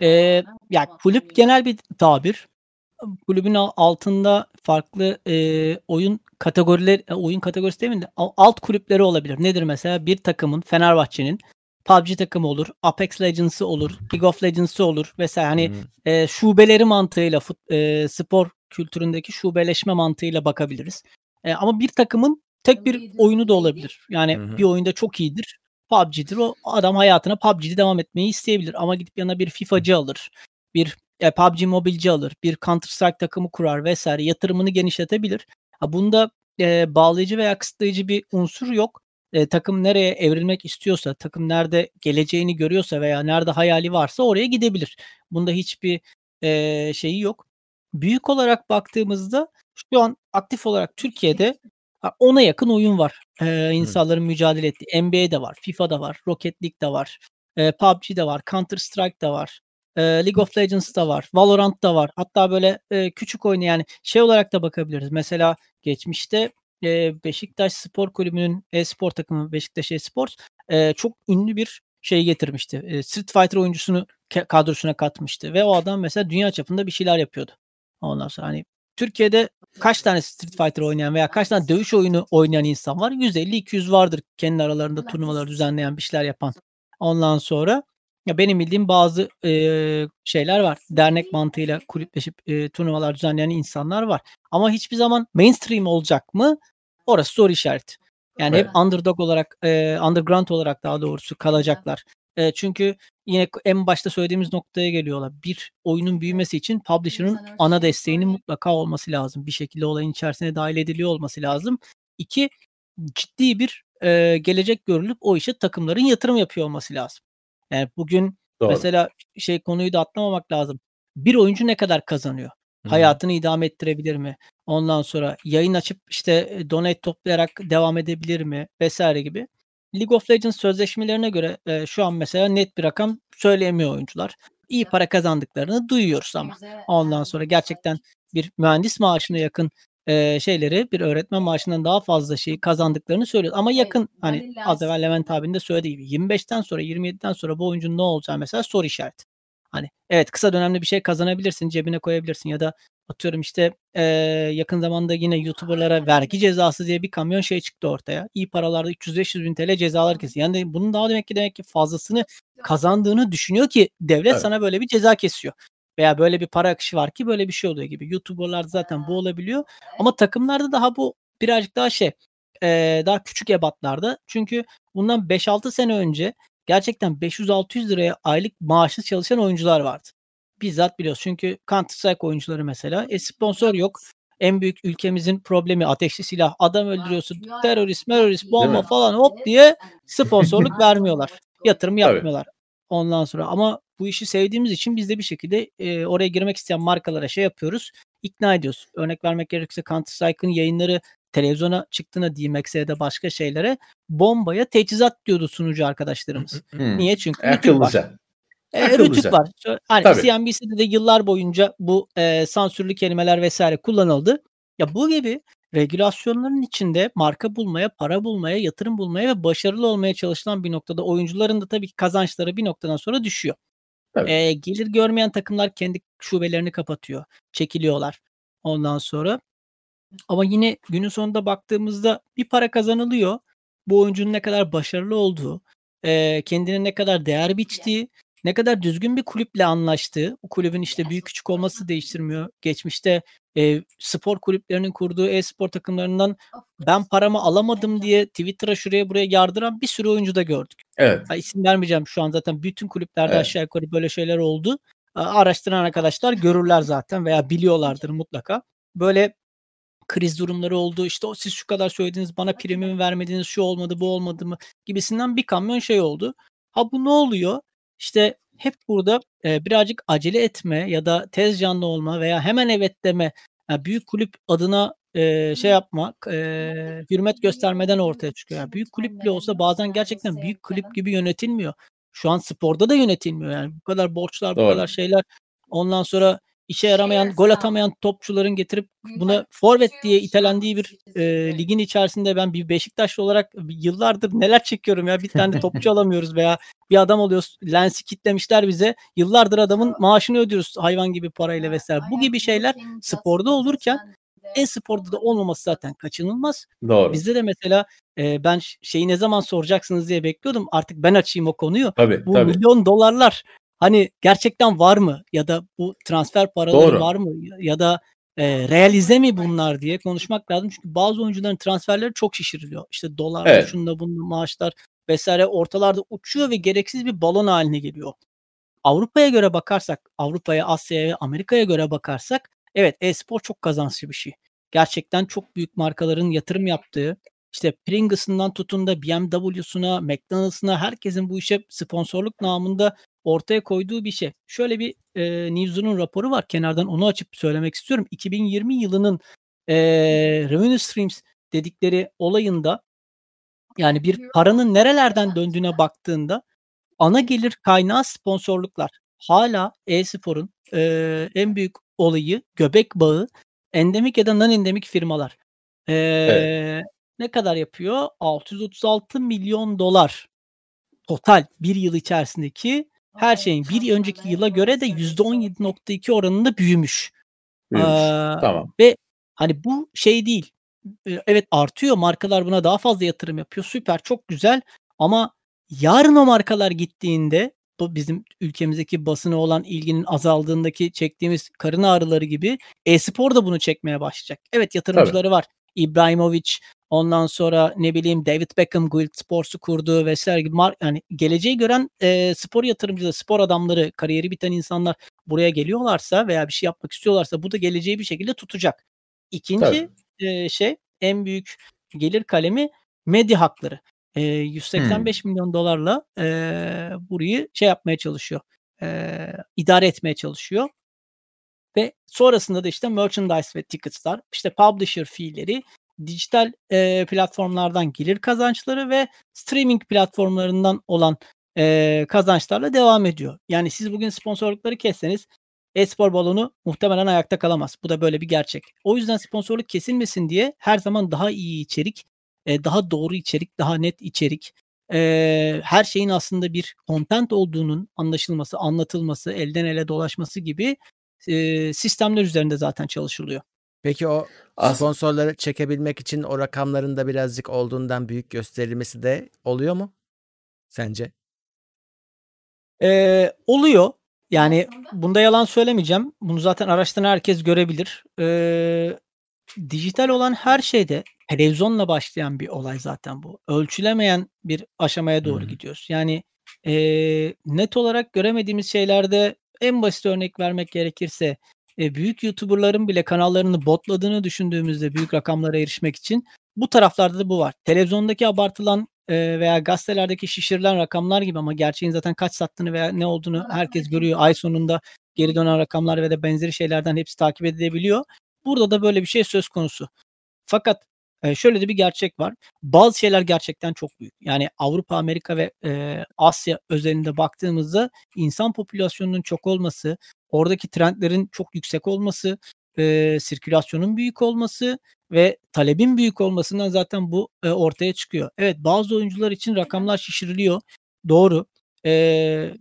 Ee, ya kulüp genel bir tabir. Kulübün altında farklı e, oyun kategorileri, oyun kategorisi değil mi de alt kulüpleri olabilir. Nedir mesela? Bir takımın Fenerbahçe'nin PUBG takımı olur, Apex Legends'ı olur, League of Legends'ı olur vesaire hani hmm. e, şubeleri mantığıyla fut, e, spor kültüründeki şubeleşme mantığıyla bakabiliriz. E, ama bir takımın tek bir oyunu da olabilir. Yani hmm. bir oyunda çok iyidir. PUBG'dir. O adam hayatına PUBG'de devam etmeyi isteyebilir ama gidip yanına bir FIFA'cı alır. Bir e, PUBG mobilci alır. Bir Counter Strike takımı kurar vesaire. Yatırımını genişletebilir. Bunda e, bağlayıcı veya kısıtlayıcı bir unsur yok e, takım nereye evrilmek istiyorsa, takım nerede geleceğini görüyorsa veya nerede hayali varsa oraya gidebilir. Bunda hiçbir e, şeyi yok. Büyük olarak baktığımızda şu an aktif olarak Türkiye'de ona yakın oyun var. E, insanların hmm. mücadele ettiği. NBA'de var, FIFA'da var, Rocket League'de var, e, PUBG'de var, Counter Strike'da var. E, League of Legends'da var, Valorant'ta var. Hatta böyle e, küçük oyunu yani şey olarak da bakabiliriz. Mesela geçmişte Beşiktaş Spor Kulübü'nün e-spor takımı Beşiktaş e-spor çok ünlü bir şey getirmişti. Street Fighter oyuncusunu kadrosuna katmıştı ve o adam mesela dünya çapında bir şeyler yapıyordu. Ondan sonra hani Türkiye'de kaç tane Street Fighter oynayan veya kaç tane dövüş oyunu oynayan insan var? 150-200 vardır kendi aralarında turnuvaları düzenleyen bir şeyler yapan. Ondan sonra ya benim bildiğim bazı e, şeyler var. Dernek mantığıyla kulüpleşip e, turnuvalar düzenleyen insanlar var. Ama hiçbir zaman mainstream olacak mı? Orası soru işareti. Yani evet. hep underdog olarak, e, underground olarak daha doğrusu kalacaklar. E, çünkü yine en başta söylediğimiz noktaya geliyorlar. Bir oyunun büyümesi için publisher'ın ana desteğinin mutlaka olması lazım. Bir şekilde olayın içerisine dahil ediliyor olması lazım. İki, ciddi bir e, gelecek görülüp o işe takımların yatırım yapıyor olması lazım. Yani bugün Doğru. mesela şey konuyu da atlamamak lazım. Bir oyuncu ne kadar kazanıyor? Hı-hı. Hayatını idame ettirebilir mi? Ondan sonra yayın açıp işte donate toplayarak devam edebilir mi? Vesaire gibi. League of Legends sözleşmelerine göre e, şu an mesela net bir rakam söyleyemiyor oyuncular. İyi para kazandıklarını duyuyoruz ama. Ondan sonra gerçekten bir mühendis maaşına yakın e, şeyleri bir öğretmen maaşından daha fazla şeyi kazandıklarını söylüyor. Ama yakın evet, hani az evvel Levent abinin de söylediği gibi 25'ten sonra 27'den sonra bu oyuncunun ne olacağı mesela soru işareti. Hani evet kısa dönemde bir şey kazanabilirsin, cebine koyabilirsin ya da atıyorum işte e, yakın zamanda yine YouTuber'lara vergi cezası diye bir kamyon şey çıktı ortaya. İyi paralarda 300-500 bin TL cezalar kesiyor. Yani bunun daha demek ki demek ki fazlasını kazandığını düşünüyor ki devlet evet. sana böyle bir ceza kesiyor veya böyle bir para akışı var ki böyle bir şey oluyor gibi. YouTuber'larda zaten bu olabiliyor. Ama takımlarda daha bu birazcık daha şey e, daha küçük ebatlarda. Çünkü bundan 5-6 sene önce gerçekten 500-600 liraya aylık maaşlı çalışan oyuncular vardı. Bizzat biliyoruz. Çünkü Counter Strike oyuncuları mesela e, sponsor yok. en büyük ülkemizin problemi ateşli silah, adam öldürüyorsun, terörist, terörist, bomba falan hop diye sponsorluk vermiyorlar. Yatırım Tabii. yapmıyorlar. Ondan sonra ama bu işi sevdiğimiz için biz de bir şekilde e, oraya girmek isteyen markalara şey yapıyoruz. ikna ediyoruz. Örnek vermek gerekirse Counter Strike'ın yayınları televizyona çıktığına DMX'e da başka şeylere bombaya teçhizat diyordu sunucu arkadaşlarımız. Hmm. Niye? Çünkü Rütük var. Akıllıca. E, Akıllıca. Rütük var. Hani Tabii. CNBC'de de yıllar boyunca bu e, sansürlü kelimeler vesaire kullanıldı. Ya bu gibi regülasyonların içinde marka bulmaya, para bulmaya, yatırım bulmaya ve başarılı olmaya çalışılan bir noktada oyuncuların da tabii ki kazançları bir noktadan sonra düşüyor. Tabii. E, gelir görmeyen takımlar kendi şubelerini kapatıyor, çekiliyorlar ondan sonra. Ama yine günün sonunda baktığımızda bir para kazanılıyor. Bu oyuncunun ne kadar başarılı olduğu, e, kendine ne kadar değer biçtiği, ne kadar düzgün bir kulüple anlaştığı, bu kulübün işte büyük küçük olması değiştirmiyor. Geçmişte e, spor kulüplerinin kurduğu e-spor takımlarından ben paramı alamadım diye Twitter'a şuraya buraya yardıran bir sürü oyuncu da gördük. Evet. Ha, isim vermeyeceğim şu an zaten bütün kulüplerde Evet. aşağı yukarı böyle şeyler oldu. Araştıran arkadaşlar görürler zaten veya biliyorlardır mutlaka. Böyle kriz durumları oldu. İşte o siz şu kadar söylediniz bana primimi vermediniz şu olmadı bu olmadı mı gibisinden bir kamyon şey oldu. Ha bu ne oluyor? İşte hep burada e, birazcık acele etme ya da tez canlı olma veya hemen evet deme. Yani büyük kulüp adına e, şey yapmak, e, hürmet göstermeden ortaya çıkıyor. Yani büyük kulüp bile olsa bazen gerçekten büyük kulüp gibi yönetilmiyor. Şu an sporda da yönetilmiyor yani. Bu kadar borçlar, bu Doğru. kadar şeyler. Ondan sonra işe yaramayan, gol atamayan topçuların getirip buna forvet diye itelendiği bir e, ligin içerisinde ben bir Beşiktaşlı olarak yıllardır neler çekiyorum ya bir tane topçu alamıyoruz veya bir adam oluyoruz lensi kitlemişler bize yıllardır adamın maaşını ödüyoruz hayvan gibi parayla vesaire. Bu gibi şeyler sporda olurken e-sporda da olmaması zaten kaçınılmaz. Doğru. Bizde de mesela e, ben şeyi ne zaman soracaksınız diye bekliyordum. Artık ben açayım o konuyu. Tabii bu tabii. milyon dolarlar hani gerçekten var mı ya da bu transfer paraları Doğru. var mı ya da e, realize mi bunlar diye konuşmak lazım. Çünkü bazı oyuncuların transferleri çok şişiriliyor. İşte dolar, Evet. şunda bunun maaşlar vesaire ortalarda uçuyor ve gereksiz bir balon haline geliyor. Avrupa'ya göre bakarsak, Avrupa'ya, Asya'ya ve Amerika'ya göre bakarsak evet e-spor çok kazançlı bir şey. Gerçekten çok büyük markaların yatırım yaptığı, işte Pringles'ından tutun da BMW'suna, McDonald's'ına herkesin bu işe sponsorluk namında ortaya koyduğu bir şey. Şöyle bir e, Newzoo'nun raporu var kenardan onu açıp söylemek istiyorum. 2020 yılının e, revenue streams dedikleri olayında yani bir paranın nerelerden döndüğüne baktığında ana gelir kaynağı sponsorluklar. Hala e-sporun e, en büyük olayı göbek bağı endemik ya da non endemik firmalar. E, Ne kadar yapıyor? 636 milyon dolar total bir yıl içerisindeki her şeyin bir önceki yıla göre de %17.2 oranında büyümüş. Büyümüş. Aa, Tamam. Ve hani bu şey değil. E, Evet artıyor markalar buna daha fazla yatırım yapıyor. Süper çok güzel ama yarın o markalar gittiğinde bu bizim ülkemizdeki basına olan ilginin azaldığındaki çektiğimiz karın ağrıları gibi e-spor da bunu çekmeye başlayacak. Evet yatırımcıları var. İbrahimovic ondan sonra ne bileyim David Beckham Guild Sports'u kurdu vesaire gibi mar- yani geleceği gören e, spor yatırımcıları, spor adamları, kariyeri biten insanlar buraya geliyorlarsa veya bir şey yapmak istiyorlarsa bu da geleceği bir şekilde tutacak. İkinci Tabii. e, şey en büyük gelir kalemi medya hakları. E, 185 milyon dolarla e, burayı şey yapmaya çalışıyor. E, idare etmeye çalışıyor. Ve sonrasında da işte merchandise ve tickets'lar, işte publisher fee'leri, dijital e, platformlardan gelir kazançları ve streaming platformlarından olan e, kazançlarla devam ediyor. Yani siz bugün sponsorlukları kesseniz e-spor balonu muhtemelen ayakta kalamaz. Bu da böyle bir gerçek. O yüzden sponsorluk kesilmesin diye her zaman daha iyi içerik, e, daha doğru içerik, daha net içerik, e, her şeyin aslında bir content olduğunun anlaşılması, anlatılması, elden ele dolaşması gibi e, sistemler üzerinde zaten çalışılıyor. Peki o As- sponsorları çekebilmek için o rakamların da birazcık olduğundan büyük gösterilmesi de oluyor mu? Sence? E, oluyor. Yani bunda yalan söylemeyeceğim. Bunu zaten araştıran herkes görebilir. E, dijital olan her şeyde televizyonla başlayan bir olay zaten bu. Ölçülemeyen bir aşamaya doğru Hı. gidiyoruz. Yani e, net olarak göremediğimiz şeylerde en basit örnek vermek gerekirse e, büyük YouTuber'ların bile kanallarını botladığını düşündüğümüzde büyük rakamlara erişmek için bu taraflarda da bu var. Televizyondaki abartılan e, veya gazetelerdeki şişirilen rakamlar gibi ama gerçeğin zaten kaç sattığını veya ne olduğunu herkes görüyor. Ay sonunda geri dönen rakamlar ve de benzeri şeylerden hepsi takip edilebiliyor. Burada da böyle bir şey söz konusu. Fakat e, şöyle de bir gerçek var. Bazı şeyler gerçekten çok büyük. Yani Avrupa, Amerika ve e, Asya özelinde baktığımızda insan popülasyonunun çok olması, oradaki trendlerin çok yüksek olması, e, sirkülasyonun büyük olması ve talebin büyük olmasından zaten bu e, ortaya çıkıyor. Evet bazı oyuncular için rakamlar şişiriliyor. Doğru. E,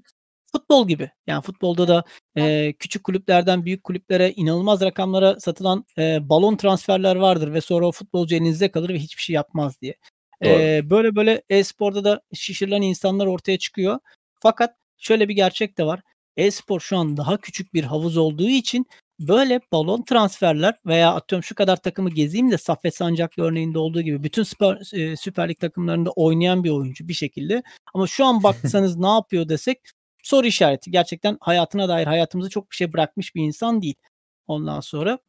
futbol gibi. Yani futbolda da e, küçük kulüplerden büyük kulüplere inanılmaz rakamlara satılan e, balon transferler vardır ve sonra o futbolcu elinizde kalır ve hiçbir şey yapmaz diye. E, böyle böyle e-sporda da şişirilen insanlar ortaya çıkıyor. Fakat şöyle bir gerçek de var. E-spor şu an daha küçük bir havuz olduğu için böyle balon transferler veya atıyorum şu kadar takımı gezeyim de Saffet Sancaklı örneğinde olduğu gibi bütün süper, e, Süper Lig takımlarında oynayan bir oyuncu bir şekilde. Ama şu an baksanız ne yapıyor desek soru işareti. Gerçekten hayatına dair hayatımızı çok bir şey bırakmış bir insan değil. Ondan sonra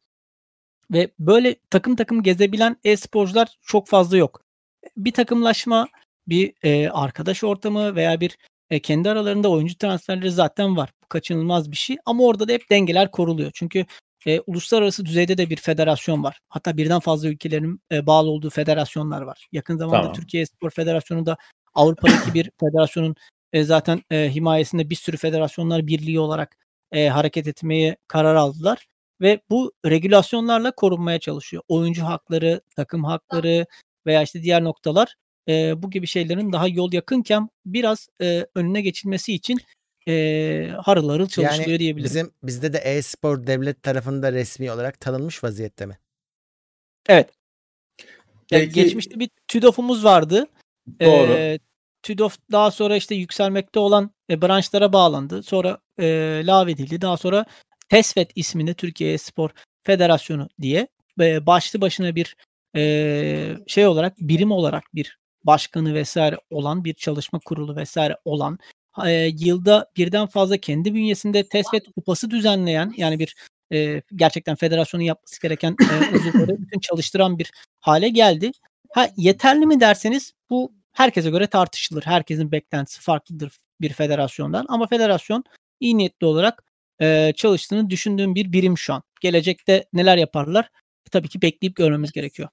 ve böyle takım takım gezebilen e-sporcular çok fazla yok. Bir takımlaşma, bir e, arkadaş ortamı veya bir e, kendi aralarında oyuncu transferleri zaten var. Bu kaçınılmaz bir şey ama orada da hep dengeler koruluyor. Çünkü e, uluslararası düzeyde de bir federasyon var. Hatta birden fazla ülkelerin e, bağlı olduğu federasyonlar var. Yakın zamanda tamam. Türkiye Spor Federasyonu da Avrupa'daki bir federasyonun e, zaten e, himayesinde bir sürü federasyonlar birliği olarak e, hareket etmeye karar aldılar ve bu regülasyonlarla korunmaya çalışıyor. Oyuncu hakları, takım hakları veya işte diğer noktalar e, bu gibi şeylerin daha yol yakınken biraz e, önüne geçilmesi için e, harıl harıl çalışılıyor yani diyebilirim. Bizim bizde de e-spor devlet tarafında resmi olarak tanınmış vaziyette mi? Evet. Yani Peki, geçmişte bir TÜDOF'umuz vardı. Doğru. E, TÜDOF daha sonra işte yükselmekte olan e, branşlara bağlandı. Sonra e, lağvedildi. Daha sonra TESFET isminde Türkiye Spor Federasyonu diye e, başlı başına bir e, şey olarak birim olarak bir başkanı vesaire olan bir çalışma kurulu vesaire olan e, yılda birden fazla kendi bünyesinde TESFET kupası düzenleyen yani bir e, gerçekten federasyonun yapması gereken e, uzuvları bütün çalıştıran bir hale geldi. Ha yeterli mi derseniz bu herkese göre tartışılır. Herkesin beklentisi farklıdır bir federasyondan ama federasyon iyi niyetli olarak e, çalıştığını düşündüğüm bir birim şu an. Gelecekte neler yaparlar? E, tabii ki bekleyip görmemiz gerekiyor.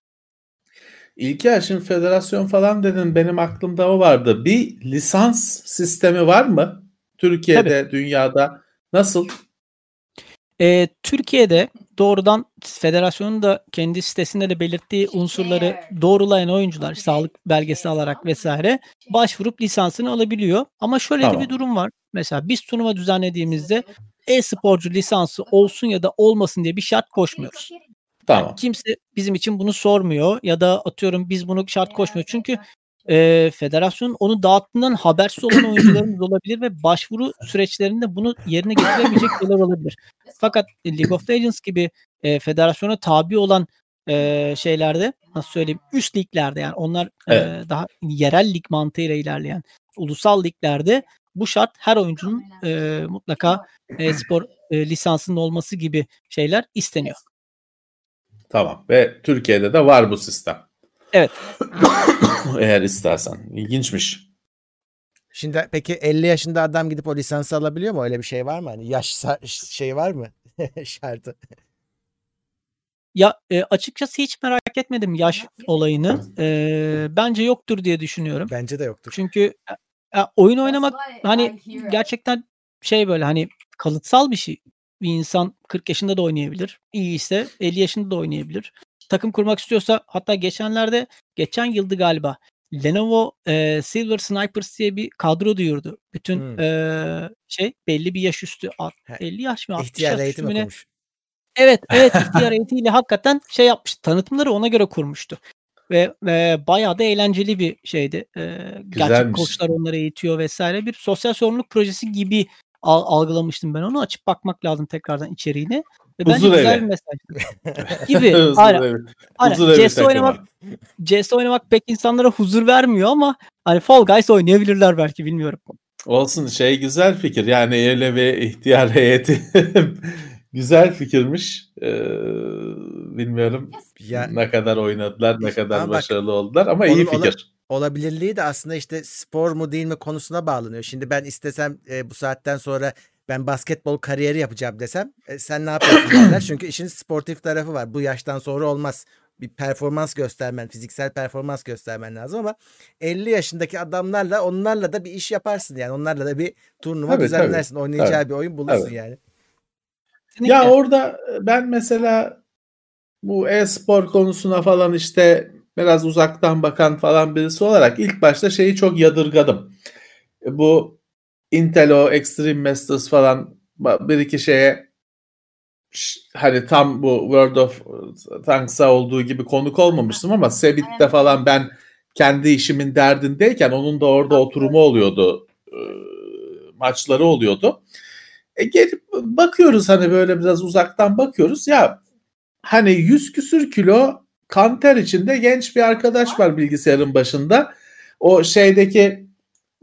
İlker şimdi federasyon falan dedin benim aklımda o vardı. Bir lisans sistemi var mı? Türkiye'de, Tabii. dünyada nasıl? E, Türkiye'de doğrudan federasyonun da kendi sitesinde de belirttiği unsurları doğrulayan oyuncular sağlık belgesi alarak vesaire başvurup lisansını alabiliyor. Ama şöyle tamam. de bir durum var. Mesela biz turnuva düzenlediğimizde e-sporcu lisansı olsun ya da olmasın diye bir şart koşmuyoruz. Tamam. Yani kimse bizim için bunu sormuyor ya da atıyorum biz bunu şart koşmuyor. Çünkü e, federasyon onu dağıttığından habersiz olan oyuncularımız olabilir ve başvuru süreçlerinde bunu yerine getiremeyecek şeyler olabilir. Fakat League of Legends gibi e, federasyona tabi olan e, şeylerde nasıl söyleyeyim üst liglerde yani onlar evet. e, daha yerel lig mantığıyla ilerleyen ulusal liglerde bu şart her oyuncunun e, mutlaka e, spor e, lisansının olması gibi şeyler isteniyor. Tamam ve Türkiye'de de var bu sistem. Evet. Eğer istersen. İlginçmiş. Şimdi peki 50 yaşında adam gidip o lisansı alabiliyor mu? Öyle bir şey var mı? Hani yaş şey var mı? Şartı. Ya e, açıkçası hiç merak etmedim yaş olayını. E, bence yoktur diye düşünüyorum. Bence de yoktur. Çünkü e, oyun oynamak hani gerçekten şey böyle hani kalıtsal bir şey. Bir insan 40 yaşında da oynayabilir. İyi ise 50 yaşında da oynayabilir takım kurmak istiyorsa hatta geçenlerde geçen yıldı galiba Lenovo e, Silver Snipers diye bir kadro duyurdu. Bütün hmm. e, şey belli bir yaş üstü 50 yaş mı 60 yaş üstü mü Evet evet ihtiyar eğitimiyle hakikaten şey yapmış tanıtımları ona göre kurmuştu. Ve, ve bayağı da eğlenceli bir şeydi. E, gerçek koçlar onları eğitiyor vesaire. Bir sosyal sorumluluk projesi gibi algılamıştım ben onu. Açıp bakmak lazım tekrardan içeriğine. Ve bence Huzur güzel evi. bir mesaj. gibi. huzur aynen. Evi. aynen. Huzur CS oynamak CS oynamak pek insanlara huzur vermiyor ama hani Fall Guys oynayabilirler belki bilmiyorum. Olsun şey güzel fikir. Yani öyle bir ihtiyar heyeti Güzel fikirmiş. Ee, bilmiyorum Ya ne kadar oynadılar, ne kadar bak, başarılı oldular ama iyi fikir. Olabilirliği de aslında işte spor mu değil mi konusuna bağlanıyor. Şimdi ben istesem e, bu saatten sonra ben basketbol kariyeri yapacağım desem e, sen ne yapıyorsun derler. Çünkü işin sportif tarafı var. Bu yaştan sonra olmaz. Bir performans göstermen, fiziksel performans göstermen lazım ama 50 yaşındaki adamlarla onlarla da bir iş yaparsın yani. Onlarla da bir turnuva Tabii, düzenlersin. Oynayacağı tabii, bir oyun bulursun tabii. yani. Kesinlikle. Ya orada ben mesela bu e-spor konusuna falan işte biraz uzaktan bakan falan birisi olarak ilk başta şeyi çok yadırgadım. Bu Intel o Extreme Masters falan bir iki şeye hani tam bu World of Tanks'a olduğu gibi konuk olmamıştım ama Sebit'te falan ben kendi işimin derdindeyken onun da orada oturumu oluyordu. e, maçları oluyordu. E gelip bakıyoruz hani böyle biraz uzaktan bakıyoruz ya hani 100 küsür kilo kanter içinde genç bir arkadaş var bilgisayarın başında. O şeydeki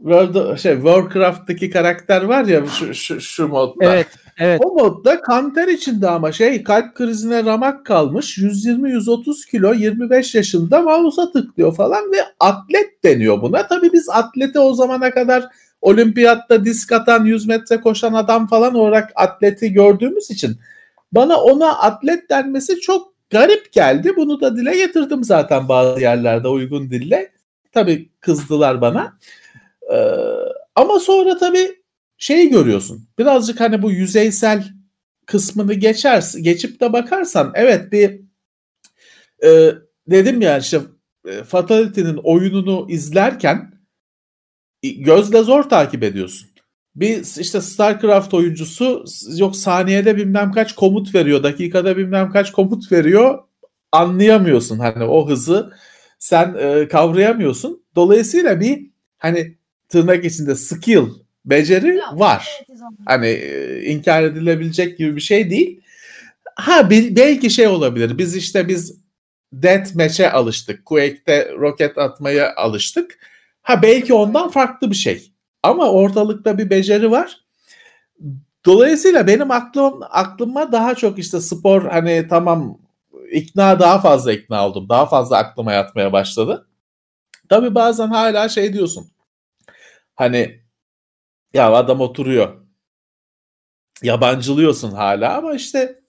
World, şey, Warcraft'taki karakter var ya şu, şu, şu modda. Evet, evet. O modda kanter içinde ama şey kalp krizine ramak kalmış 120-130 kilo 25 yaşında mouse'a tıklıyor falan ve atlet deniyor buna. Tabii biz atlete o zamana kadar olimpiyatta disk atan 100 metre koşan adam falan olarak atleti gördüğümüz için bana ona atlet denmesi çok garip geldi. Bunu da dile getirdim zaten bazı yerlerde uygun dille. Tabii kızdılar bana. Ee, ama sonra tabii şeyi görüyorsun. Birazcık hani bu yüzeysel kısmını geçersin, geçip de bakarsan evet bir e, dedim ya işte e, Fatality'nin oyununu izlerken gözle zor takip ediyorsun. Bir işte StarCraft oyuncusu yok saniyede bilmem kaç komut veriyor, dakikada bilmem kaç komut veriyor. Anlayamıyorsun hani o hızı sen e, kavrayamıyorsun. Dolayısıyla bir hani tırnak içinde skill, beceri var. Hani e, inkar edilebilecek gibi bir şey değil. Ha bil- belki şey olabilir. Biz işte biz deathmatch'e alıştık. Quake'te roket atmaya alıştık. Ha belki ondan farklı bir şey. Ama ortalıkta bir beceri var. Dolayısıyla benim aklım aklıma daha çok işte spor hani tamam ikna daha fazla ikna oldum. Daha fazla aklıma yatmaya başladı. Tabii bazen hala şey diyorsun. Hani ya adam oturuyor. Yabancılıyorsun hala ama işte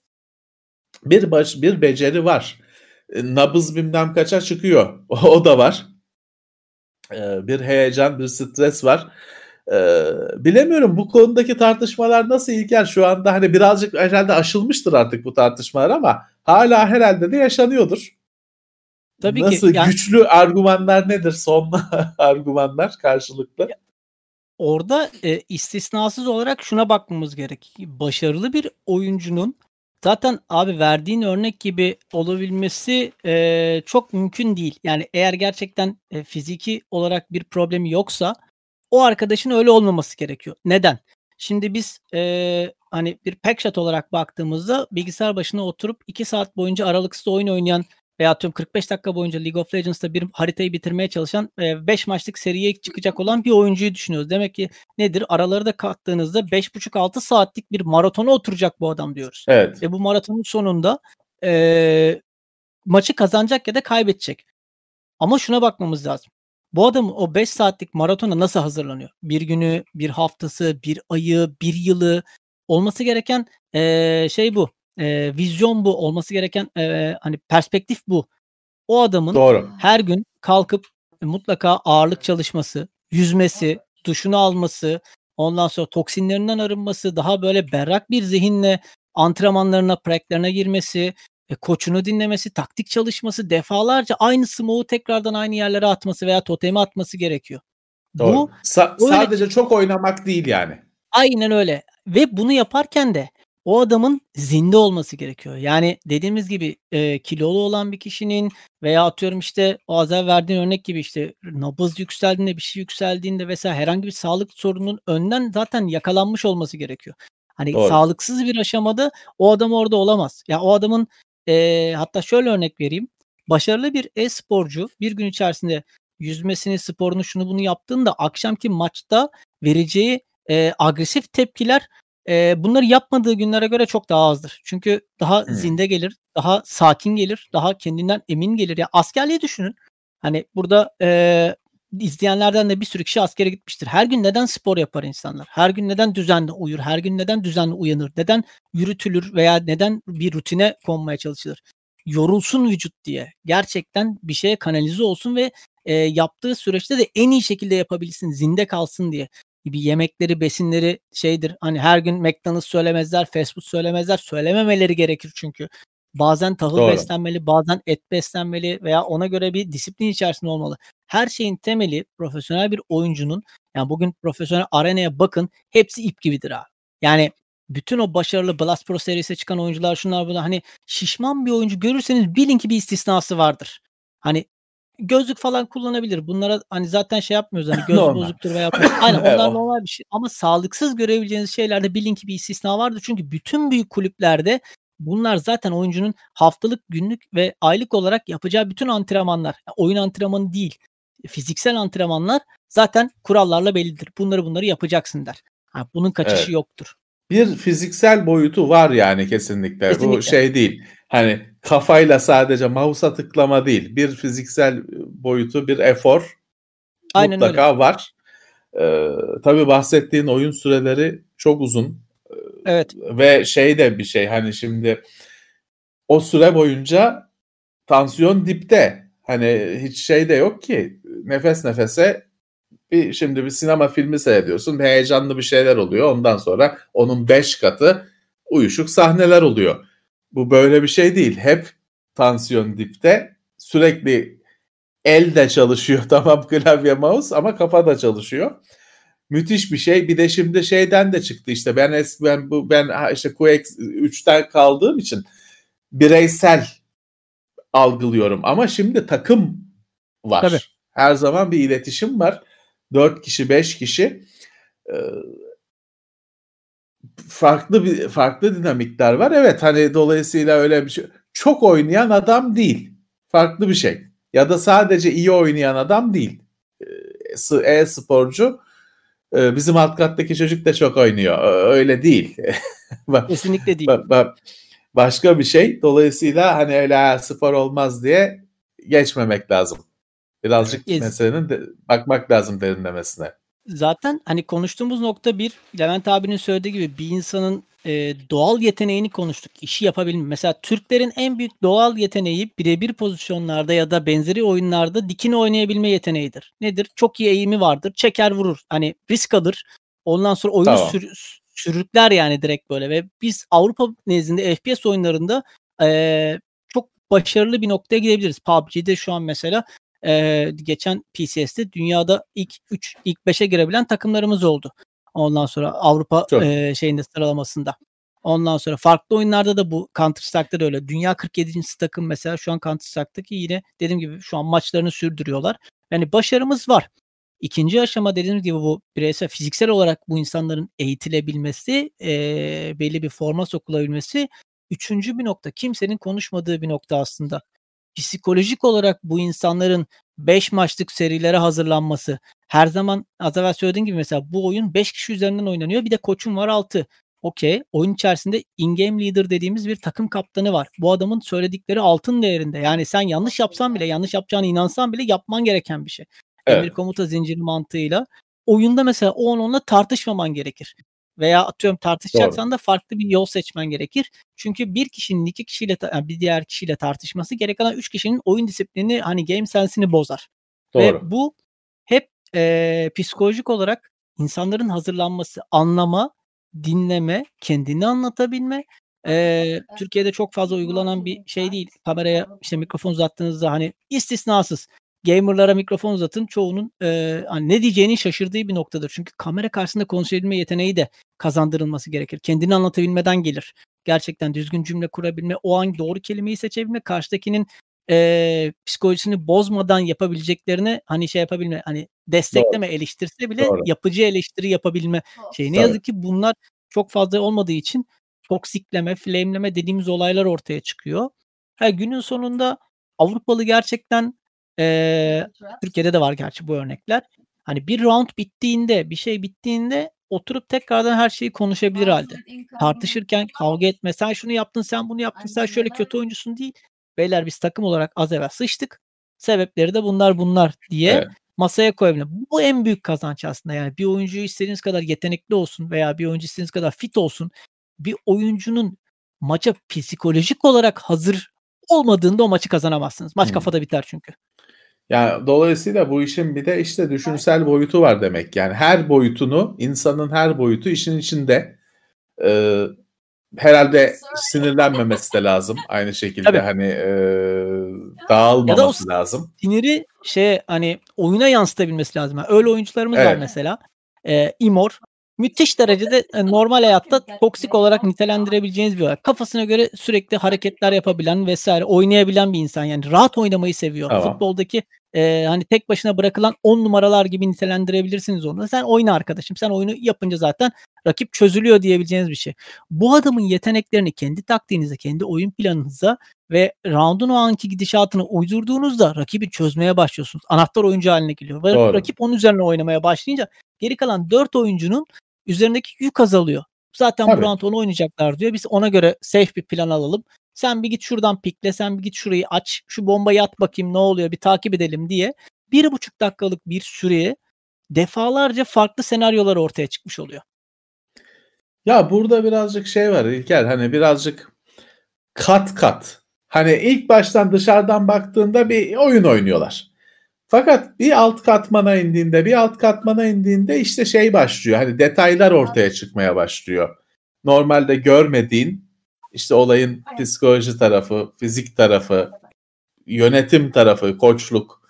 bir baş bir beceri var. E, Nabız bilmem kaça çıkıyor. O da var. Ee, Bir heyecan, bir stres var. Ee, bilemiyorum bu konudaki tartışmalar nasıl İlker şu anda hani birazcık herhalde aşılmıştır artık bu tartışmalar ama hala herhalde de yaşanıyordur. Tabii ki. nasıl Yani- güçlü argümanlar nedir son argümanlar karşılıklı? Orada e, istisnasız olarak şuna bakmamız gerek. Başarılı bir oyuncunun zaten abi verdiğin örnek gibi olabilmesi e, çok mümkün değil. Yani eğer gerçekten e, fiziki olarak bir problemi yoksa o arkadaşın öyle olmaması gerekiyor. Neden? Şimdi biz e, hani bir packshot olarak baktığımızda bilgisayar başına oturup 2 saat boyunca aralıksız oyun oynayan veya atıyorum 45 dakika boyunca League of Legends'ta bir haritayı bitirmeye çalışan 5 maçlık seriye çıkacak olan bir oyuncuyu düşünüyoruz. Demek ki nedir? Araları da kattığınızda 5,5-6 saatlik bir maratona oturacak bu adam diyoruz. Evet. Ve bu maratonun sonunda eee, maçı kazanacak ya da kaybedecek. Ama şuna bakmamız lazım. Bu adam o 5 saatlik maratona nasıl hazırlanıyor? Bir günü, bir haftası, bir ayı, bir yılı olması gereken eee, şey bu. Eee, vizyon bu. Olması gereken eee, hani perspektif bu. O adamın Doğru. her gün kalkıp mutlaka ağırlık çalışması, yüzmesi, duşunu alması, ondan sonra toksinlerinden arınması, daha böyle berrak bir zihinle antrenmanlarına, praktiklerine girmesi, e, koçunu dinlemesi, taktik çalışması, defalarca aynı smoke'u tekrardan aynı yerlere atması veya totemi atması gerekiyor. Doğru. Bu Sa- böyle- sadece çok oynamak değil yani. Aynen öyle. Ve bunu yaparken de o adamın zinde olması gerekiyor. Yani dediğimiz gibi e, kilolu olan bir kişinin veya atıyorum işte o az verdiğin örnek gibi işte nabız yükseldiğinde bir şey yükseldiğinde vesaire herhangi bir sağlık sorunun önden zaten yakalanmış olması gerekiyor. Hani Doğru. sağlıksız bir aşamada o adam orada olamaz. Ya o adamın e, hatta şöyle örnek vereyim. Başarılı bir e-sporcu bir gün içerisinde yüzmesini, sporunu, şunu bunu yaptığında akşamki maçta vereceği e, agresif tepkiler eee, bunları yapmadığı günlere göre çok daha azdır. Çünkü daha Hımm. zinde gelir, daha sakin gelir, daha kendinden emin gelir. Ya, askerliği düşünün. Hani, burada, eee, izleyenlerden de bir sürü kişi askere gitmiştir. Her gün neden spor yapar insanlar? Her gün neden düzenli uyur? Her gün neden düzenli uyanır? Neden yürütülür veya neden bir rutine konmaya çalışılır? Yorulsun vücut diye. Gerçekten bir şeye kanalize olsun ve, eee, yaptığı süreçte de en iyi şekilde yapabilsin, zinde kalsın diye. Bir yemekleri, besinleri şeydir, hani, her gün McDonald's söylemezler, fast food söylemezler. Söylememeleri gerekir çünkü. Bazen tahıl Doğru. beslenmeli, bazen et beslenmeli veya ona göre bir disiplin içerisinde olmalı. Her şeyin temeli profesyonel bir oyuncunun, yani, bugün profesyonel arenaya bakın, hepsi ip gibidir abi. Yani, bütün o başarılı Blast Pro serisine çıkan oyuncular, şunlar bunlar, hani, şişman bir oyuncu görürseniz bilin ki bir istisnası vardır. Hani, gözlük falan kullanabilir. Bunlara, hani, zaten şey yapmıyoruz, hani, gözü Normal. bozuktur veya Aynen, onlar normal bir şey ama sağlıksız görebileceğiniz şeylerde bilin ki bir istisna vardır. Çünkü bütün büyük kulüplerde bunlar zaten oyuncunun haftalık, günlük ve aylık olarak yapacağı bütün antrenmanlar. Oyun antrenmanı değil, fiziksel antrenmanlar zaten kurallarla bellidir. Bunları bunları yapacaksın der. Ha, bunun kaçışı Evet. yoktur. Bir fiziksel boyutu var yani kesinlikle. Bu Kesinlikle. şey değil. Hani, kafayla sadece mouse'a tıklama değil. Bir fiziksel, boyutu, bir efor Aynen öyle. mutlaka var. Eee, tabii bahsettiğin oyun süreleri çok uzun. Evet. Ve şey de bir şey, hani, şimdi o süre boyunca tansiyon dipte. Hani, hiç şey de yok ki, nefes nefese bir şimdi bir sinema filmi seyrediyorsun, heyecanlı bir şeyler oluyor. Ondan sonra onun 5 katı uyuşuk sahneler oluyor. Bu böyle bir şey değil. Hep tansiyon dipte. Sürekli el de çalışıyor tamam klavye, mouse ama kafa da çalışıyor. Müthiş bir şey. Bir de şimdi şeyden de çıktı işte ben es ben bu ben işte Quake 3'ten kaldığım için bireysel algılıyorum ama şimdi takım var. Tabii. Her zaman bir iletişim var. 4 kişi, 5 kişi. Eee farklı bir farklı dinamikler var. Evet, hani, dolayısıyla öyle bir şey çok oynayan adam değil. Farklı bir şey. Ya da sadece iyi oynayan adam değil. E-sporcu, eee, bizim alt kattaki çocuk da çok oynuyor. Ö öyle değil. Kesinlikle değil. ba ba başka bir şey. Dolayısıyla, hani, öyle, spor olmaz diye geçmemek lazım. Birazcık Yes. meselenin de bakmak lazım derinlemesine. Zaten, hani, konuştuğumuz nokta bir, Levent abinin söylediği gibi bir insanın, eee, doğal yeteneğini konuştuk. İşi yapabilme. Mesela Türklerin en büyük doğal yeteneği birebir pozisyonlarda ya da benzeri oyunlarda dikine oynayabilme yeteneğidir. Nedir? Çok iyi eğimi vardır. Çeker vurur. Hani, risk alır. Ondan sonra oyunu Tamam. sür sürükler yani direkt böyle ve biz Avrupa nezdinde FPS oyunlarında, eee, çok başarılı bir noktaya gidebiliriz. PUBG'de şu an mesela, eee, geçen PCS'te dünyada ilk 3, ilk 5'e girebilen takımlarımız oldu. Ondan sonra Avrupa, Çok eee, şeyinde sıralamasında. Ondan sonra farklı oyunlarda da bu Counter Strike'da da öyle. Dünya 47'incisi takım mesela şu an Counter Strike'daki yine dediğim gibi şu an maçlarını sürdürüyorlar. Yani başarımız var. 2'nci aşama dediğimiz gibi bu bireysel, fiziksel olarak bu insanların eğitilebilmesi, eee, belli bir forma sokulabilmesi. 3'üncü bir nokta, kimsenin konuşmadığı bir nokta aslında. Psikolojik olarak bu insanların 5 maçlık serilere hazırlanması. Her zaman az evvel söylediğim gibi mesela bu oyun 5 kişi üzerinden oynanıyor. Bir de koçun var 6. Okay. Oyun içerisinde in-game leader dediğimiz bir takım kaptanı var. Bu adamın söyledikleri altın değerinde. Yani sen yanlış yapsan bile, yanlış yapacağına inansan bile yapman gereken bir şey. Emir Evet. komuta zinciri mantığıyla. Oyunda mesela o on onunla tartışmaman gerekir. Veya atıyorum Doğru. tartışacaksan da farklı bir yol seçmen gerekir. Çünkü bir kişinin 2 kişiyle yani bir diğer kişiyle tartışması kalan 3 kişinin oyun disiplinini, hani, game sense'ini bozar. Doğru. Ve bu hep, eee, psikolojik olarak insanların hazırlanması, anlama, dinleme, kendini anlatabilme. Eee, Türkiye'de çok fazla uygulanan bir şey değil. Kameraya, işte, mikrofon uzattığınızda, hani, istisnasız gamer'lara mikrofon uzatın. Çoğunun, eee, hani, ne diyeceğini şaşırdığı bir noktadır. Çünkü kamera karşısında konuşabilme yeteneği de kazandırılması gerekir. Kendini anlatabilmeden gelir. Gerçekten düzgün cümle kurabilme, o an doğru kelimeyi seçebilme, karşıdakinin, eee, psikolojisini bozmadan yapabileceklerini, hani, şey yapabilme, hani, Doğru. destekleme, eleştirse bile Doğru. yapıcı eleştiri yapabilme şeyi. Ne yazık ki bunlar çok fazla olmadığı için toksikleme, flame'leme dediğimiz olaylar ortaya çıkıyor. Ha, günün sonunda Avrupalı gerçekten, eee, Türkiye'de de var gerçi bu örnekler. Hani, bir round bittiğinde, bir şey bittiğinde oturup tekrardan her şeyi konuşabilir halde. Tartışırken kavga etme. Sen şunu yaptın, sen bunu yaptın, sen şöyle kötü oyuncusun değil. Beyler biz takım olarak az evvel sıçtık. Sebepleri de bunlar bunlar diye Evet. masaya koyabilir. Bu en büyük kazanç aslında. Yani bir oyuncu istediğiniz kadar yetenekli olsun veya bir oyuncu istediğiniz kadar fit olsun. Bir oyuncunun maça psikolojik olarak hazır olmadığında o maçı kazanamazsınız. Maç Hmm. kafada biter çünkü. Yani dolayısıyla bu işin bir de işte düşünsel boyutu var demek. Yani her boyutunu, insanın her boyutu işin içinde. Ee, herhalde sinirlenmemesi de lazım. Aynı şekilde Tabii. hani e, dağılmaması Ya da o- lazım. Siniri şey hani oyuna yansıtabilmesi lazım. Yani öyle oyuncularımız var Evet. mesela. Ee, Imor müthiş derecede e, normal hayatta toksik olarak nitelendirebileceğiniz bir olay. Kafasına göre sürekli hareketler yapabilen vesaire oynayabilen bir insan. Yani rahat oynamayı seviyor. Tamam. Futboldaki e, hani tek başına bırakılan 10 numaralar gibi nitelendirebilirsiniz onu. Sen oyna arkadaşım. Sen oyunu yapınca zaten rakip çözülüyor diyebileceğiniz bir şey. Bu adamın yeteneklerini kendi taktiğinize, kendi oyun planınıza ve round'un o anki gidişatını uydurduğunuzda rakibi çözmeye başlıyorsunuz. Anahtar oyuncu haline geliyor. Ve Doğru. rakip onun üzerine oynamaya başlayınca geri kalan 4 oyuncunun üzerindeki yük azalıyor. Zaten Tabii. round onu oynayacaklar diyor. Biz ona göre safe bir plan alalım. Sen bir git şuradan pikle, sen bir git şurayı aç, şu bombayı at bakayım ne oluyor bir takip edelim diye bir buçuk dakikalık bir süreye defalarca farklı senaryolar ortaya çıkmış oluyor. Ya burada birazcık şey var İlker hani birazcık kat kat. Hani ilk baştan dışarıdan baktığında bir oyun oynuyorlar. Fakat bir alt katmana indiğinde bir alt katmana indiğinde işte şey başlıyor. Hani detaylar ortaya çıkmaya başlıyor. Normalde görmediğin işte olayın psikoloji tarafı, fizik tarafı, yönetim tarafı, koçluk,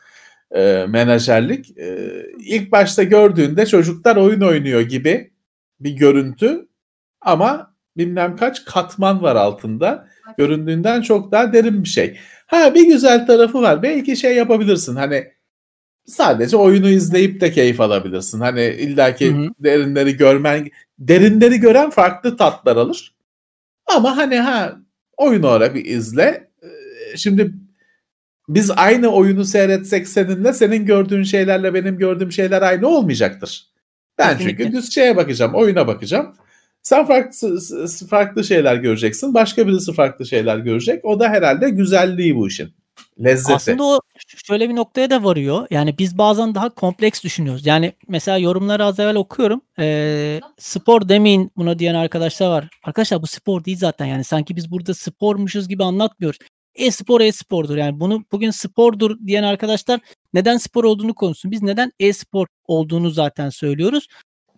e, menajerlik. E, ilk başta gördüğünde çocuklar oyun oynuyor gibi bir görüntü ama bilmem kaç katman var altında. Göründüğünden çok daha derin bir şey. Ha bir güzel tarafı var. Belki şey yapabilirsin. Hani sadece oyunu izleyip de keyif alabilirsin. Hani illaki Hı hı. derinleri görmen derinleri gören farklı tatlar alır. Ama hani ha oyunu orada bir izle. Ee, Şimdi biz aynı oyunu seyretsek seninle senin gördüğün şeylerle benim gördüğüm şeyler aynı olmayacaktır. Ben Kesinlikle. çünkü düz şeye bakacağım, oyuna bakacağım. Sen farklı farklı şeyler göreceksin. Başka birisi farklı şeyler görecek. O da herhalde güzelliği bu işin. Lezzeti. Aslında o şöyle bir noktaya da varıyor. Yani biz bazen daha kompleks düşünüyoruz. Yani mesela yorumları az evvel okuyorum. Ee, spor demeyin buna diyen arkadaşlar var. Arkadaşlar bu spor değil zaten. Yani sanki biz burada spormuşuz gibi anlatmıyoruz. E-spor e-spordur. Yani bunu bugün spordur diyen arkadaşlar neden spor olduğunu konuşsun. Biz neden e-spor olduğunu zaten söylüyoruz.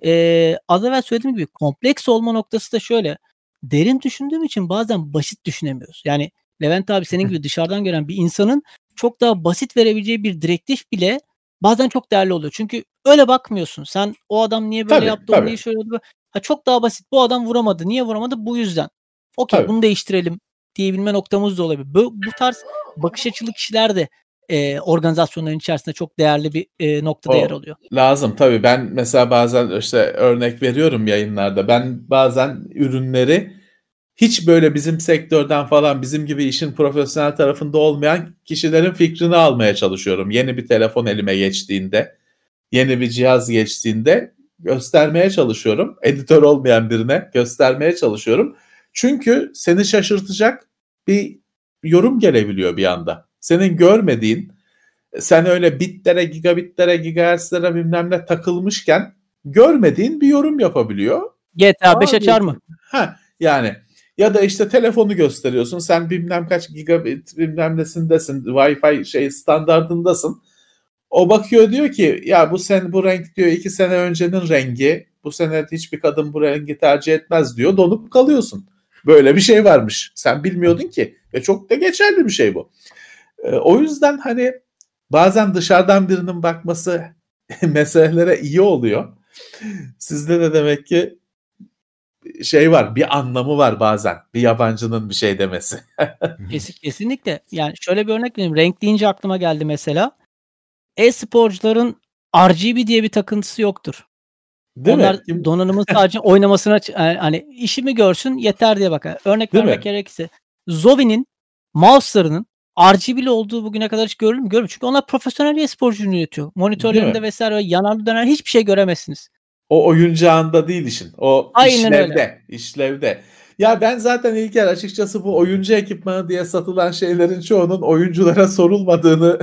Ee, az evvel söylediğim gibi kompleks olma noktası da şöyle. Derin düşündüğüm için bazen basit düşünemiyoruz. Yani Levent abi senin gibi dışarıdan gören bir insanın çok daha basit verebileceği bir direktif bile bazen çok değerli oluyor. Çünkü öyle bakmıyorsun. Sen o adam niye böyle Tabii, yaptı, o tabii. niye şöyle oldu. Ha, çok daha basit. Bu adam vuramadı. Niye vuramadı? Bu yüzden. Okey bunu değiştirelim diyebilme noktamız da olabilir. Bu, bu tarz bakış açılı kişiler de e, organizasyonların içerisinde çok değerli bir e, noktada O- yer alıyor. Lazım tabii. Ben mesela bazen işte örnek veriyorum yayınlarda. Ben bazen ürünleri hiç böyle bizim sektörden falan bizim gibi işin profesyonel tarafında olmayan kişilerin fikrini almaya çalışıyorum. Yeni bir telefon elime geçtiğinde, yeni bir cihaz geçtiğinde göstermeye çalışıyorum. Editör olmayan birine göstermeye çalışıyorum. Çünkü seni şaşırtacak bir yorum gelebiliyor bir anda. Senin görmediğin, sen öyle bitlere, gigabitlere, gigahertzlere bilmem ne takılmışken görmediğin bir yorum yapabiliyor. GTA 5 Abi, açar mı? Ha yani ya da işte telefonu gösteriyorsun. Sen bilmem kaç gigabit bilmem nesindesin. Wi-Fi şey standartındasın. O bakıyor diyor ki ya bu sen bu renk diyor iki sene öncenin rengi. Bu sene hiçbir kadın bu rengi tercih etmez diyor. Donup kalıyorsun. Böyle bir şey varmış. Sen bilmiyordun ki. Ve çok da geçerli bir şey bu. Ee, o yüzden hani bazen dışarıdan birinin bakması meselelere iyi oluyor. Sizde de demek ki şey var, bir anlamı var bazen. Bir yabancının bir şey demesi. Kesin, kesinlikle. Yani şöyle bir örnek vereyim. Renk deyince aklıma geldi mesela. E-sporcuların RGB diye bir takıntısı yoktur. Değil Onlar mi? Kim- donanımın sadece oynamasına yani hani işimi görsün yeter diye bakar. Örnek Değil mi? vermek gerekirse Zovi'nin mouse'larının RGB'li olduğu bugüne kadar hiç görülür mü? Görmüyor. Çünkü onlar profesyonel e-sporcu ürünü üretiyor. Monitörlerinde mi? vesaire yanarlı döner hiçbir şey göremezsiniz. O oyuncağında değil işin. O Aynen işlevde. öyle. işlevde. Ya ben zaten İlker açıkçası bu oyuncu ekipmanı diye satılan şeylerin çoğunun oyunculara sorulmadığını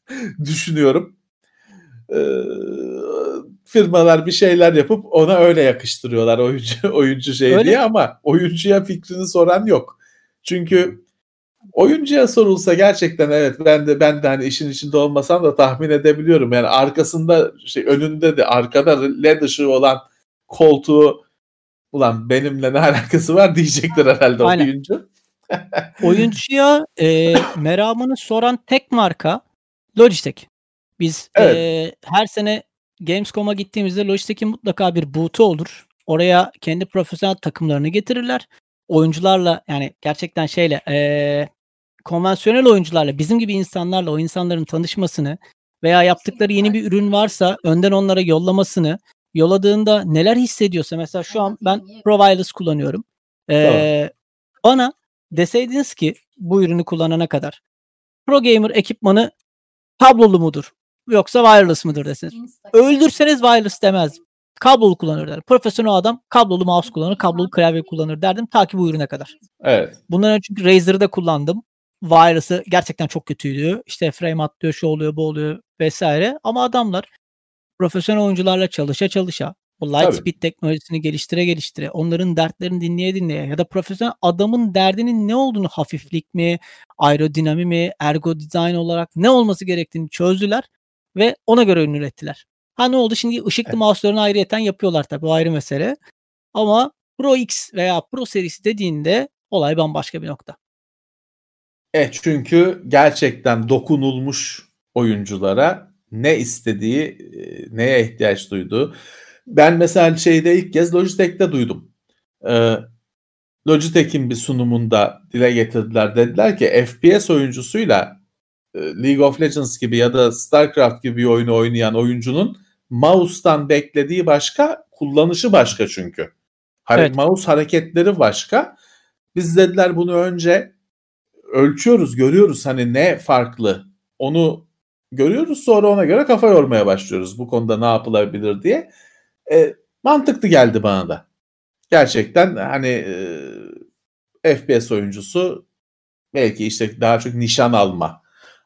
düşünüyorum. Ee, firmalar bir şeyler yapıp ona öyle yakıştırıyorlar oyuncu oyuncu şey Öyle. diye ama oyuncuya fikrini soran yok. Çünkü oyuncuya sorulsa gerçekten evet ben de ben de hani işin içinde olmasam da tahmin edebiliyorum. Yani arkasında şey önünde de arkada led ışığı olan koltuğu ulan benimle ne alakası var diyecektir herhalde Aynen. oyuncu. Oyuncuya e, meramını soran tek marka Logitech. Biz Evet. e, her sene Gamescom'a gittiğimizde Logitech'in mutlaka bir boot'u olur. Oraya kendi profesyonel takımlarını getirirler. Oyuncularla yani gerçekten şeyle e, konvansiyonel oyuncularla bizim gibi insanlarla o insanların tanışmasını veya yaptıkları yeni bir ürün varsa önden onlara yollamasını yolladığında neler hissediyorsa mesela şu an ben Pro Wireless kullanıyorum. E, bana deseydiniz ki bu ürünü kullanana kadar Pro Gamer ekipmanı kablolu mudur yoksa wireless mıdır deseniz. Öldürseniz wireless demezdim. Kablolu kullanır derdim. Profesyonel adam kablolu mouse kullanır, kablolu klavye kullanır derdim ta ki bu ürüne kadar. Evet. Bundan önce çünkü Razer'ı da kullandım. Wireless'ı gerçekten çok kötüydü. İşte frame atlıyor, şu oluyor, bu oluyor vesaire. Ama adamlar profesyonel oyuncularla çalışa çalışa bu Tabii. Lightspeed teknolojisini geliştire geliştire onların dertlerini dinleye dinleye ya da profesyonel adamın derdinin ne olduğunu hafiflik mi, aerodinami mi, ergo design olarak ne olması gerektiğini çözdüler ve ona göre ürün ürettiler. Ha ne oldu? Şimdi ışıklı mouse'larını ayrıyeten yapıyorlar tabii o ayrı mesele. Ama Pro X veya Pro serisi dediğinde olay bambaşka bir nokta. E çünkü gerçekten dokunulmuş oyunculara ne istediği, e, neye ihtiyaç duyduğu. Ben mesela şeyde ilk kez Logitech'te duydum. Ee, Logitech'in bir sunumunda dile getirdiler. Dediler ki FPS oyuncusuyla League of Legends gibi ya da StarCraft gibi bir oyunu oynayan oyuncunun mouse'tan beklediği başka, kullanışı başka çünkü. Hare- Evet. Mouse hareketleri başka. Biz dediler bunu önce ölçüyoruz, görüyoruz hani ne farklı. Onu görüyoruz sonra ona göre kafa yormaya başlıyoruz bu konuda ne yapılabilir diye. E, mantıklı geldi bana da. Gerçekten hani e, FPS oyuncusu belki işte daha çok nişan alma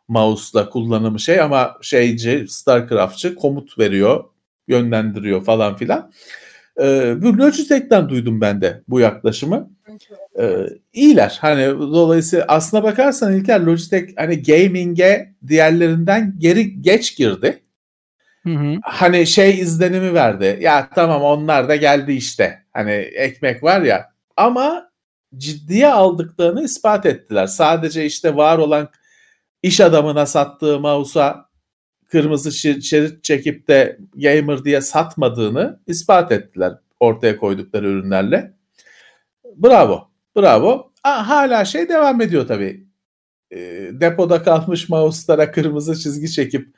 mouse'la kullanımı şey ama şeyci StarCraft'çı komut veriyor, yönlendiriyor falan filan. E, bu Logitech'ten duydum ben de bu yaklaşımı. E, iyiler. Hani dolayısıyla aslına bakarsan İlker Logitech hani gaming'e diğerlerinden geri geç girdi. Hı hı. Hani şey izlenimi verdi. Ya tamam onlar da geldi işte. Hani ekmek var ya. Ama ciddiye aldıklarını ispat ettiler. Sadece işte var olan iş adamına sattığı mouse'a kırmızı şerit çekip de gamer diye satmadığını ispat ettiler ortaya koydukları ürünlerle. Bravo. Bravo. Aa, hala şey devam ediyor tabii. E, depoda kalmış mouse'lara kırmızı çizgi çekip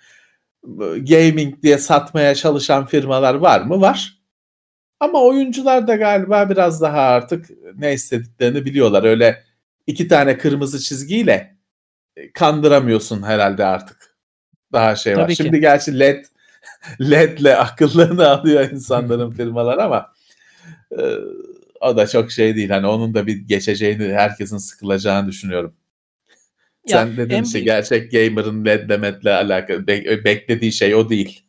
gaming diye satmaya çalışan firmalar var mı? Var. Ama oyuncular da galiba biraz daha artık ne istediklerini biliyorlar. Öyle iki tane kırmızı çizgiyle kandıramıyorsun herhalde artık. Daha şey var. Tabii ki. Şimdi gerçi LED LED'le akıllarını alıyor insanların firmalar ama e, o da çok şey değil. Hani onun da bir geçeceğini, herkesin sıkılacağını düşünüyorum. Ya, Sen dedin en işte büyük- gerçek gamer'ın LED demetle alakalı be- beklediği şey o değil.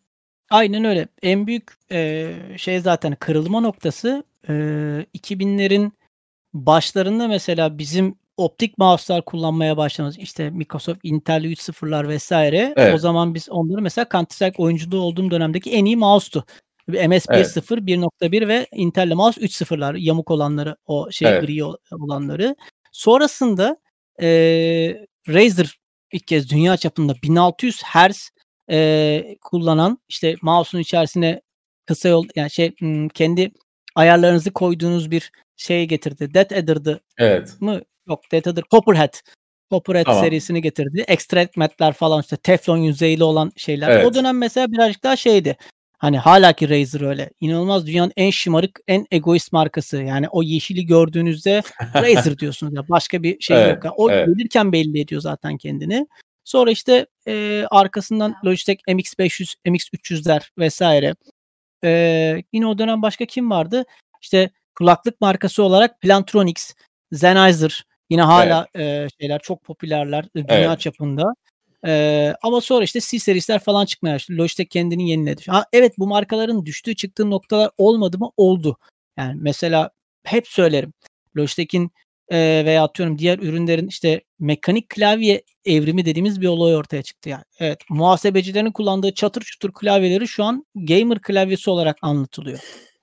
Aynen öyle. En büyük e, şey zaten kırılma noktası e, 2000'lerin başlarında mesela bizim optik mouse'lar kullanmaya başlamamız. İşte Microsoft Intel 3.0'lar vesaire. Evet. O zaman biz onları mesela Counter-Strike oyunculuğu olduğum dönemdeki en iyi mouse'tu. MS Evet. 1.0, 1.1 ve Intel'le mouse 3.0'lar yamuk olanları o şey Evet. gri olanları. Sonrasında e, Razer ilk kez dünya çapında 1600 Hz e, kullanan işte mouse'un içerisine kısa yol yani şey kendi ayarlarınızı koyduğunuz bir şey getirdi. Death Adder'dı Evet. mı? Yok Death Adder. Copperhead. Copperhead Tamam. serisini getirdi. Extract matlar falan işte teflon yüzeyli olan şeyler. Evet. O dönem mesela birazcık daha şeydi. Hani hala ki Razer öyle. İnanılmaz dünyanın en şımarık, en egoist markası. Yani o yeşili gördüğünüzde Razer diyorsunuz ya. Başka bir şey Evet, yok. Yani o evet. gelirken belli ediyor zaten kendini. Sonra işte e, arkasından Logitech MX500, MX300'ler vesaire. e, yine o dönem başka kim vardı? İşte kulaklık markası olarak Plantronics, Sennheiser yine hala evet. e, şeyler çok popülerler dünya evet. çapında. E, ama sonra işte C serisler falan çıkmaya başladı. Logitech kendini yeniledi. Ha, evet bu markaların düştüğü çıktığı noktalar olmadı mı? Oldu. Yani mesela hep söylerim. Logitech'in e, veya atıyorum diğer ürünlerin işte mekanik klavye evrimi dediğimiz bir olay ortaya çıktı yani. Evet, muhasebecilerin kullandığı çatır çutur klavyeleri şu an gamer klavyesi olarak anlatılıyor.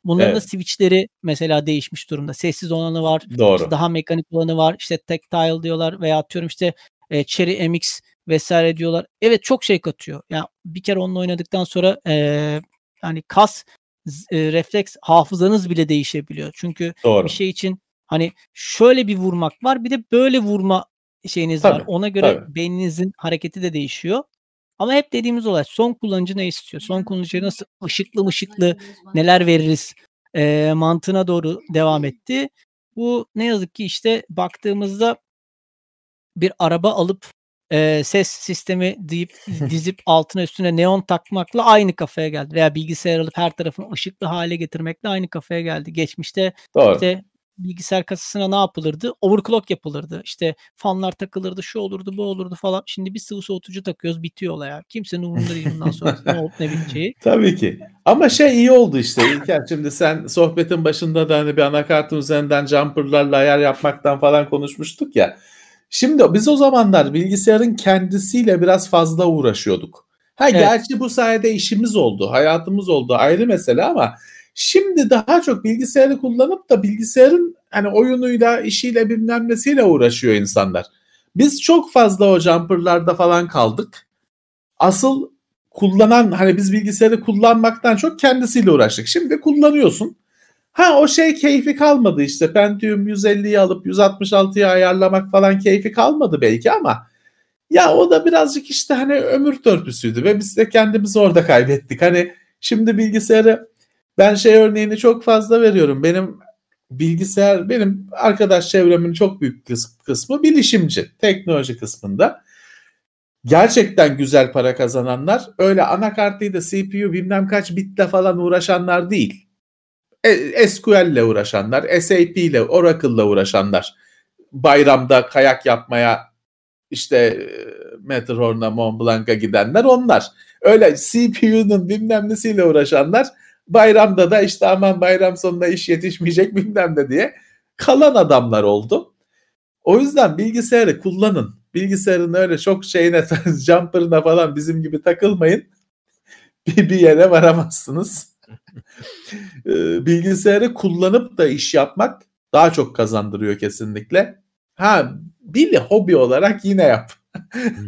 Bunların evet. da switchleri mesela değişmiş durumda. Sessiz olanı var. Doğru. Işte daha mekanik olanı var. İşte tactile diyorlar veya atıyorum işte e, Cherry MX vesaire diyorlar. Evet çok şey katıyor. Yani bir kere onunla oynadıktan sonra e, yani kas e, refleks hafızanız bile değişebiliyor. Çünkü Doğru. bir şey için hani şöyle bir vurmak var bir de böyle vurma şeyiniz tabii, var. Ona göre tabii. beyninizin hareketi de değişiyor. Ama hep dediğimiz olay son kullanıcı ne istiyor? Son kullanıcı nasıl ışıklı ışıklı neler veririz e, mantığına doğru devam etti. Bu ne yazık ki işte baktığımızda bir araba alıp e, ses sistemi deyip dizip altına üstüne neon takmakla aynı kafaya geldi. Veya bilgisayar alıp her tarafını ışıklı hale getirmekle aynı kafaya geldi. Geçmişte Doğru. işte bilgisayar kasasına ne yapılırdı? Overclock yapılırdı. İşte fanlar takılırdı, şu olurdu, bu olurdu falan. Şimdi bir sıvı soğutucu takıyoruz, bitiyor olay ya. Kimsenin umurunda değil bundan sonra ne olup ne biteceği. Tabii ki. Ama şey iyi oldu işte İlker. Şimdi sen sohbetin başında da hani bir anakartın üzerinden jumperlarla ayar yapmaktan falan konuşmuştuk ya. Şimdi biz o zamanlar bilgisayarın kendisiyle biraz fazla uğraşıyorduk. Ha evet. gerçi bu sayede işimiz oldu, hayatımız oldu ayrı mesele ama Şimdi daha çok bilgisayarı kullanıp da bilgisayarın hani oyunuyla, işiyle bilmem uğraşıyor insanlar. Biz çok fazla o jumperlarda falan kaldık. Asıl kullanan hani biz bilgisayarı kullanmaktan çok kendisiyle uğraştık. Şimdi kullanıyorsun. Ha o şey keyfi kalmadı işte. Pentium 150'yi alıp 166'ya ayarlamak falan keyfi kalmadı belki ama ya o da birazcık işte hani ömür törpüsüydü ve biz de kendimizi orada kaybettik. Hani şimdi bilgisayarı ben şey örneğini çok fazla veriyorum. Benim bilgisayar, benim arkadaş çevremin çok büyük kısmı bilişimci, teknoloji kısmında. Gerçekten güzel para kazananlar öyle anakartıyla CPU bilmem kaç bitle falan uğraşanlar değil. E, SQL ile uğraşanlar, SAP ile, Oracle ile uğraşanlar. Bayramda kayak yapmaya işte e, Matterhorn'a, Mont Blanc'a gidenler onlar. Öyle CPU'nun bilmem nesiyle uğraşanlar Bayramda da işte aman bayram sonunda iş yetişmeyecek bilmem ne diye kalan adamlar oldu. O yüzden bilgisayarı kullanın. Bilgisayarın öyle çok şeyine, jumper'ına falan bizim gibi takılmayın. bir, bir yere varamazsınız. Ee, bilgisayarı kullanıp da iş yapmak daha çok kazandırıyor kesinlikle. Ha bil hobi olarak yine yap.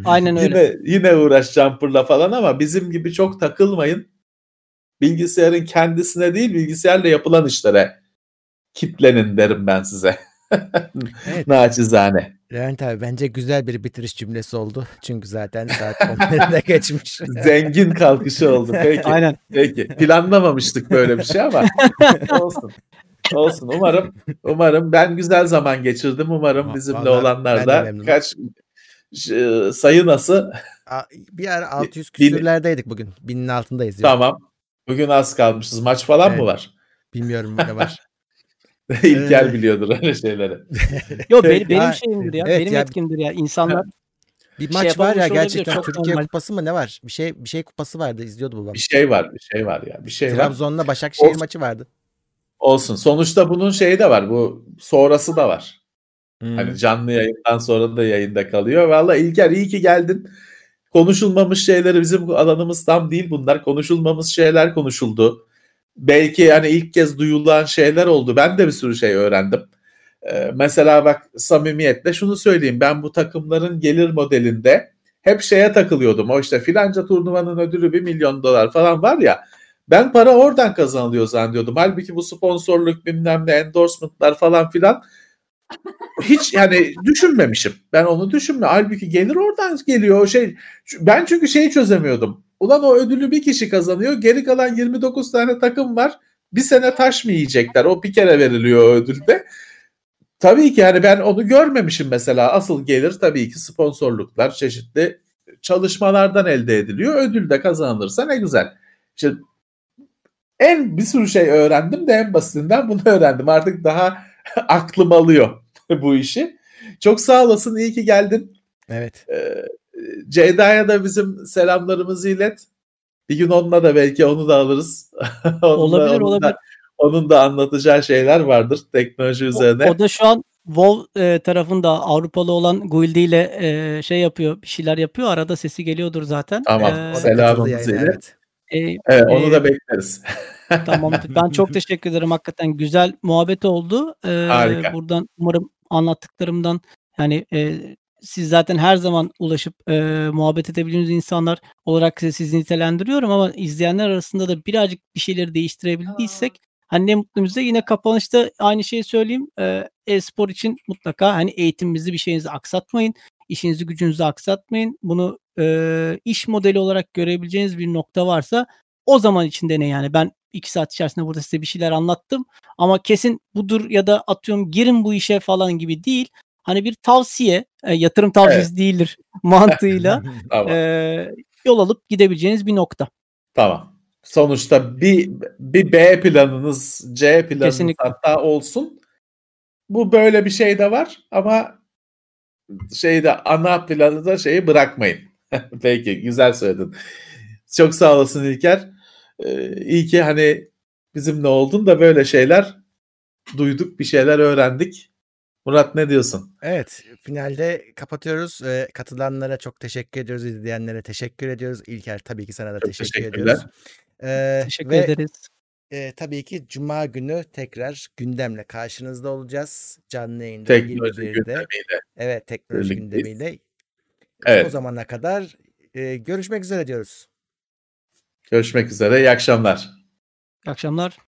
Aynen öyle. yine, yine uğraş jumper'la falan ama bizim gibi çok takılmayın bilgisayarın kendisine değil bilgisayarla yapılan işlere kitlenin derim ben size. evet. Naçizane. Levent abi bence güzel bir bitiriş cümlesi oldu. Çünkü zaten saat 11'ine geçmiş. Zengin kalkışı oldu. Peki. Aynen. Peki. Planlamamıştık böyle bir şey ama olsun. Olsun. Umarım umarım ben güzel zaman geçirdim. Umarım bizimle Vallahi olanlar da kaç sayı nasıl? Bir ara 600 küsürlerdeydik bugün. Binin altındayız. Tamam. Bugün az kalmışız. Maç falan evet. mı var? Bilmiyorum ne var. İlker ee, biliyordur öyle şeyleri. Yok benim, benim şeyimdir ya. Evet, benim ya, etkimdir ya. İnsanlar bir maç şey var ya gerçekten Türkiye normal. kupası mı ne var? Bir şey bir şey kupası vardı izliyordu babam. Bir şey var, bir şey var ya. Bir şey Trabzon'la Başakşehir Olsun. maçı vardı. Olsun. Sonuçta bunun şeyi de var. Bu sonrası da var. Hmm. Hani canlı yayından sonra da yayında kalıyor. Valla İlker iyi ki geldin konuşulmamış şeyleri bizim alanımız tam değil bunlar. Konuşulmamış şeyler konuşuldu. Belki yani ilk kez duyulan şeyler oldu. Ben de bir sürü şey öğrendim. Ee, mesela bak samimiyetle şunu söyleyeyim. Ben bu takımların gelir modelinde hep şeye takılıyordum. O işte filanca turnuvanın ödülü bir milyon dolar falan var ya. Ben para oradan kazanılıyor zannediyordum. Halbuki bu sponsorluk bilmem ne endorsementlar falan filan hiç yani düşünmemişim. Ben onu düşünme. Halbuki gelir oradan geliyor o şey. Ben çünkü şeyi çözemiyordum. Ulan o ödülü bir kişi kazanıyor. Geri kalan 29 tane takım var. Bir sene taş mı yiyecekler? O bir kere veriliyor ödülde. Tabii ki yani ben onu görmemişim mesela. Asıl gelir tabii ki sponsorluklar, çeşitli çalışmalardan elde ediliyor. Ödül de kazanılırsa ne güzel. İşte En bir sürü şey öğrendim de en basitinden bunu öğrendim. Artık daha aklım alıyor bu işi. Çok sağ olasın. iyi ki geldin. Evet. Ee, Ceyda'ya da bizim selamlarımızı ilet. Bir gün onunla da belki onu da alırız. onun olabilir da, onun olabilir. Da, onun da anlatacağı şeyler vardır teknoloji üzerine. O, o da şu an WoW e, tarafında Avrupalı olan Guildi ile e, şey yapıyor, bir şeyler yapıyor. Arada sesi geliyordur zaten. Tamam. E, Selamımızı ilet. Evet. e, Evet, onu e, da bekleriz. Tamam. Ben çok teşekkür ederim. Hakikaten güzel muhabbet oldu. Ee, Harika. Buradan umarım anlattıklarımdan yani e, siz zaten her zaman ulaşıp e, muhabbet edebildiğiniz insanlar olarak size sizi nitelendiriyorum ama izleyenler arasında da birazcık bir şeyleri değiştirebildiysek hani ne mutlu bize. Yine kapanışta aynı şeyi söyleyeyim. E, e-spor için mutlaka hani eğitimimizi bir şeyinizi aksatmayın. işinizi gücünüzü aksatmayın. Bunu e, iş modeli olarak görebileceğiniz bir nokta varsa o zaman içinde ne yani ben iki saat içerisinde burada size bir şeyler anlattım ama kesin budur ya da atıyorum girin bu işe falan gibi değil. Hani bir tavsiye, e, yatırım tavsiyesi değildir mantığıyla Tamam. e, yol alıp gidebileceğiniz bir nokta. Tamam. Sonuçta bir bir B planınız, C planınız Kesinlikle. hatta olsun. Bu böyle bir şey de var ama şeyde ana planı da şeyi bırakmayın. Peki güzel söyledin. Çok sağ olasın İlker. Ee, iyi ki hani bizimle oldun da böyle şeyler duyduk, bir şeyler öğrendik. Murat ne diyorsun? Evet, finalde kapatıyoruz. Ee, katılanlara çok teşekkür ediyoruz. izleyenlere teşekkür ediyoruz. İlker tabii ki sana da Çok teşekkür teşekkürler. ediyoruz. Ee, Teşekkür ve ederiz. e, tabii ki Cuma günü tekrar gündemle karşınızda olacağız. Canlı yayında Teknoloji 21'de. gündemiyle. Evet, teknoloji birlikteyiz. gündemiyle. Evet. O zamana kadar e, görüşmek üzere diyoruz. Görüşmek üzere. İyi akşamlar. İyi akşamlar.